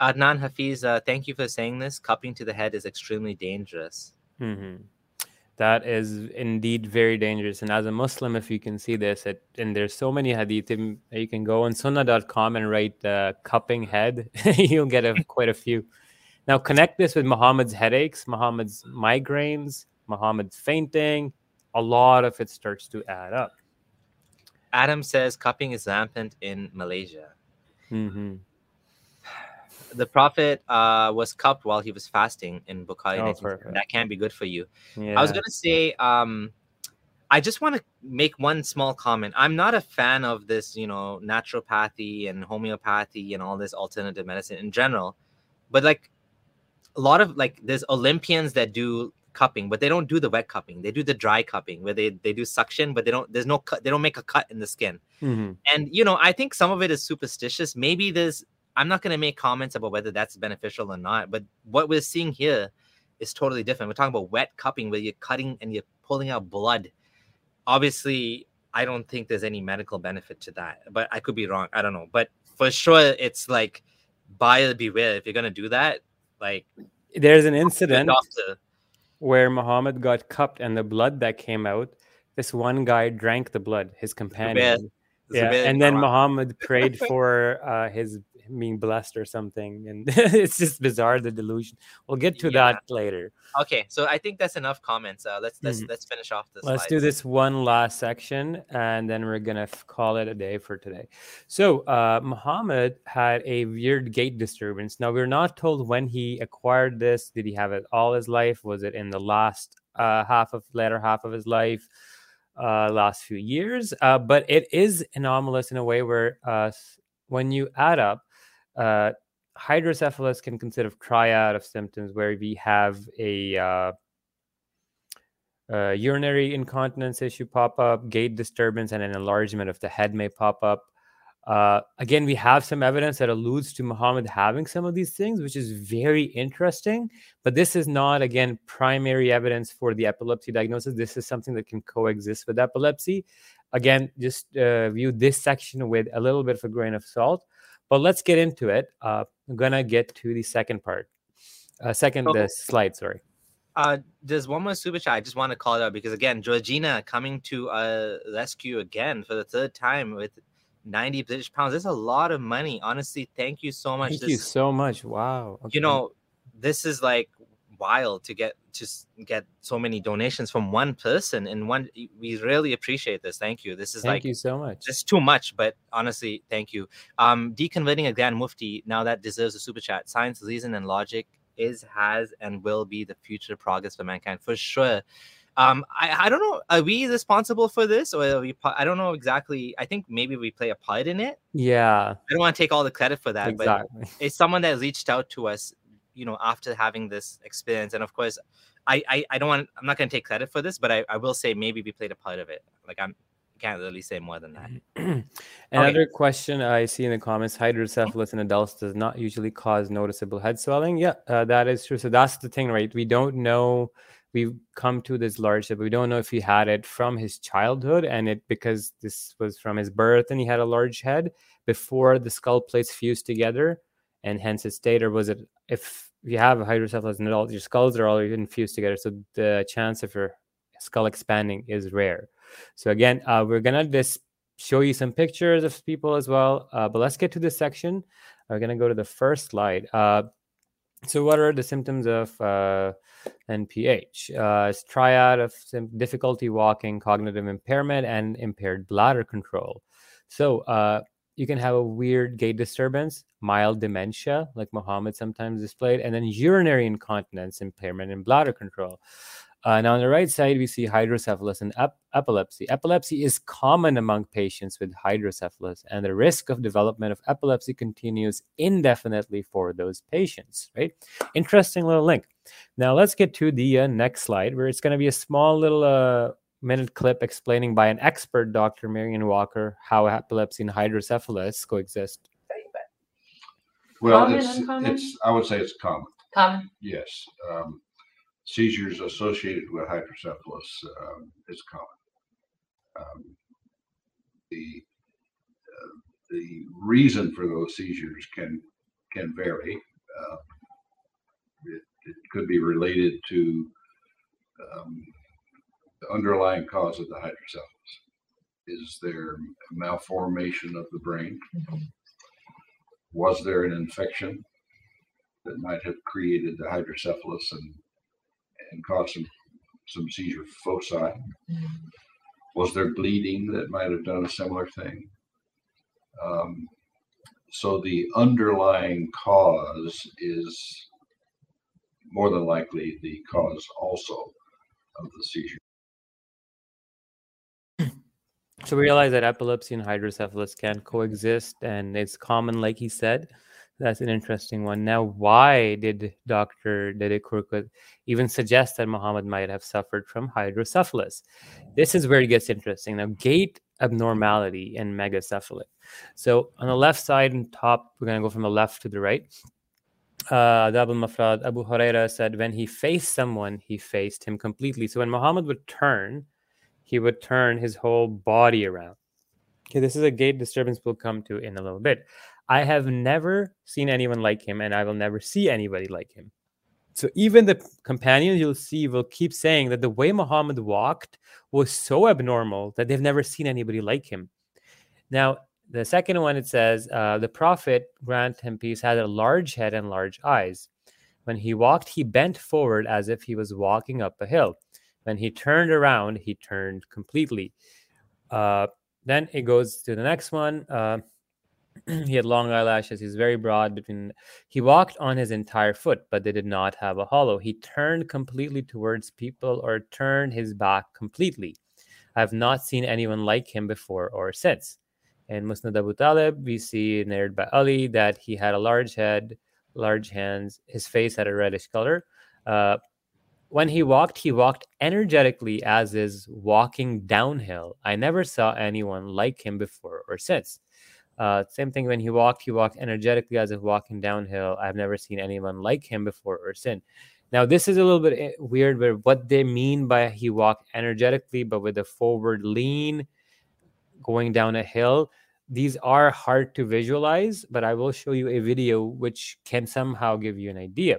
adnan hafiz uh, thank you for saying this cupping to the head is extremely dangerous hmm That is indeed very dangerous. And as a Muslim, if you can see this, it, and there's so many hadithim, you can go on sunnah.com and write uh, cupping head. You'll get a, quite a few. Now, connect this with Muhammad's headaches, Muhammad's migraines, Muhammad's fainting. A lot of it starts to add up. adam says cupping is rampant in malaysia hmm the prophet uh, was cupped while he was fasting in Bukhari. Oh, that can't be good for you. Yeah. I was gonna say, um, I just want to make one small comment. I'm not a fan of this, you know, naturopathy and homeopathy and all this alternative medicine in general, but like a lot of like there's Olympians that do cupping, but they don't do the wet cupping. They do the dry cupping where they they do suction, but they don't. There's no cut. They don't make a cut in the skin. hmm And you know, I think some of it is superstitious. Maybe there's I'm not gonna make comments about whether that's beneficial or not, but what we're seeing here is totally different. We're talking about wet cupping where you're cutting and you're pulling out blood. Obviously, I don't think there's any medical benefit to that, but I could be wrong. I don't know. But for sure, it's like buyer beware. If you're gonna do that, like There's an incident where Muhammad got cupped and the blood that came out, this one guy drank the blood, his companion. Yeah, Zubair and then Muhammad prayed for uh, his being blessed or something, and it's just bizarre the delusion. We'll get to Yeah. that later. Okay, so I think that's enough comments. Uh, let's let's Mhm. let's finish off this. Let's do this one last section, and then we're gonna f- call it a day for today. So uh, Muhammad had a weird gait disturbance. Now we're not told when he acquired this. Did he have it all his life? Was it in the last uh, half of latter half of his life? Uh, last few years, uh, but it is anomalous in a way where uh, when you add up, uh, hydrocephalus can consist of triad of symptoms where we have a uh, uh, urinary incontinence issue pop up, gait disturbance, and an enlargement of the head may pop up. Uh, again, we have some evidence that alludes to Muhammad having some of these things, which is very interesting. But this is not, again, primary evidence for the epilepsy diagnosis. This is something that can coexist with epilepsy. Again, just uh, view this section with a little bit of a grain of salt. But let's get into it. Uh, I'm gonna get to the second part, uh, second the slide. Sorry. Uh, there's one more super chat. I just want to call it out because again, Georgina coming to uh rescue again for the third time with 90 British pounds. There's a lot of money. Honestly, thank you so much. Thank This- you so much. Wow. You know, this is like wild to get to get so many donations from one person and one we really appreciate this thank you. This is Thank like you so much. it's too much but honestly thank you. Um deconverting a grand mufti now that deserves a super chat. Science reason and logic is has and will be the future progress for mankind for sure. Um i i don't know are we responsible for this or are we i don't know exactly i think maybe we play a part in it. Yeah, i don't want to take all the credit for that but it's someone that reached out to us you know after having this experience and of course i i, I don't want i'm not going to take credit for this but I, I will say maybe we played a part of it like i'm can't really say more than that Another question I see in the comments: hydrocephalus in adults does not usually cause noticeable head swelling. Yeah, uh, that is true. So that's the thing, right? We don't know. We've come to this large but we don't know if he had it from his childhood and it because this was from his birth and he had a large head before the skull plates fused together, and hence it stayed, or was it if you have a hydrocephalus in adults, your skulls are all even fused together, so the chance of your skull expanding is rare. So again, uh, we're gonna just show you some pictures of people as well. Uh, but let's get to this section. We're gonna go to the first slide. Uh, so, what are the symptoms of uh, NPH? Uh, it's triad of difficulty walking, cognitive impairment, and impaired bladder control. So, uh, you can have a weird gait disturbance, mild dementia, like Mohammed sometimes displayed, and then urinary incontinence, impairment in bladder control. Uh, and on the right side, we see hydrocephalus and ep- epilepsy. Epilepsy is common among patients with hydrocephalus, and the risk of development of epilepsy continues indefinitely for those patients. Right? Interesting little link. Now let's get to the uh, next slide, where it's going to be a small little uh, minute clip explaining by an expert, Dr. Marion Walker, how epilepsy and hydrocephalus coexist. Well, Common, it's, uncommon? it's, I would say it's common, Common. yes. Um, seizures associated with hydrocephalus um, is common. Um, the uh, the reason for those seizures can can vary. Uh, it, it could be related to um, the underlying cause of the hydrocephalus. Is there malformation of the brain? Was there an infection that might have created the hydrocephalus and and caused some some seizure foci? Was there bleeding that might have done a similar thing? Um, so the underlying cause is more than likely the cause also of the seizure. We realize that epilepsy and hydrocephalus can coexist, and it's common, like he said. That's an interesting one. Now, why did Dr. Dede Kurkut even suggest that Muhammad might have suffered from hydrocephalus? This is where it gets interesting. Now, gait abnormality and megacephaly. So on the left side and top, we're going to go from the left to the right. Uh, Abu Huraira said, when he faced someone, he faced him completely. So when Muhammad would turn, he would turn his whole body around. Okay, this is a gait disturbance we'll come to in a little bit. I have never seen anyone like him, and I will never see anybody like him. So even the companions you'll see will keep saying that the way Muhammad walked was so abnormal that they've never seen anybody like him. Now, the second one it says, uh, the Prophet, grant him peace, had a large head and large eyes. When he walked, he bent forward as if he was walking up a hill. When he turned around, he turned completely. Uh, then it goes to the next one. Uh, he had long eyelashes. He's very broad between. He walked on his entire foot, but they did not have a hollow. He turned completely towards people or turned his back completely. I have not seen anyone like him before or since. In Musnad Abu Talib, we see narrated by Ali that he had a large head, large hands. His face had a reddish color. Uh, when he walked, he walked energetically as is walking downhill. I never saw anyone like him before or since. Uh, same thing when he walked, he walked energetically as if walking downhill. I've never seen anyone like him before or since. Now, this is a little bit eh, weird, but what they mean by he walked energetically, but with a forward lean, going down a hill, these are hard to visualize, but I will show you a video which can somehow give you an idea.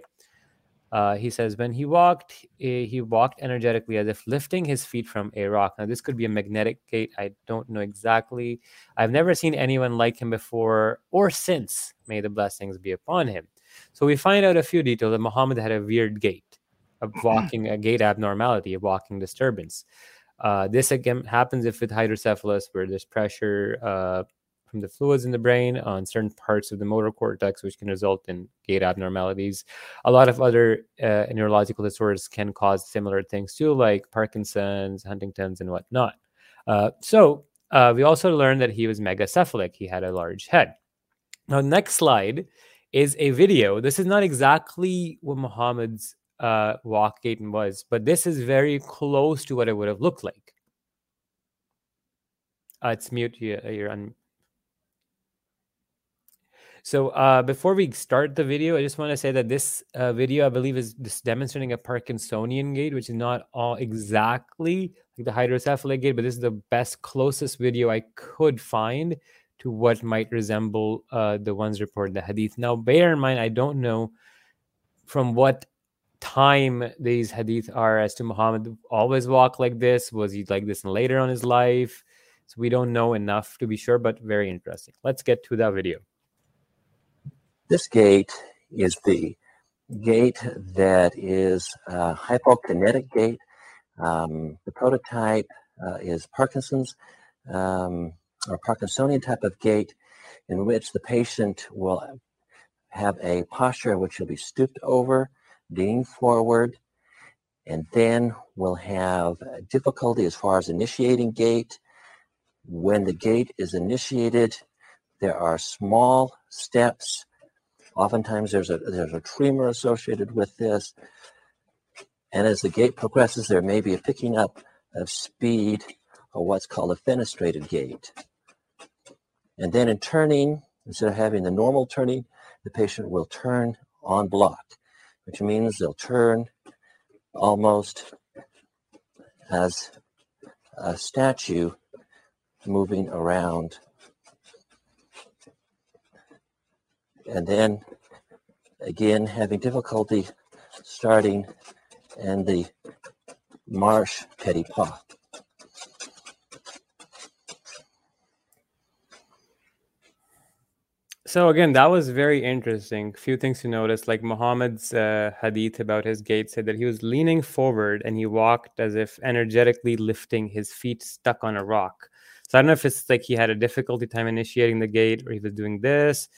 Uh, he says when he walked, he walked energetically as if lifting his feet from a rock. Now, this could be a magnetic gait. I don't know exactly. I've never seen anyone like him before or since. May the blessings be upon him. So we find out a few details that Muhammad had a weird gait. a walking, a gait abnormality, a walking disturbance. Uh, this again happens if with hydrocephalus, where there's pressure uh, from the fluids in the brain on certain parts of the motor cortex, which can result in gait abnormalities. A lot of other uh, neurological disorders can cause similar things too, like Parkinson's, Huntington's, and whatnot. Uh, so uh, we also learned that he was megacephalic. He had a large head. Now, next slide is a video. This is not exactly what Muhammad's uh, walk gait was, but this is very close to what it would have looked like. Uh, it's mute. You, you're on. So uh, before we start the video, I just want to say that this uh, video, I believe, is just demonstrating a Parkinsonian gait, which is not all exactly like the hydrocephalic gait, but this is the best, closest video I could find to what might resemble uh, the ones reported in the hadith. Now, bear in mind, I don't know from what time these hadith are as to Muhammad always walk like this. Was he like this later on his life? So we don't know enough to be sure, but very interesting. Let's get to that video. This gait is the gait that is a hypokinetic gait. Um, the prototype uh, is Parkinson's um, or Parkinsonian type of gait, in which the patient will have a posture in which he'll be stooped over, leaning forward, and then will have difficulty as far as initiating gait. When the gait is initiated, there are small steps Oftentimes there's a there's a tremor associated with this. And as the gait progresses, there may be a picking up of speed or what's called a festinating gait. And then in turning, instead of having the normal turning, the patient will turn en bloc, which means they'll turn almost as a statue moving around and then again having difficulty starting and the marsh petit pas. So again, that was very interesting. Few things to notice, like Muhammad's uh, hadith about his gait said that he was leaning forward and he walked as if energetically lifting his feet stuck on a rock. So I don't know if it's like he had a difficulty time initiating the gait, or he was doing this,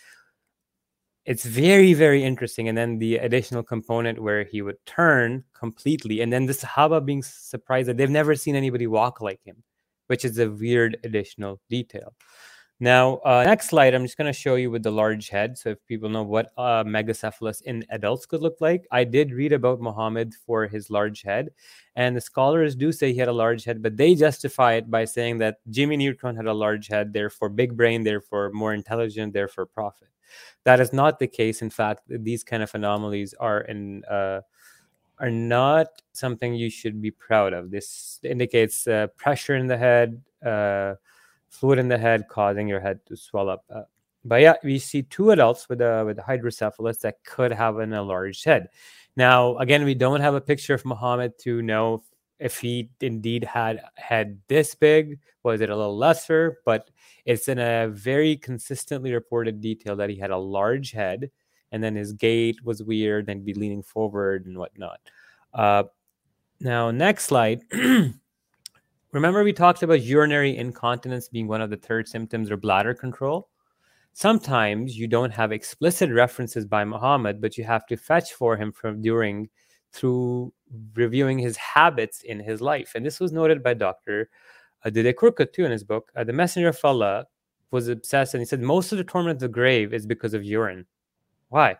it's very very interesting and then the additional component where he would turn completely and then the sahaba being surprised that they've never seen anybody walk like him which is a weird additional detail. Now uh, next slide i'm just going to show you with the large head so if people know what uh, megacephalus in adults could look like. I did read about muhammad for his large head and the scholars do say he had a large head but they justify it by saying that jimmy neutron had a large head therefore big brain therefore more intelligent therefore prophet that is not the case. In fact, these kind of anomalies are in uh, are not something you should be proud of. This indicates uh, pressure in the head, uh, fluid in the head, causing your head to swell up. Uh, but yeah, we see two adults with a with hydrocephalus that could have an enlarged head. Now, again, we don't have a picture of Muhammad to know if he indeed had had this big was it a little lesser? But it's in a very consistently reported detail that he had a large head and then his gait was weird and be leaning forward and whatnot. Uh, now next slide. Remember we talked about urinary incontinence being one of the third symptoms or bladder control? Sometimes you don't have explicit references by muhammad but you have to fetch for him from during through reviewing his habits in his life. And this was noted by Dr. Uh, Kurkut too in his book. Uh, the Messenger of Allah was obsessed and he said most of the torment of the grave is because of urine. Why?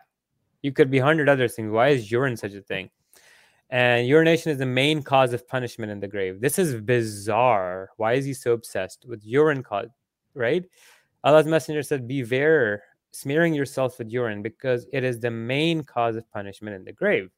You could be a hundred other things. Why is urine such a thing? And urination is the main cause of punishment in the grave. This is bizarre. Why is he so obsessed with urine cause? Right? Allah's messenger said, Beware smearing yourself with urine because it is the main cause of punishment in the grave.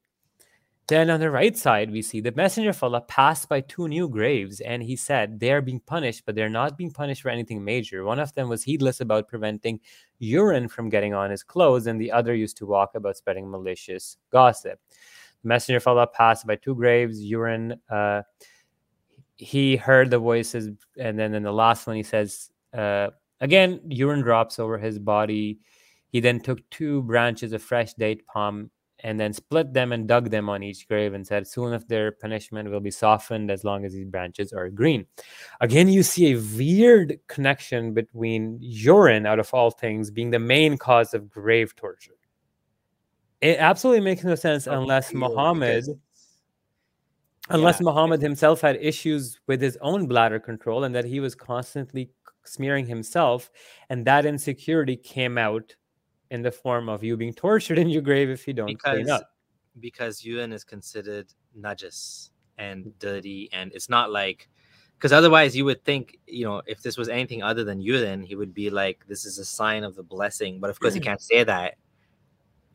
Then on the right side, we see the messenger of Allah passed by two new graves, and he said, They are being punished, but they're not being punished for anything major. One of them was heedless about preventing urine from getting on his clothes, and the other used to walk about spreading malicious gossip. The messenger of Allah passed by two graves, urine. Uh, he heard the voices, and then in the last one, he says, uh, Again, urine drops over his body. He then took two branches of fresh date palm and then split them and dug them on each grave and said, Soon if their punishment will be softened as long as these branches are green. Again, you see a weird connection between urine, out of all things, being the main cause of grave torture. It absolutely makes no sense unless Muhammad unless Yeah. Muhammad himself had issues with his own bladder control and that he was constantly smearing himself, and that insecurity came out in the form of you being tortured in your grave if you don't clean because up. because urine is considered najis and dirty and it's not like because otherwise you would think you know if this was anything other than urine he would be like this is a sign of the blessing but of course he mm. can't say that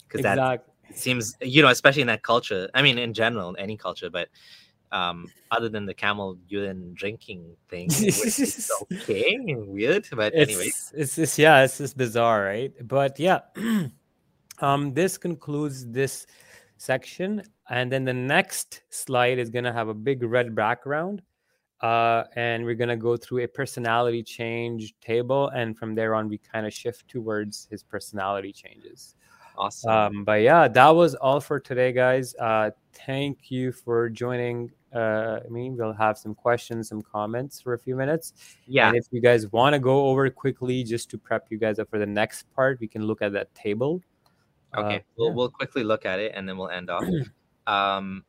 because that seems you know especially in that culture i mean in general in any culture but um other than the camel urine drinking thing which is okay weird but anyway It's, it's just yeah, it's just bizarre, right? But yeah, um, this concludes this section, and then the next slide is gonna have a big red background, uh, and we're gonna go through a personality change table, and from there on, we kind of shift towards his personality changes. Awesome Um, but yeah, that was all for today, guys. Uh, thank you for joining. Uh, I mean, we'll have some questions, some comments for a few minutes. Yeah. And if you guys want to go over quickly just to prep you guys up for the next part, we can look at that table. Okay, Uh, we'll yeah. we'll quickly look at it and then we'll end off. um,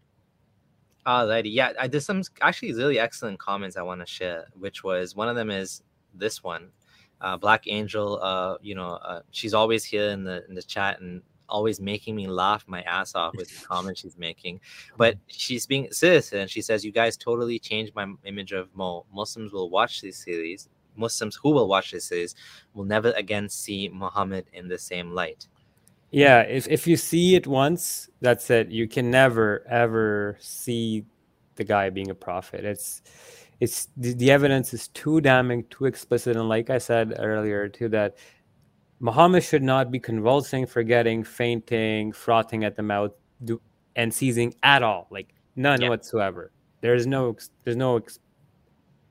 alrighty, yeah, I did some actually really excellent comments I want to share, which was one of them is this one, uh, Black Angel. Uh, you know, uh, she's always here in the in the chat and always making me laugh my ass off with the comments she's making. But she's being serious and she says, "You guys totally changed my image of Mo. Muslims will watch these series." Muslims who will watch this series will never again see Muhammad in the same light. Yeah, if, if you see it once, that's it. You can never ever see the guy being a prophet. It's it's the, the evidence is too damning, too explicit, and like I said earlier, too, that Muhammad should not be convulsing, forgetting, fainting, frothing at the mouth, do, and seizing at all, like none Yeah. whatsoever. There's no there's no ex-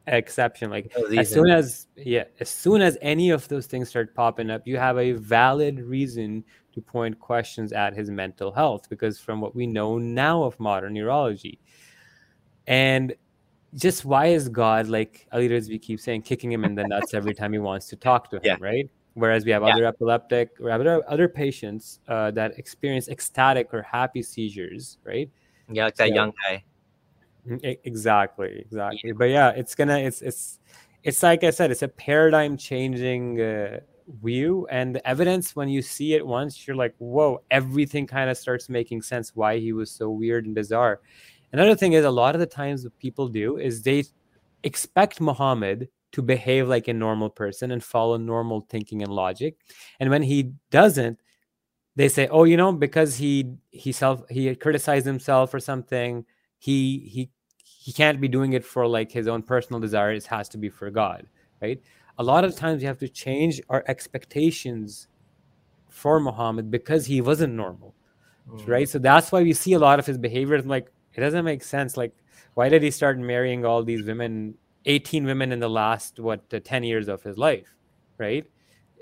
exception. Like No as soon as yeah, as soon as any of those things start popping up, you have a valid reason to point questions at his mental health because from what we know now of modern neurology, and just why is God like Ali Rizvi keeps saying kicking him in the nuts every time he wants to talk to him, Yeah. right? Whereas we have Yeah. other epileptic or other other patients uh, that experience ecstatic or happy seizures, right? Yeah, like that So- young guy. Mm, e- Exactly, exactly. But yeah, it's gonna it's it's it's like I said, it's a paradigm changing uh, view, and the evidence when you see it once, you're like, whoa, everything kind of starts making sense. Why he was so weird and bizarre. Another thing is a lot of the times what people do is they expect Muhammad to behave like a normal person and follow normal thinking and logic, and when he doesn't, they say, oh, you know, because he he self he criticized himself or something, he he he can't be doing it for like his own personal desires. It has to be for God, right? A lot of times we have to change our expectations for Muhammad because he wasn't normal, mm. right? So that's why we see a lot of his behavior. Like it doesn't make sense. Like why did he start marrying all these women, eighteen women in the last what uh, ten years of his life, right?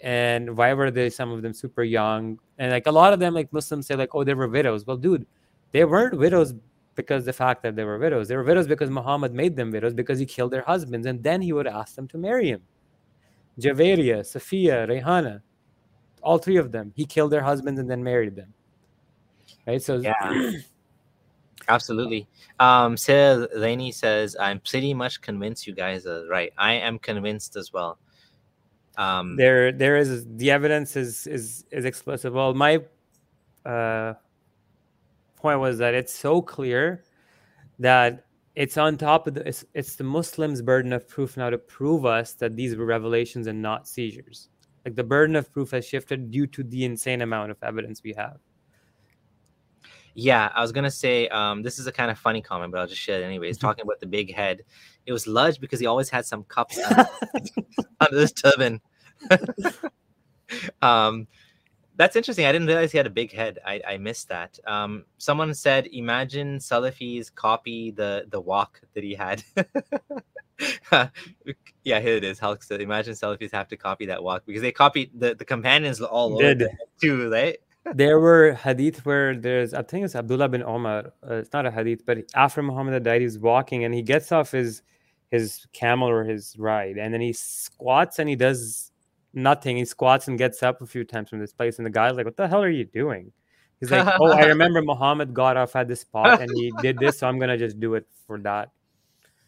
And why were they some of them super young? And like a lot of them, like Muslims say, like oh they were widows. Well, dude, they weren't widows because the fact that they were widows. They were widows because Muhammad made them widows because he killed their husbands and then he would ask them to marry him. Javeria, Safiya, Rehana, all three of them, he killed their husbands and then married them. Right? So Yeah. Absolutely. Um, Sarah Laney says, I'm pretty much convinced you guys are right. I am convinced as well. Um, there there is the evidence is is is explicit. Well, my uh point was that it's so clear that it's on top of the it's, it's the Muslims' burden of proof now to prove us that these were revelations and not seizures. Like the burden of proof has shifted due to the insane amount of evidence we have. Yeah, I was gonna say um, this is a kind of funny comment, but I'll just share it anyways. Talking about the big head, it was Ludge because he always had some cups under, under his turban. um, that's interesting. I didn't realize he had a big head. I, I missed that. Um, someone said, "Imagine Salafis copy the the walk that he had." yeah, here it is. Hulk said, "Imagine Salafis have to copy that walk because they copied the the companions all over Did. the too, right?" There were hadith where there's I think it's Abdullah bin Omar. Uh, it's not a hadith, but after Muhammad had died, he's walking and he gets off his his camel or his ride, and then he squats and he does nothing. He squats and gets up a few times from this place, and the guy's like, "What the hell are you doing?" He's like, "Oh, I remember Muhammad got off at this spot and he did this, so I'm gonna just do it for that."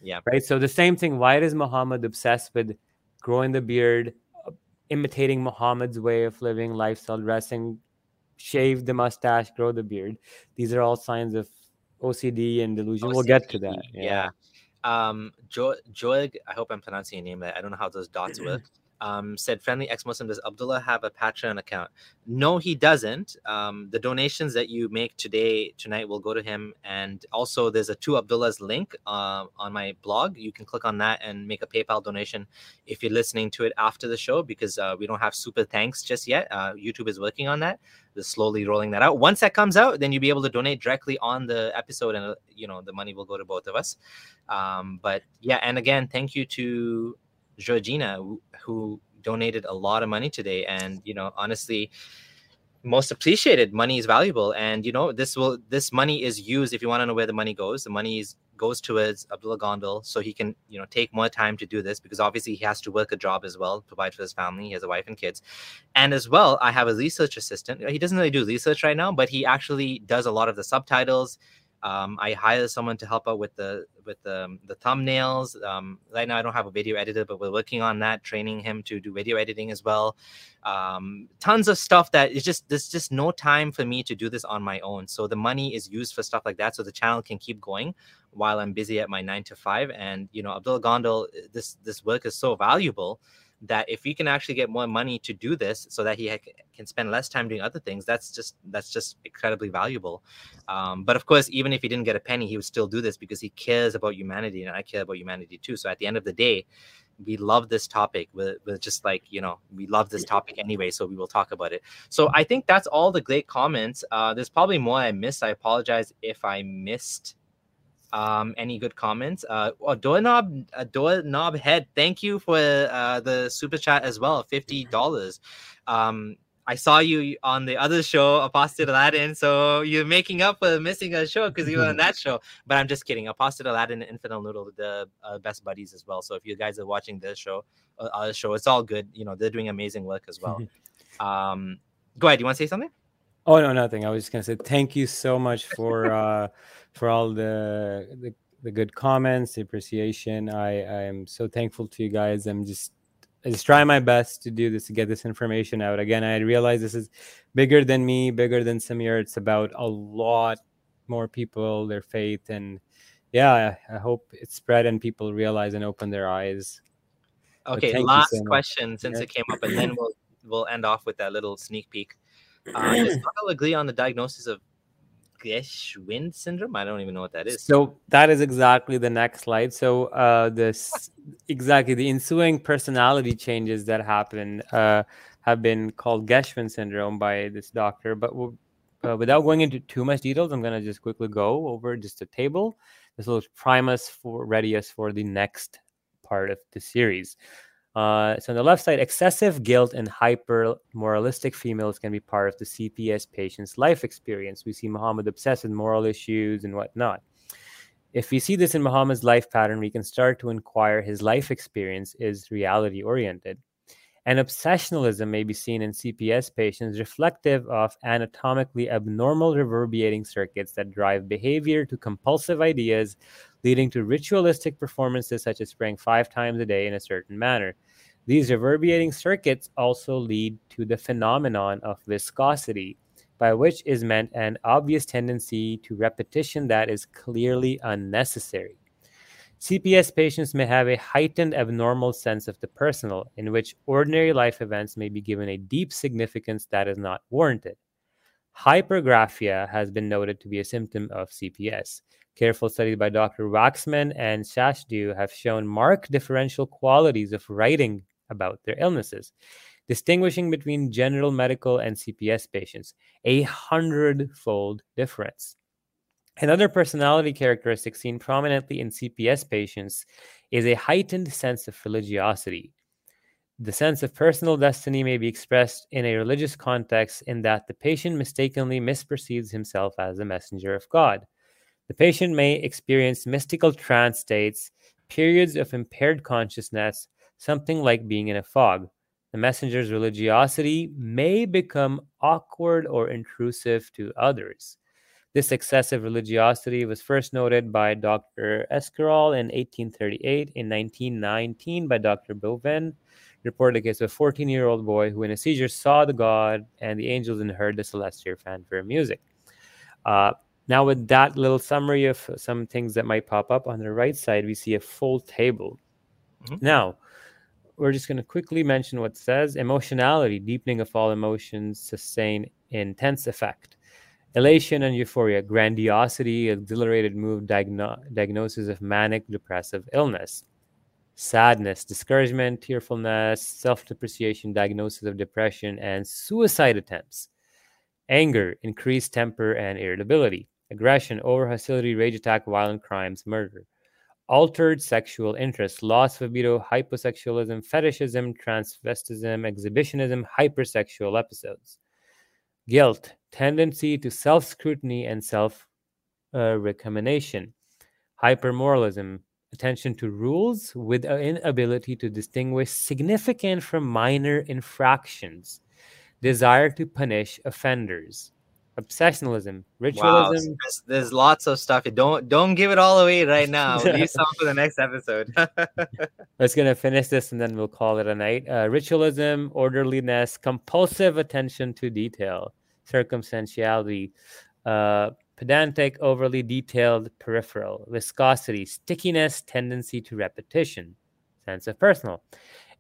Yeah. Right. So the same thing. Why is Muhammad obsessed with growing the beard, imitating Muhammad's way of living, lifestyle, dressing, shave the mustache, grow the beard? These are all signs of OCD and delusion. We'll get to that. Yeah. Um, jo- Joeg, I hope I'm pronouncing your name right. I don't know how those dots work. Um, said friendly ex-Muslim. Does Abdullah have a Patreon account? No, he doesn't. Um, the donations that you make today, tonight, will go to him. And also, there's a two Abdullahs link uh, on my blog. You can click on that and make a PayPal donation if you're listening to it after the show, because uh, we don't have super thanks just yet. Uh, YouTube is working on that. They're slowly rolling that out. Once that comes out, then you'll be able to donate directly on the episode, and uh, you know the money will go to both of us. Um, but yeah, and again, thank you to Georgina who, donated a lot of money today, and you know honestly most appreciated money is valuable. And you know this will this money is used if you want to know where the money goes the money is goes towards abdullah gondal so he can you know take more time to do this because obviously he has to work a job as well provide for his family he has a wife and kids. And as well i have a research assistant. He doesn't really do research right now but he actually does a lot of the subtitles um, I hire someone to help out with the with the, the thumbnails. Um, right now, I don't have a video editor, but we're working on that, training him to do video editing as well. Um, tons of stuff that is just there's just no time for me to do this on my own. So the money is used for stuff like that, so the channel can keep going while I'm busy at my nine to five. And you know, Abdul Gondal, this this work is so valuable that if we can actually get more money to do this so that he ha- can spend less time doing other things that's just that's just incredibly valuable. Um, but of course even if he didn't get a penny he would still do this because he cares about humanity and i care about humanity too. So at the end of the day we love this topic. We're, we're just like you know we love this topic anyway so we will talk about it. So i think that's all the great comments. Uh, there's probably more i missed. I apologize if i missed um any good comments uh oh, doorknob uh, doorknob head thank you for uh the super chat as well 50 dollars um I saw you on the other show, Apostate Aladdin. So you're making up for missing a show because you were on that show. But I'm just kidding. Apostate Aladdin and Infidel Noodle, the uh, best buddies as well. So if you guys are watching this show, uh, our show, it's all good. You know, they're doing amazing work as well. um, go ahead. You want to say something? Oh no, nothing. I was just gonna say thank you so much for uh for all the the, the good comments, the appreciation. I I am so thankful to you guys. I'm just I just try my best to do this to get this information out. Again, I realize this is bigger than me, bigger than Samir. It's about a lot more people, their faith, and yeah, I hope it's spread and people realize and open their eyes. Okay, last so question since Yeah. it came up, and then we'll we'll end off with that little sneak peek. Uh, does Gondal agree on the diagnosis of Geschwind syndrome? I don't even know what that is. So that is exactly the next slide. So uh, this exactly the ensuing personality changes that happen uh, have been called Geschwind syndrome by this doctor. But uh, without going into too much details, I'm going to just quickly go over just a table. This will prime us for ready us for the next part of the series. Uh, so on the left side, excessive guilt and hyper moralistic females can be part of the CPS patient's life experience. We see Muhammad obsessed with moral issues and whatnot. If we see this in Muhammad's life pattern, we can start to inquire his life experience is reality oriented. And obsessionalism may be seen in CPS patients reflective of anatomically abnormal reverberating circuits that drive behavior to compulsive ideas, leading to ritualistic performances such as praying five times a day in a certain manner. These reverberating circuits also lead to the phenomenon of viscosity, by which is meant an obvious tendency to repetition that is clearly unnecessary. CPS patients may have a heightened abnormal sense of the personal, in which ordinary life events may be given a deep significance that is not warranted. Hypergraphia has been noted to be a symptom of CPS. Careful studies by Dr. Waxman and Shashdu have shown marked differential qualities of writing about their illnesses, distinguishing between general medical and CPS patients, a hundredfold difference. Another personality characteristic seen prominently in CPS patients is a heightened sense of religiosity. The sense of personal destiny may be expressed in a religious context in that the patient mistakenly misperceives himself as a messenger of God. The patient may experience mystical trance states, periods of impaired consciousness, something like being in a fog. The messenger's religiosity may become awkward or intrusive to others. This excessive religiosity was first noted by Dr. Esquirol in 1838. In 1919, by Dr. Boven, reported a case of a 14 year old boy who, in a seizure, saw the god and the angels and heard the celestial fanfare music. Uh, now, with that little summary of some things that might pop up on the right side, we see a full table. Mhm. Now, we're just going to quickly mention what says emotionality, deepening of all emotions, sustain intense effect. Elation and euphoria, grandiosity, exhilarated mood, diagno- diagnosis of manic depressive illness. Sadness, discouragement, tearfulness, self depreciation, diagnosis of depression, and suicide attempts. Anger, increased temper and irritability. Aggression, over hostility, rage attack, violent crimes, murder. Altered sexual interest, loss of libido, hyposexualism, fetishism, transvestism, exhibitionism, hypersexual episodes. Guilt, tendency to self scrutiny and self uh, recrimination. Hypermoralism, attention to rules with an inability to distinguish significant from minor infractions. Desire to punish offenders. Obsessionalism, Wow, ritualism, there's, there's lots of stuff. Don't don't give it all away right now. Leave some for the next episode. Let's gonna finish this and then we'll call it a night. Uh, ritualism, orderliness, compulsive attention to detail, circumstantiality, uh, pedantic, overly detailed, peripheral, viscosity, stickiness, tendency to repetition, sense of personal.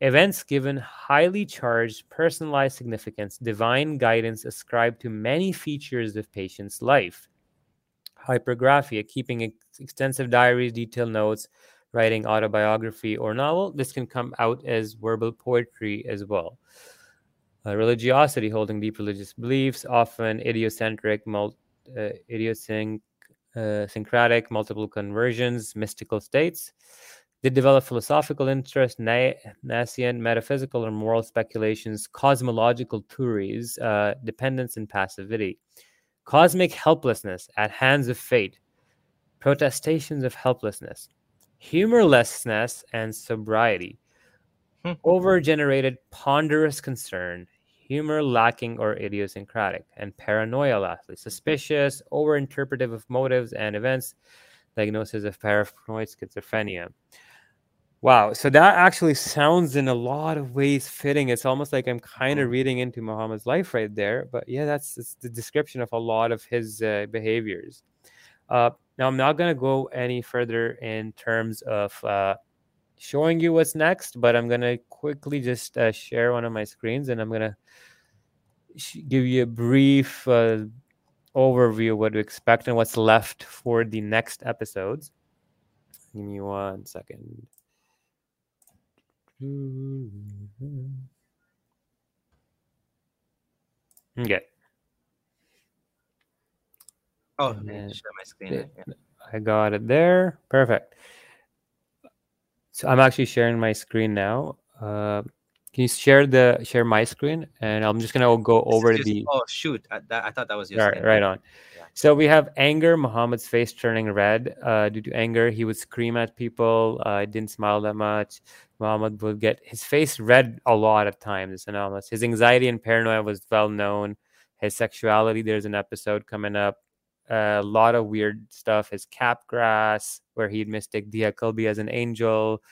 Events given highly charged, personalized significance, divine guidance ascribed to many features of patient's life. Hypergraphia, keeping ex- extensive diaries, detailed notes, writing autobiography or novel. This can come out as verbal poetry as well. Uh, religiosity, holding deep religious beliefs, often idiocentric, mul- uh, idiosync- uh, multiple conversions, mystical states. They develop philosophical interest, na- nascent metaphysical or moral speculations, cosmological theories, uh, dependence and passivity, cosmic helplessness at hands of fate, protestations of helplessness, humorlessness and sobriety, overgenerated ponderous concern, humor lacking or idiosyncratic, and paranoia lastly, suspicious, overinterpretive of motives and events, diagnosis of paranoid schizophrenia. Wow, so that actually sounds in a lot of ways fitting. It's almost like I'm kind of reading into Muhammad's life right there. But yeah, that's, it's the description of a lot of his uh, behaviors. Uh, now, I'm not going to go any further in terms of uh, showing you what's next, but I'm going to quickly just uh, share one of my screens and I'm going to sh- give you a brief uh, overview of what to expect and what's left for the next episodes. Give me one second. Okay. oh, And let me then share my screen. Yeah. I got it there. Perfect. So I'm actually sharing my screen now. Uh, can you share the share my screen? And I'm just gonna go over just- the oh shoot! I, that, I thought that was your right, right on. So we have anger, Muhammad's face turning red. Uh, due to anger, he would scream at people. Uh, didn't smile that much. Muhammad would get his face red a lot at times. It's anomalous. His anxiety and paranoia was well known. His sexuality, there's an episode coming up. a lot of weird stuff. His Capgras, where he'd mistake Dihya Kalbi as an angel.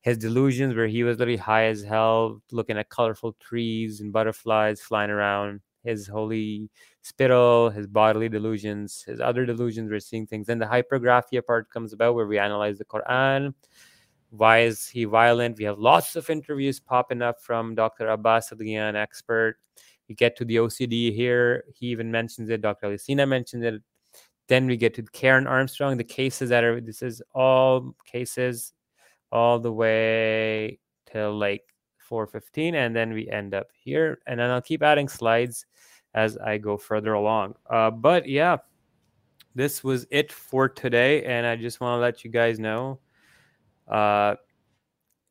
His delusions, where he was literally high as hell, looking at colorful trees and butterflies flying around. His holy spittle, his bodily delusions, his other delusions, we're seeing things. Then the hypergraphia part comes about where we analyze the Quran. Why is he violent? We have lots of interviews popping up from Dr. Abbas Adlian, expert. We get to the OCD here. He even mentions it. Dr. Alicina mentioned it. Then we get to Karen Armstrong, the cases that are, this is all cases all the way till like 415. And then we end up here. And then I'll keep adding slides as I go further along. Uh, but yeah, this was it for today. And I just want to let you guys know uh,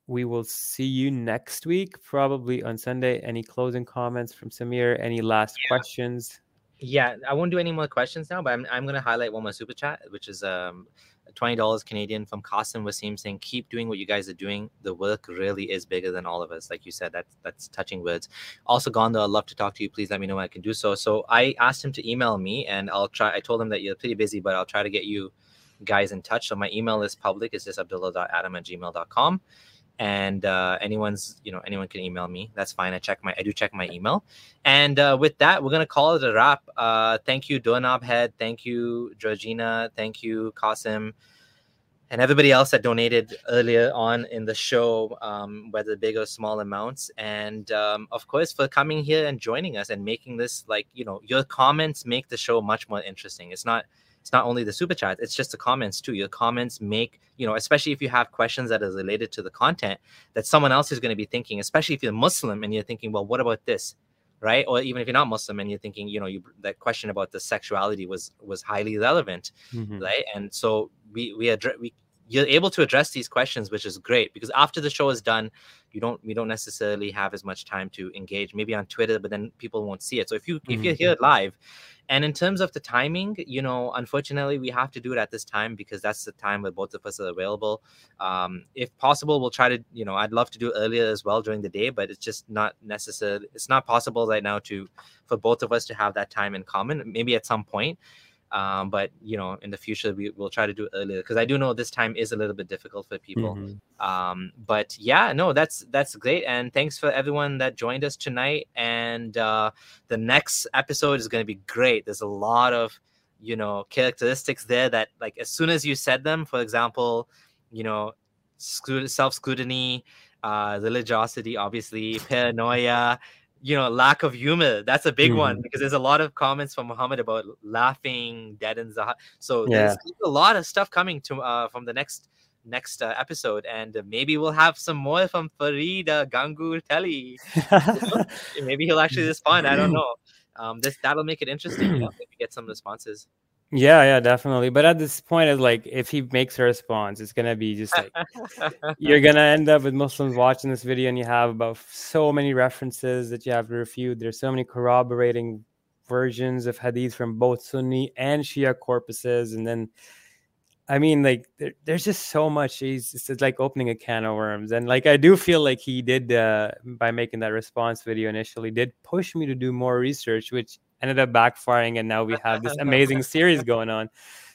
we will see you next week, probably on Sunday. Any closing comments from Samir? Any last Yeah. questions? Yeah, I won't do any more questions now, but I'm, I'm going to highlight one more super chat, which is um, $20 Canadian from Qasim Wasim saying, keep doing what you guys are doing. The work really is bigger than all of us. Like you said, that's, that's touching words. Also, Gondo, I'd love to talk to you. Please let me know when I can do so. So I asked him to email me and I'll try. I told him that you're pretty busy, but I'll try to get you guys in touch. So my email is public. It's just abdullah.adam at gmail.com and uh, anyone's you know anyone can email me. That's fine. I check my i do check my email. And uh, with that we're gonna call it a wrap. Uh, thank you doorknob head. Thank you georgina. Thank you kasim and everybody else that donated earlier on in the show um, whether big or small amounts. And um, of course for coming here and joining us and making this like you know your comments make the show much more interesting. It's not it's not only the super chat it's just the comments too. Your comments make you know especially if you have questions that are related to the content that someone else is going to be thinking especially if you're muslim and you're thinking well what about this? Right? Or even if you're not muslim and you're thinking you know you that question about the sexuality was was highly relevant Mhm. right? And so we we address we you're able to address these questions which is great because after the show is done you don't we don't necessarily have as much time to engage maybe on twitter but then people won't see it. So if you if you're here live and in terms of the timing you know unfortunately we have to do it at this time because that's the time where both of us are available. Um, if possible we'll try to you know i'd love to do earlier as well during the day but it's just not necessary it's not possible right now to for both of us to have that time in common. Maybe at some point um, but you know in the future we will try to do earlier because i do know this time is a little bit difficult for people Mhm. um but yeah no that's that's great and thanks for everyone that joined us tonight and uh the next episode is going to be great there's a lot of you know characteristics there that like as soon as you said them for example you know self scrutiny uh religiosity obviously paranoia you know lack of humor that's a big one Mhm. because there's a lot of comments from muhammad about laughing dead the so Yeah. there's a lot of stuff coming to uh from the next next uh, episode and uh, maybe we'll have some more from farid uh, gangu telly maybe he'll actually respond i don't know um this that'll make it interesting you know if we get some responses Yeah, yeah, definitely. But at this point, it's like if he makes a response, it's gonna be just like you're gonna end up with Muslims watching this video, and you have about so many references that you have to refute. There's so many corroborating versions of hadith from both Sunni and Shia corpuses, and then, I mean, like there, there's just so much. He's it's like opening a can of worms, and like I do feel like he did uh, by making that response video initially did push me to do more research, which ended up backfiring, and now we have this amazing series going on.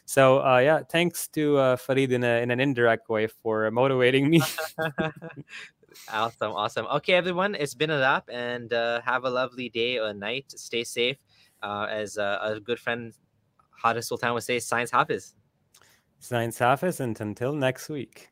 So uh, yeah, thanks to uh, Farid in, a, in an indirect way for motivating me. awesome awesome okay everyone it's been a wrap and uh, have a lovely day or night stay safe uh, as uh, a good friend Haris Sultan would say science hafiz Science Hafiz, and until next week.